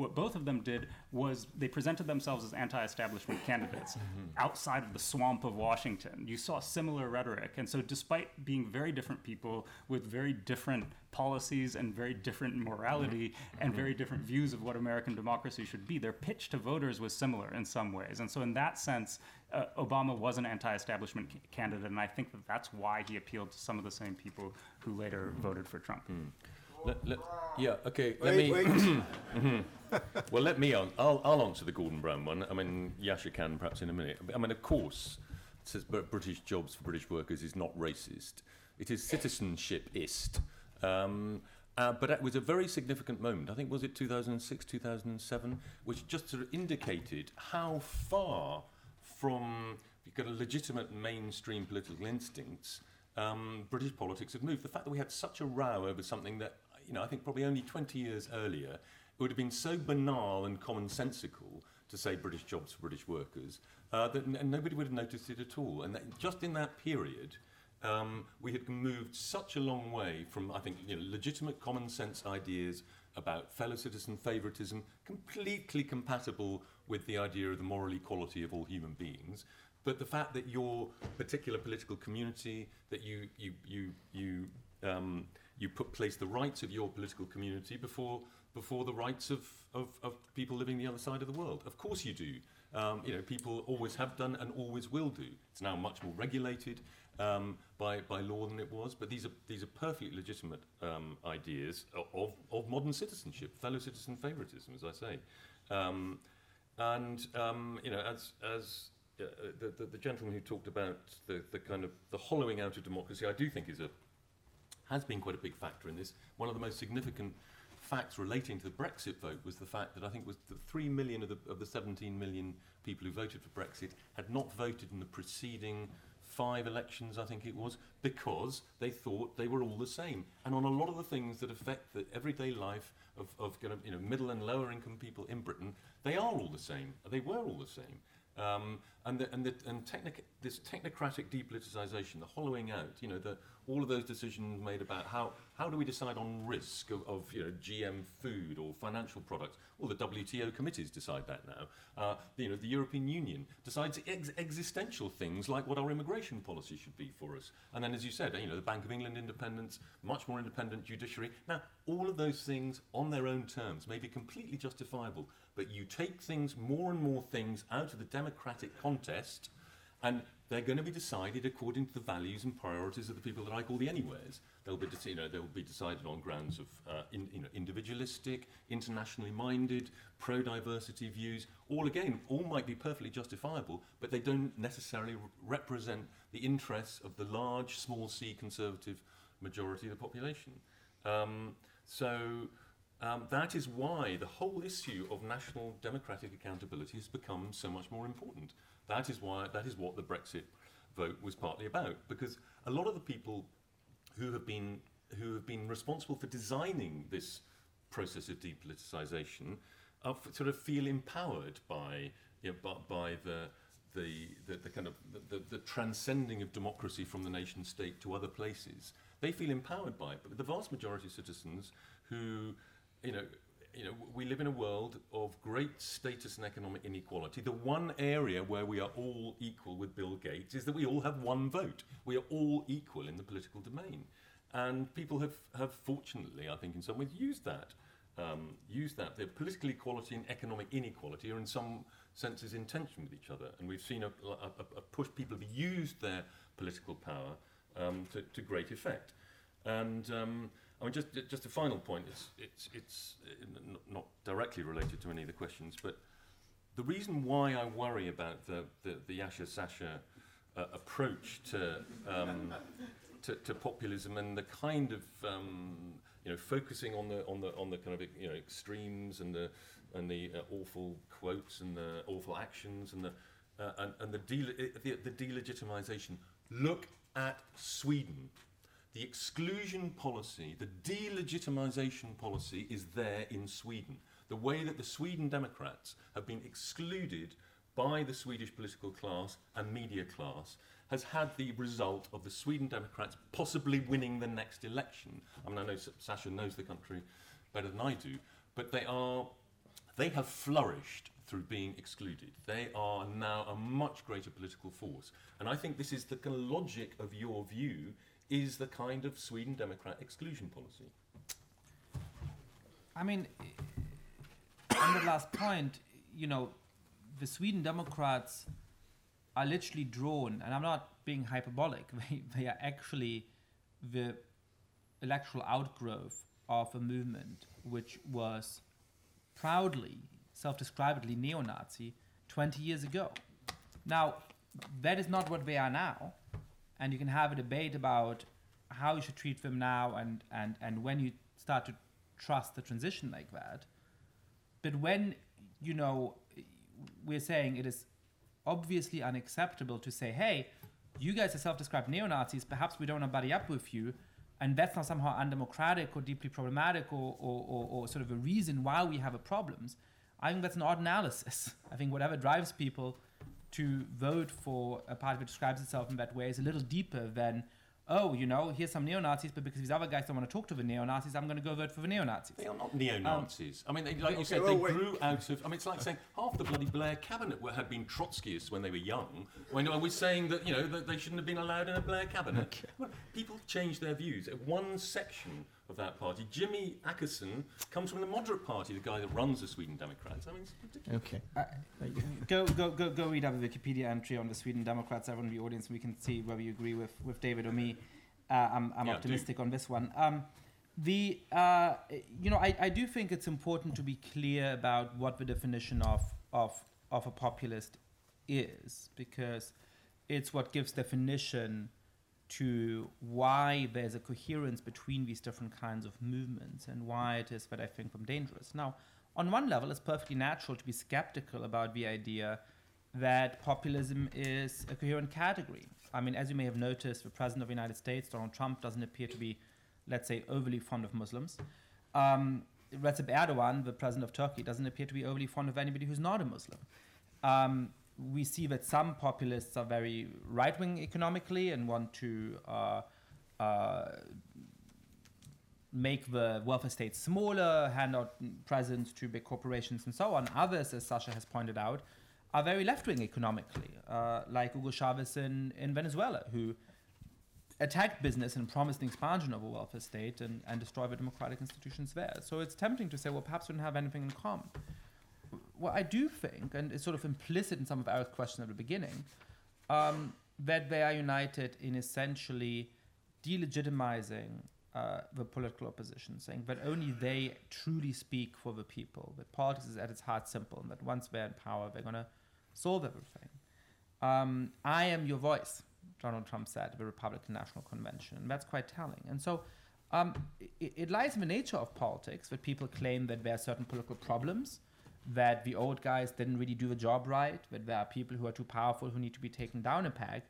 what both of them did, was they presented themselves as anti establishment candidates mm-hmm. outside of the swamp of Washington. You saw similar rhetoric. And so, despite being very different people with very different policies and very different morality mm-hmm. and mm-hmm. very different views of what American democracy should be, their pitch to voters was similar in some ways. And so, in that sense, uh, Obama was an anti-establishment c- candidate, and I think that that's why he appealed to some of the same people who later voted for Trump. Mm. Let, let, yeah, okay. Let Wait, me. wait. Mhm. Well, let me. On, I'll, I'll answer the Gordon Brown one. I mean, Yascha can perhaps in a minute. I mean, of course, it says British jobs for British workers is not racist. It is citizenshipist. Um, uh, but it was a very significant moment. I think was it 2006, 2007, which just sort of indicated how far from you've got a legitimate mainstream political instincts. Um, British politics have moved. The fact that we had such a row over something that you know I think probably only 20 years earlier it would have been so banal and commonsensical to say British jobs for British workers uh, that n- nobody would have noticed it at all. And that just in that period, um, we had moved such a long way from, I think, you know, legitimate common sense ideas about fellow citizen favoritism, completely compatible with the idea of the moral equality of all human beings. But the fact that your particular political community, that you you you you um, you put place the rights of your political community before before the rights of, of, of people living the other side of the world. Of course you do. Um, you know, people always have done and always will do. It's now much more regulated um, by, by law than it was, but these are, these are perfectly legitimate um, ideas of, of, modern citizenship, fellow citizen favoritism, as I say. Um, and, um, you know, as, as uh, the, the, the gentleman who talked about the, the kind of the hollowing out of democracy, I do think is a, has been quite a big factor in this. One of the most significant facts relating to the Brexit vote was the fact that I think was that 3 million of the, of the 17 million people who voted for Brexit had not voted in the preceding five elections, I think it was, because they thought they were all the same. And on a lot of the things that affect the everyday life of, of you know, middle and lower income people in Britain, they are all the same. They were all the same. Um, and the, and, the, and technic, this technocratic depoliticization, the hollowing out, you know, the, all of those decisions made about how, how do we decide on risk of, of you know, GM food or financial products. Well, the WTO committees decide that now. Uh, you know, the European Union decides ex- existential things like what our immigration policy should be for us. And then, as you said, you know, the Bank of England independence, much more independent judiciary. Now, all of those things on their own terms may be completely justifiable, but you take things, more and more things, out of the democratic contest, and they're going to be decided according to the values and priorities of the people that I call the anywheres. They'll be, you know, they'll be decided on grounds of uh, in, you know, individualistic, internationally minded, pro-diversity views. All again, all might be perfectly justifiable, but they don't necessarily re- represent the interests of the large, small C conservative majority of the population. Um, so um, that is why the whole issue of national democratic accountability has become so much more important. That is why that is what the Brexit vote was partly about, because a lot of the people who have been who have been responsible for designing this process of depoliticization are f- sort of feel empowered by you know, by, by the, the, the, the kind of the, the, the transcending of democracy from the nation state to other places. They feel empowered by it, but the vast majority of citizens who you know you know, we live in a world of great status and economic inequality. The one area where we are all equal with Bill Gates is that we all have one vote. We are all equal in the political domain. And people have, have fortunately, I think, in some ways, used that. Um, used that. The political equality and economic inequality are in some senses in tension with each other. And we've seen a, a, a push, people have used their political power um, to, to great effect. And um, I mean, just just a final point. It's it's it's uh, not directly related to any of the questions, but the reason why I worry about the the, the Yascha Sasha uh, approach to, um, to to populism and the kind of um, you know focusing on the on the on the kind of you know extremes and the and the uh, awful quotes and the awful actions and the uh, and, and the, de- the the delegitimization. Look at Sweden the exclusion policy, the delegitimization policy is there in Sweden. The way that the Sweden Democrats have been excluded by the Swedish political class and media class has had the result of the Sweden Democrats possibly winning the next election. I mean, I know Sasha knows the country better than I do, but they are they have flourished through being excluded. They are now a much greater political force. And I think this is the logic of your view is the kind of Sweden Democrat exclusion policy. I mean, eh, on the last point, you know, the Sweden Democrats are literally drawn, and I'm not being hyperbolic, they, they are actually the electoral outgrowth of a movement which was proudly, self describedly neo Nazi 20 years ago. Now, that is not what they are now and you can have a debate about how you should treat them now and, and, and when you start to trust the transition like that. But when, you know, we're saying it is obviously unacceptable to say, hey, you guys are self described neo Nazis, perhaps we don't want to buddy up with you, and that's not somehow undemocratic or deeply problematic or, or, or, or sort of a reason why we have a problems, I think that's an odd analysis. I think whatever drives people to vote for a party that describes itself in that way is a little deeper than, oh, you know, here's some neo Nazis, but because these other guys don't want to talk to the neo Nazis, I'm going to go vote for the neo Nazis. They are not neo-Nazis. Um, I mean, they, like you okay, said, well, they wait. grew out of. I mean, it's like saying half the bloody Blair cabinet were, had been Trotskyists when they were young. When I was saying that you know that they shouldn't have been allowed in a Blair cabinet. Well, people change their views. One section of that party, Jimmie Åkesson, comes from the moderate party, the guy that runs the Sweden Democrats. I mean, it's ridiculous. Okay. go, go, go, go read up a Wikipedia entry on the Sweden Democrats. Everyone in the audience, we can see whether you agree with, with David or me. Uh, I'm, I'm Yeah, do. optimistic on this one. Um, the, uh, you know, I, I do think it's important to be clear about what the definition of, of, of a populist is, because it's what gives definition to why there's a coherence between these different kinds of movements and why it is that I think them dangerous. Now, on one level, it's perfectly natural to be skeptical about the idea that populism is a coherent category. I mean, as you may have noticed, the President of the United States, Donald Trump, doesn't appear to be, let's say, overly fond of Muslims. Um, Recep Erdogan, the President of Turkey, doesn't appear to be overly fond of anybody who's not a Muslim. Um, we see that some populists are very right wing economically and want to uh, uh, make the welfare state smaller, hand out presents to big corporations, and so on. Others, as Sasha has pointed out, are very left wing economically, uh, like Hugo Chavez in, in Venezuela, who attacked business and promised an expansion of a welfare state and, and destroy the democratic institutions there. So it's tempting to say, well, perhaps we don't have anything in common. Well, I do think, and it's sort of implicit in some of Eric's questions at the beginning, um, that they are united in essentially delegitimizing uh, the political opposition, saying that only they truly speak for the people, that politics is at its heart simple, and that once they're in power, they're going to solve everything. Um, I am your voice, Donald Trump said at the Republican National Convention, and that's quite telling. And so um, it, it lies in the nature of politics that people claim that there are certain political problems, that the old guys didn't really do the job right, that there are people who are too powerful who need to be taken down a peg,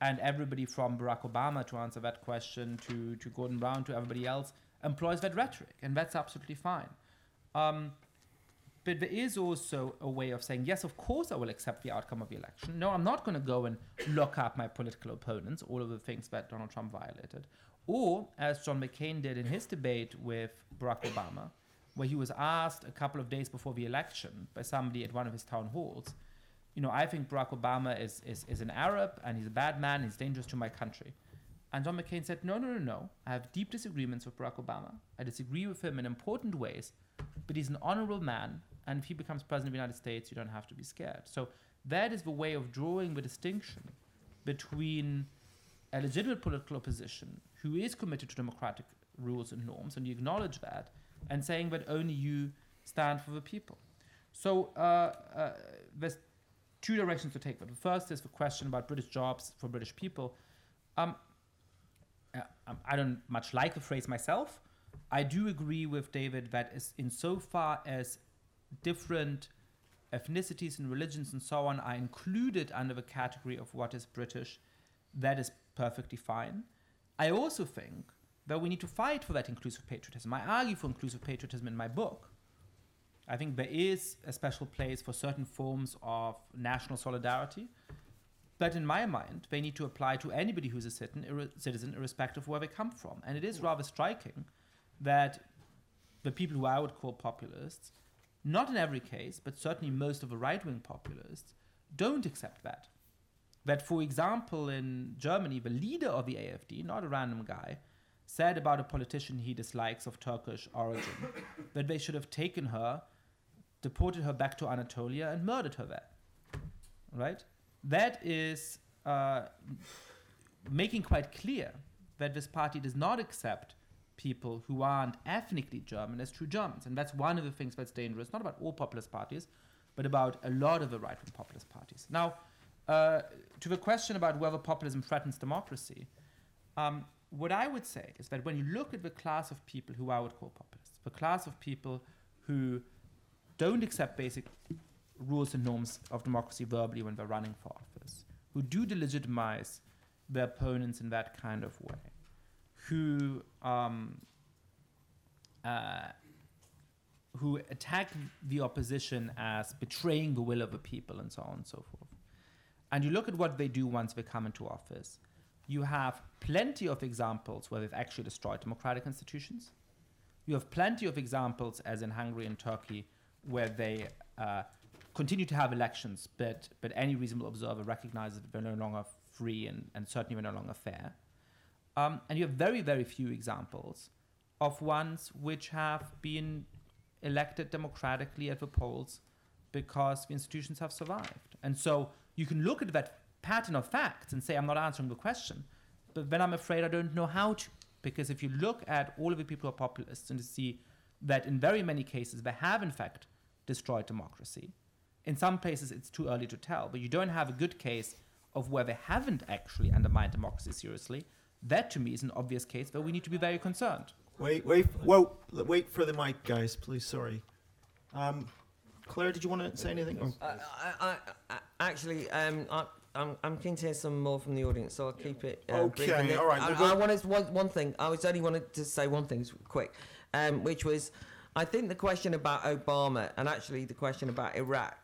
and everybody from Barack Obama to answer that question to, to Gordon Brown to everybody else employs that rhetoric, and that's absolutely fine. Um, but there is also a way of saying, yes, of course I will accept the outcome of the election. No, I'm not going to go and lock up my political opponents, all of the things that Donald Trump violated. Or, as John McCain did in his debate with Barack Obama, where he was asked a couple of days before the election by somebody at one of his town halls, you know, I think Barack Obama is, is, is an Arab and he's a bad man, he's dangerous to my country. And John McCain said, no, no, no, no. I have deep disagreements with Barack Obama. I disagree with him in important ways, but he's an honorable man. And if he becomes president of the United States, you don't have to be scared. So that is the way of drawing the distinction between a legitimate political opposition who is committed to democratic rules and norms, and you acknowledge that, and saying that only you stand for the people. So uh, uh, there's two directions to take. But the first is the question about British jobs for British people. Um, uh, um, I don't much like the phrase myself. I do agree with David that is insofar as different ethnicities and religions and so on are included under the category of what is British, that is perfectly fine. I also think that we need to fight for that inclusive patriotism. I argue for inclusive patriotism in my book. I think there is a special place for certain forms of national solidarity, but in my mind, they need to apply to anybody who's a citizen, irre- citizen irrespective of where they come from. And it is rather striking that the people who I would call populists, not in every case, but certainly most of the right wing populists, don't accept that. That, for example, in Germany, the leader of the AfD, not a random guy, said about a politician he dislikes of Turkish origin that they should have taken her, deported her back to Anatolia, and murdered her there. Right? That is uh, making quite clear that this party does not accept people who aren't ethnically German as true Germans. And that's one of the things that's dangerous, not about all populist parties, but about a lot of the right wing populist parties. Now, uh, to the question about whether populism threatens democracy, um, what I would say is that when you look at the class of people who I would call populists, the class of people who don't accept basic rules and norms of democracy verbally when they're running for office, who do delegitimize their opponents in that kind of way, who um, uh, who attack the opposition as betraying the will of the people and so on and so forth. And you look at what they do once they come into office. You have plenty of examples where they've actually destroyed democratic institutions. You have plenty of examples, as in Hungary and Turkey, where they uh, continue to have elections, but, but any reasonable observer recognizes that they're no longer free and, and certainly they're no longer fair. Um, and you have very, very few examples of ones which have been elected democratically at the polls because the institutions have survived. And so you can look at that pattern of facts and say, I'm not answering the question. But then I'm afraid I don't know how to. Because if you look at all of the people who are populists and you see that in very many cases they have in fact destroyed democracy, in some places it's too early to tell, but you don't have a good case of where they haven't actually undermined democracy seriously. That to me is an obvious case where we need to be very concerned. Wait, wait, whoa, wait for the mic, guys, please. Sorry. Um, Claire, did you want to say anything? Or- I, I, I, I, actually, um, I, I'm, I'm keen to hear some more from the audience, so I'll keep it. Brief. Okay, And all right, I, I wanted one, one thing. I was only wanted to say one thing, quick, um, which was, I think the question about Obama and actually the question about Iraq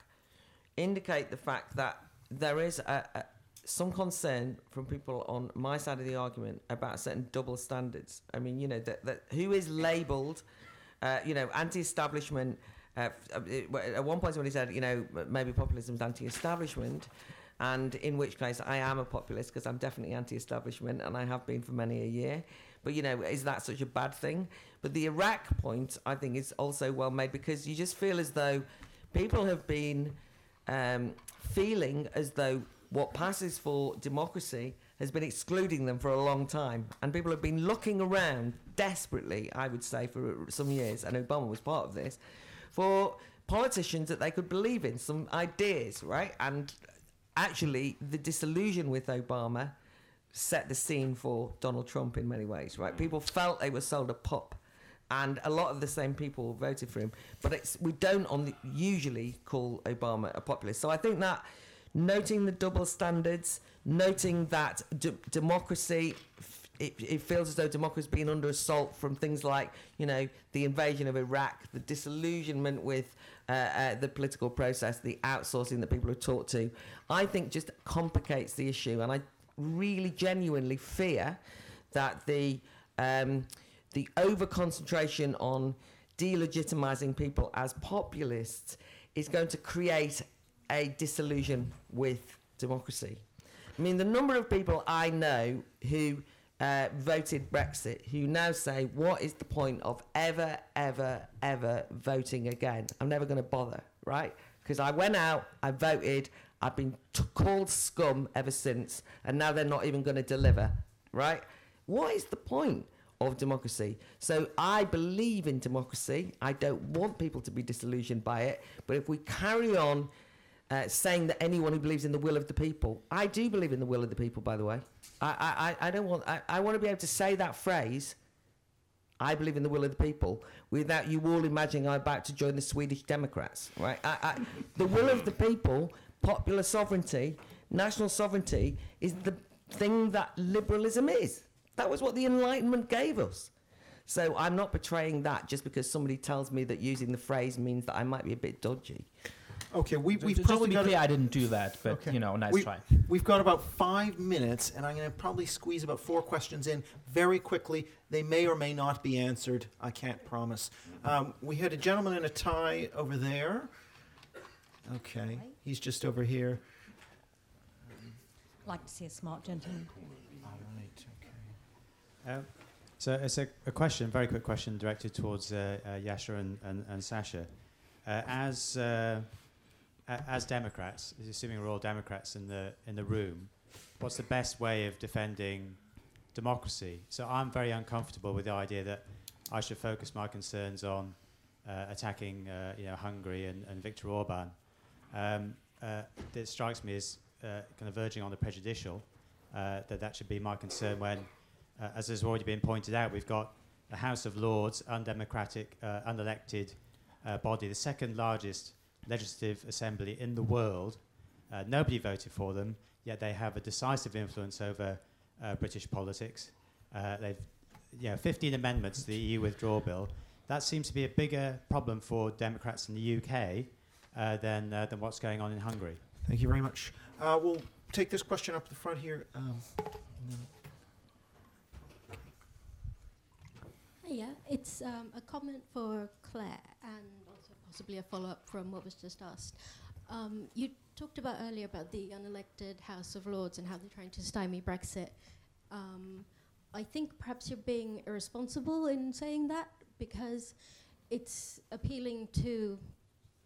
indicate the fact that there is a, a, some concern from people on my side of the argument about certain double standards. I mean, you know, that, that who is labelled, uh, you know, anti-establishment. Uh, uh, at one point, somebody said, you know, maybe populism is anti-establishment, and in which case I am a populist because I'm definitely anti-establishment, and I have been for many a year. But you know, is that such a bad thing? But the Iraq point, I think, is also well made because you just feel as though people have been um, feeling as though what passes for democracy has been excluding them for a long time. And people have been looking around desperately, I would say, for some years, and Obama was part of this, for politicians that they could believe in, some ideas, right? And actually, the disillusion with Obama set the scene for Donald Trump in many ways, right? Mm. People felt they were sold a pup. And a lot of the same people voted for him, but it's we don't on the, usually call Obama a populist. So I think that noting the double standards, noting that d- democracy, it, it feels as though democracy is being under assault from things like, you know, the invasion of Iraq, the disillusionment with uh, uh, the political process, the outsourcing that people are taught to, I think just complicates the issue. And I really genuinely fear that the um, the over concentration on delegitimizing people as populists is going to create a disillusion with democracy. I mean, the number of people I know who uh, voted Brexit who now say, What is the point of ever, ever, ever voting again? I'm never going to bother, right? Because I went out, I voted, I've been t- called scum ever since, and now they're not even going to deliver, right? What is the point of democracy? So I believe in democracy. I don't want people to be disillusioned by it. But if we carry on uh, saying that anyone who believes in the will of the people, I do believe in the will of the people, by the way. I, I, I- don't want, I, I want to be able to say that phrase, I believe in the will of the people, without you all imagining I'm about to join the Swedish Democrats, right? I, I, the will of the people, popular sovereignty, national sovereignty, is the thing that liberalism is. That was what the Enlightenment gave us. So I'm not betraying that just because somebody tells me that using the phrase means that I might be a bit dodgy. Okay, we, Ju- we've just probably to be got. clear, I didn't do that, but Okay. you know, nice we, try. We've got about five minutes, and I'm going to probably squeeze about four questions in very quickly. They may or may not be answered. I can't promise. Um, we had a gentleman in a tie over there. Okay, he's just over here. like to see a smart gentleman. All right. Okay. Um, so it's a, a question, very quick question directed towards uh, uh, Yascha and, and, and Sasha. Uh, as uh, a- as Democrats, assuming we're all Democrats in the in the room, what's the best way of defending democracy? So I'm very uncomfortable with the idea that I should focus my concerns on uh, attacking, uh, you know, Hungary and, and Viktor Orban. Um, uh, it strikes me as uh, kind of verging on the prejudicial. Uh, that that should be my concern when uh, as has already been pointed out, we've got the House of Lords, undemocratic, unelected body, the second largest legislative assembly in the world. Uh, nobody voted for them, yet they have a decisive influence over uh, British politics. Uh, they've you know, 15 amendments to the EU withdrawal bill. That seems to be a bigger problem for Democrats in the UK uh, than, uh, than what's going on in Hungary. Thank you very much. Uh, we'll take this question up the front here. Um, Yeah, it's um, a comment for Claire and also possibly a follow up from what was just asked. Um, you talked about earlier about the unelected House of Lords and how they're trying to stymie Brexit. Um, I think perhaps you're being irresponsible in saying that because it's appealing to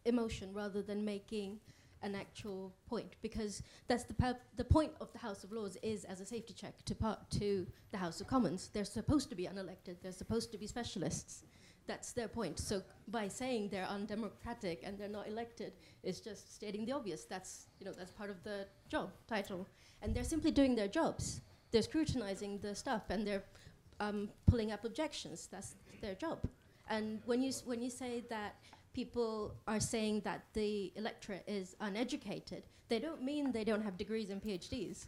emotion rather than making an actual point because that's the the point of the House of Lords is as a safety check to part to the House of Commons. They're supposed to be unelected. They're supposed to be specialists. That's their point. So by saying they're undemocratic and they're not elected, it's just stating the obvious. That's you know that's part of the job title, and they're simply doing their jobs. They're scrutinizing the stuff and they're um, pulling up objections. That's their job. And when you when you say that people are saying that the electorate is uneducated, they don't mean they don't have degrees and PhDs.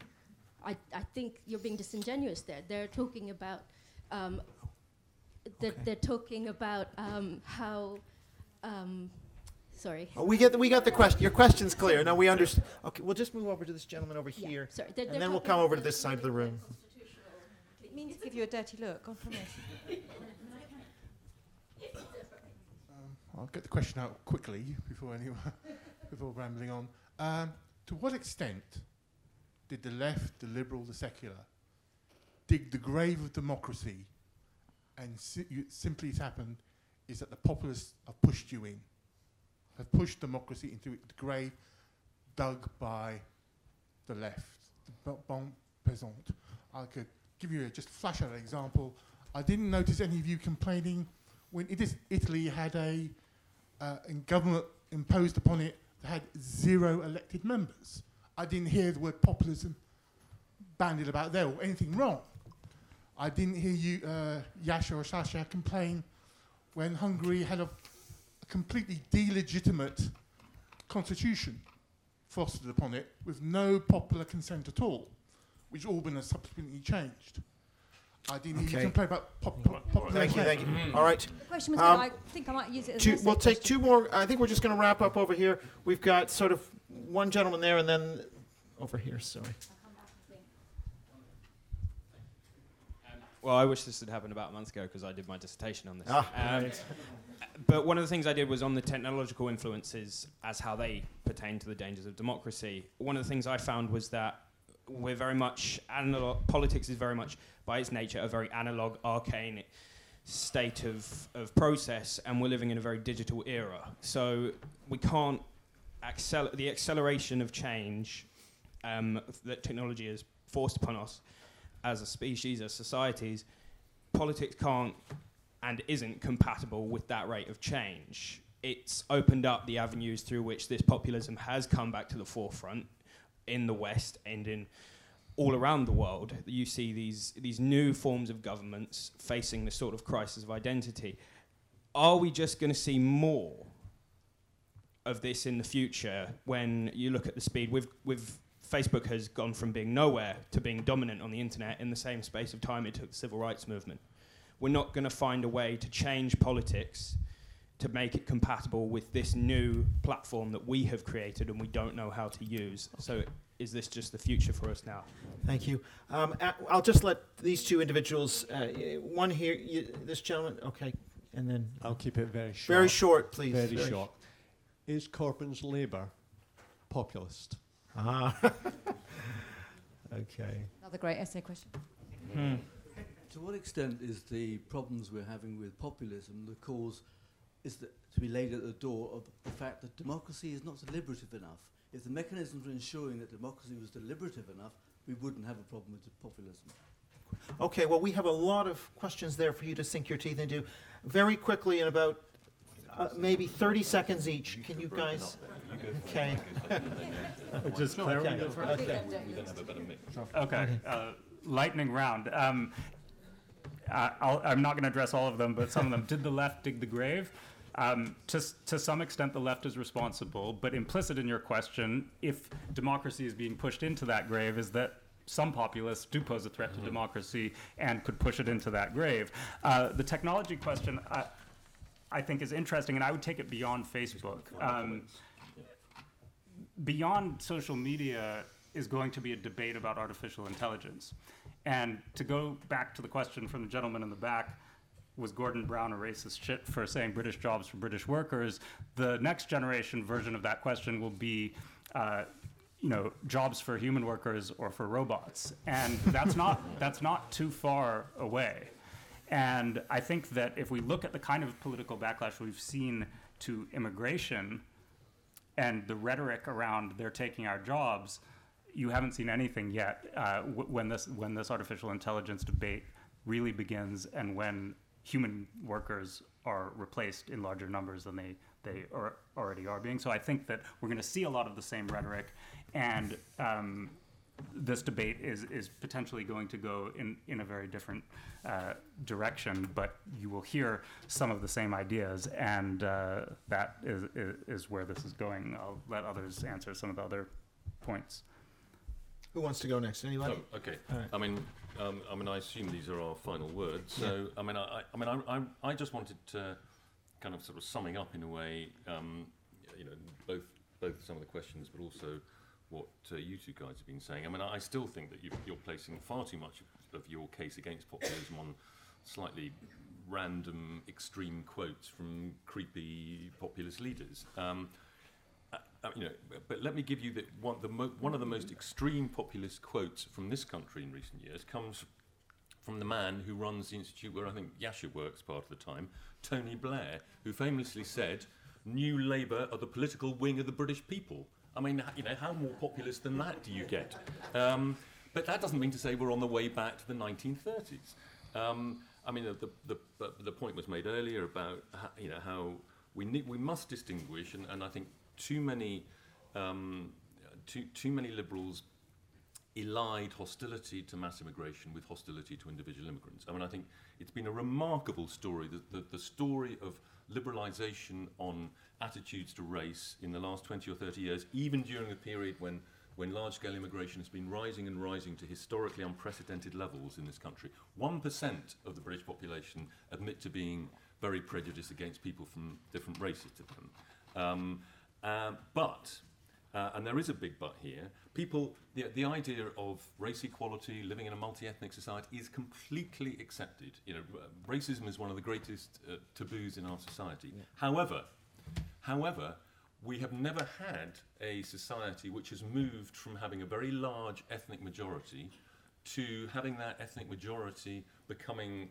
I, I think you're being disingenuous there. They're talking about um, they're, Okay. they're talking about um, how um, sorry. Oh, we get the, we got the question. Your question's clear. Now we understand. Okay, we'll just move over to this gentleman over Yeah, here, sorry, they're- and they're then we'll talking come over to about this side of the room. It means to give you a dirty look, I promise. I'll get the question out quickly before anyone, before rambling on. Um, to what extent did the left, the liberal, the secular, dig the grave of democracy, and si- you, simply it's happened is that the populists have pushed you in, have pushed democracy into the grave dug by the left, the bo- bon. I could give you a just flash out example. I didn't notice any of you complaining when it is Italy had a uh, government imposed upon it that had zero elected members. I didn't hear the word populism bandied about there or anything wrong. I didn't hear you, uh, Yascha or Sasha, complain when Hungary had a, a completely delegitimate constitution fostered upon it with no popular consent at all, which Orban has subsequently changed. I didn't hear Okay. you complain about pop, pop, popular Thank you, thank you. All right. The question was Um, good. I think I might use it as Two, an essay we'll take question. two more. I think we're just going to wrap up over here. We've got sort of one gentleman there, and then over here. Sorry. Well, I wish this had happened about a month ago because I did my dissertation on this. Ah, Um, right. But one of the things I did was on the technological influences as how they pertain to the dangers of democracy. One of the things I found was that we're very much analog. Politics is very much, by its nature, a very analog, arcane state of, of process, and we're living in a very digital era. So we can't accelerate the acceleration of change um, that technology has forced upon us as a species, as societies, politics can't and isn't compatible with that rate of change. It's opened up the avenues through which this populism has come back to the forefront in the West and in all around the world. You see these these new forms of governments facing this sort of crisis of identity. Are we just going to see more of this in the future when you look at the speed with with Facebook has gone from being nowhere to being dominant on the internet in the same space of time it took the civil rights movement. We're not going to find a way to change politics to make it compatible with this new platform that we have created and we don't know how to use. So is this just the future for us now? Thank you. Um, a- I'll just let these two individuals. Uh, one here, you, this gentleman. Okay, and then I'll keep it very short. Very short, please. Very, Very short. Is Corbyn's Labour populist? Ah. okay. Another great essay question. To what extent is the problems we're having with populism the cause is that to be laid at the door of the fact that democracy is not deliberative enough? If the mechanism for ensuring that democracy was deliberative enough, we wouldn't have a problem with populism. Okay, well, we have a lot of questions there for you to sink your teeth into. Very quickly, in about uh, maybe 30 seconds each. Can you guys? Okay. Just No, Claire, okay. we go first? Okay. We don't have a better mix. Okay. Uh, lightning round. Um, I- I'll, I'm not going to address all of them, but some of them. Did the left dig the grave? Um, to, s- to some extent, the left is responsible, but implicit in your question, if democracy is being pushed into that grave, is that some populists do pose a threat to democracy and could push it into that grave. Uh, the technology question, I, I think, is interesting, and I would take it beyond Facebook. Um, beyond social media is going to be a debate about artificial intelligence. And to go back to the question from the gentleman in the back, was Gordon Brown a racist shit for saying British jobs for British workers? The next generation version of that question will be, uh, you know, jobs for human workers or for robots, and that's not that's not too far away. And I think that if we look at the kind of political backlash we've seen to immigration and the rhetoric around they're taking our jobs, you haven't seen anything yet uh, w- when this when this artificial intelligence debate really begins and when human workers are replaced in larger numbers than they they are already are being. So I think that we're going to see a lot of the same rhetoric, and um, this debate is is potentially going to go in in a very different uh, direction. But you will hear some of the same ideas, and uh, that is, is is where this is going. I'll let others answer some of the other points. Who wants to go next? Anybody? Oh, okay. All right. I mean, um, I mean, I assume these are our final words. So, I mean, I, I- I mean, I, I, I just wanted to kind of sort of summing up in a way, um, you know, both both some of the questions, but also what uh, you two guys have been saying. I mean, I, still think that you, you're placing far too much of, your case against populism on slightly random, extreme quotes from creepy populist leaders. Um, uh, uh, you know, but- let me give you the, one, the mo- one of the most extreme populist quotes from this country in recent years comes from the man who runs the institute where I think Yascha works part of the time, Tony Blair, who famously said, "New Labour are the political wing of the British people." I mean, you know, how more populist than that do you get? Um, but that doesn't mean to say we're on the way back to the 1930s. Um, I mean, the, the, the, point was made earlier about ho- you know how we need, we must distinguish, and, and I think too many um, too, too many liberals elide hostility to mass immigration with hostility to individual immigrants. I mean, I think it's been a remarkable story, the, the story of liberalisation on attitudes to race in the last 20 or 30 years, even during the period when, when large-scale immigration has been rising and rising to historically unprecedented levels in this country. 1% of the British population admit to being very prejudiced against people from different races to them. Um, uh, but uh, and there is a big but here. People, the, the idea of race equality, living in a multi-ethnic society, is completely accepted. You know, racism is one of the greatest uh, taboos in our society. However, however, we have never had a society which has moved from having a very large ethnic majority to having that ethnic majority becoming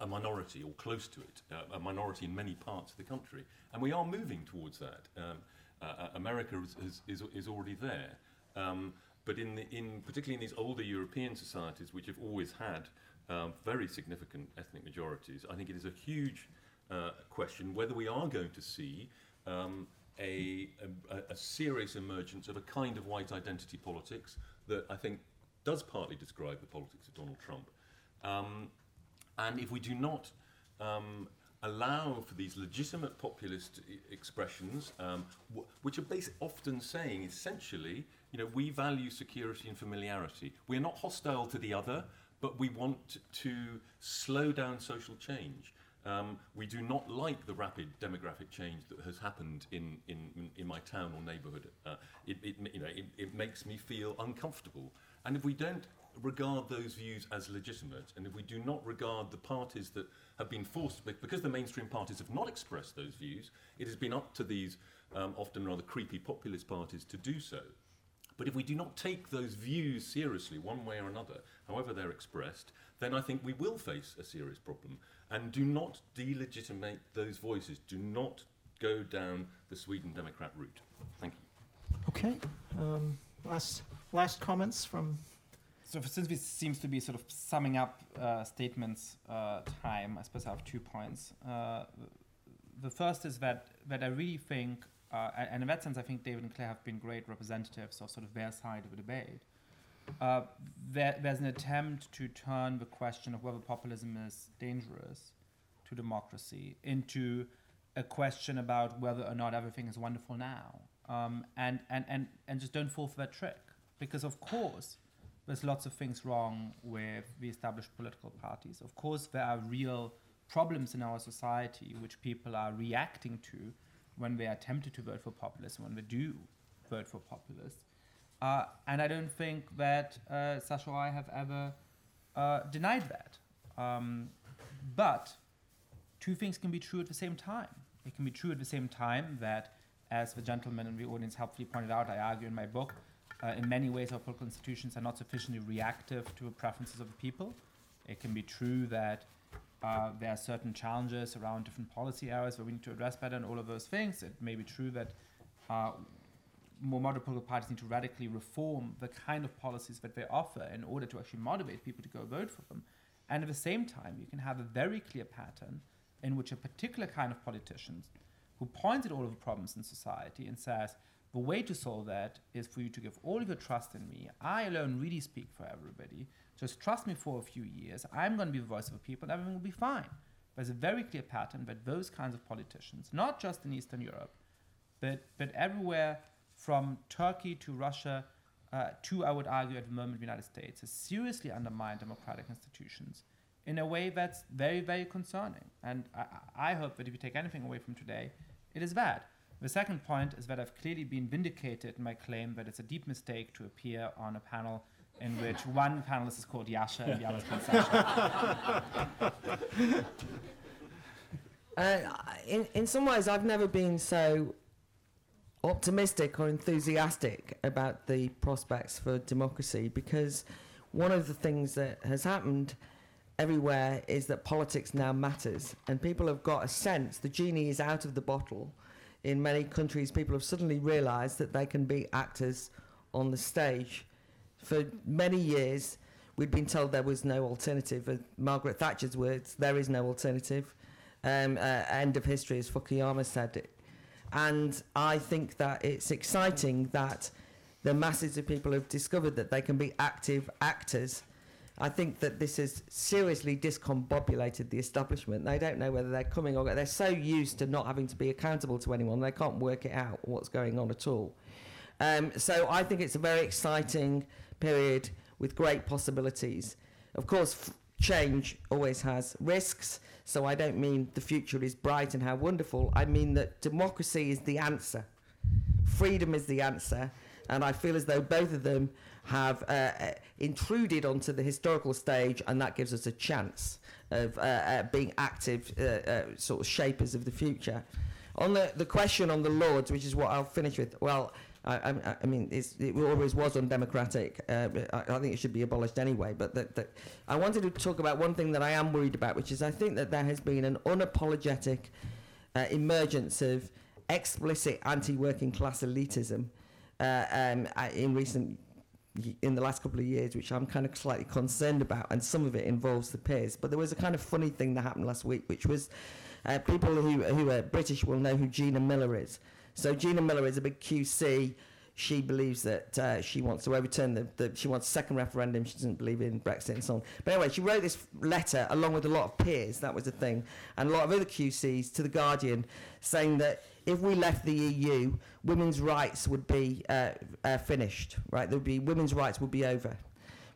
a minority or close to it, uh, a minority in many parts of the country. And we are moving towards that. Um, uh, uh, America is, is, is, already there. Um, but in, the, in particularly in these older European societies, which have always had um, very significant ethnic majorities, I think it is a huge uh, question whether we are going to see um, a, a, a serious emergence of a kind of white identity politics that I think does partly describe the politics of Donald Trump. Um, and if we do not um, allow for these legitimate populist I- expressions, um, w- which are basi- often saying essentially, you know, we value security and familiarity. We're not hostile to the other, but we want to slow down social change. Um, we do not like the rapid demographic change that has happened in, in, in- my town or neighbourhood. Uh, it, it, you know, it, it makes me feel uncomfortable. And if we don't regard those views as legitimate, and if we do not regard the parties that have been forced, because the mainstream parties have not expressed those views, it has been up to these um, often rather creepy populist parties to do so. But if we do not take those views seriously, one way or another, however they're expressed, then I think we will face a serious problem. And do not delegitimate those voices. Do not go down the Sweden Democrat route. Thank you. Okay. Um, last last comments from. So since this seems to be sort of summing up uh, statements uh, time, I suppose I have two points. Uh, the first is that that I really think, uh, and in that sense, I think David and Claire have been great representatives of sort of their side of the debate. Uh, there, there's an attempt to turn the question of whether populism is dangerous to democracy into a question about whether or not everything is wonderful now. Um, and, and, and, and just don't fall for that trick. Because, of course, there's lots of things wrong with the established political parties. Of course, there are real problems in our society which people are reacting to when they are tempted to vote for populists, when they do vote for populists. Uh, and I don't think that uh, Sasha or I have ever uh, denied that. Um, but two things can be true at the same time. It can be true at the same time that, as the gentleman in the audience helpfully pointed out, I argue in my book, uh, in many ways our political institutions are not sufficiently reactive to the preferences of the people. It can be true that uh, there are certain challenges around different policy areas where we need to address better and all of those things. It may be true that uh, more moderate political parties need to radically reform the kind of policies that they offer in order to actually motivate people to go vote for them. And at the same time, you can have a very clear pattern in which a particular kind of politician who points at all of the problems in society and says, the way to solve that is for you to give all of your trust in me. I alone really speak for everybody. Just trust me for a few years. I'm going to be the voice of the people, and everything will be fine. There's a very clear pattern that those kinds of politicians, not just in Eastern Europe, but, but everywhere from Turkey to Russia uh, to, I would argue, at the moment, the United States, has seriously undermined democratic institutions in a way that's very, very concerning. And I, I hope that if you take anything away from today, it is that. The second point is that I've clearly been vindicated in my claim that it's a deep mistake to appear on a panel in which one panelist is called Yascha and the other is called Sasha. Uh, in, in some ways, I've never been so optimistic or enthusiastic about the prospects for democracy because one of the things that has happened everywhere is that politics now matters and people have got a sense the genie is out of the bottle. In many countries people have suddenly realized that they can be actors on the stage. For many years we'd been told there was no alternative. Uh, margaret thatcher's words there is no alternative. Um, uh, end of history as fukuyama said. it and I think that it's exciting that the masses of people have discovered that they can be active actors. I think that this has seriously discombobulated the establishment. They don't know whether they're coming or they're so used to not having to be accountable to anyone, they can't work it out what's going on at all. Um, so I think it's a very exciting period with great possibilities. Of course, change always has risks. So I don't mean the future is bright and how wonderful. I mean that democracy is the answer, freedom is the answer, and I feel as though both of them have uh, uh, intruded onto the historical stage, and that gives us a chance of uh, uh, being active uh, uh, sort of shapers of the future. On the, the question on the Lords, which is what I'll finish with, well, I, I, I mean, it always was undemocratic. Uh, I, I think it should be abolished anyway. But that, that I wanted to talk about one thing that I am worried about, which is I think that there has been an unapologetic uh, emergence of explicit anti-working class elitism uh, um, uh, in recent in the last couple of years, which I'm kind of slightly concerned about, and some of it involves the peers. But there was a kind of funny thing that happened last week, which was uh, people who, who are British will know who Gina Miller is. So Gina Miller is a big QC. She believes that uh, she wants to overturn the, the, she wants a second referendum. She doesn't believe in Brexit and so on. But anyway, she wrote this letter along with a lot of peers. That was the thing, and a lot of other QCs to the Guardian, saying that if we left the EU, women's rights would be uh, uh, finished. Right, there would be women's rights would be over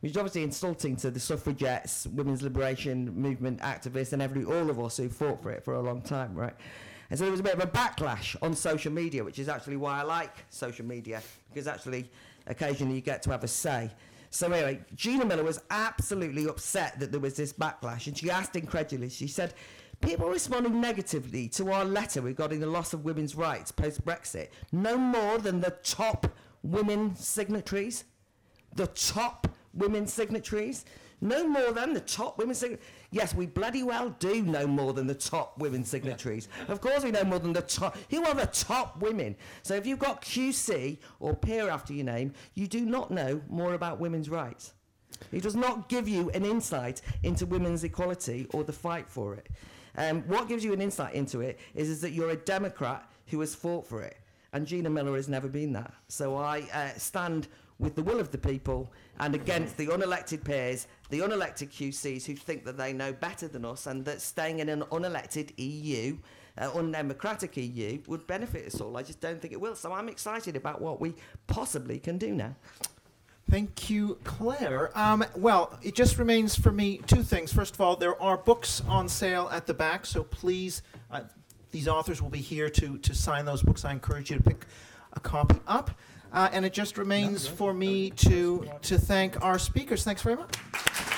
which is obviously insulting to the suffragettes, women's liberation movement activists, and every all of us who fought for it for a long time, right? And so there was a bit of a backlash on social media, which is actually why I like social media, because actually occasionally you get to have a say. So anyway, Gina Miller was absolutely upset that there was this backlash, and she asked incredulously, she said, People responding negatively to our letter regarding the loss of women's rights post Brexit, no more than the top women signatories. The top women signatories. No more than the top women signatories. Yes, we bloody well do know more than the top women signatories. Of course, we know more than the top. Who are the top women? So if you've got QC or peer after your name, you do not know more about women's rights. It does not give you an insight into women's equality or the fight for it. Um, what gives you an insight into it is, is that you're a Democrat who has fought for it. And Gina Miller has never been that. So I uh, stand with the will of the people and against the unelected peers, the unelected QCs who think that they know better than us and that staying in an unelected EU, uh, undemocratic EU, would benefit us all. I just don't think it will. So I'm excited about what we possibly can do now. Thank you, Claire. Um, well, it just remains for me two things. First of all, there are books on sale at the back, so please, uh, these authors will be here to, to sign those books. I encourage you to pick a copy up. Uh, and it just remains for me to, to thank our speakers. Thanks very much.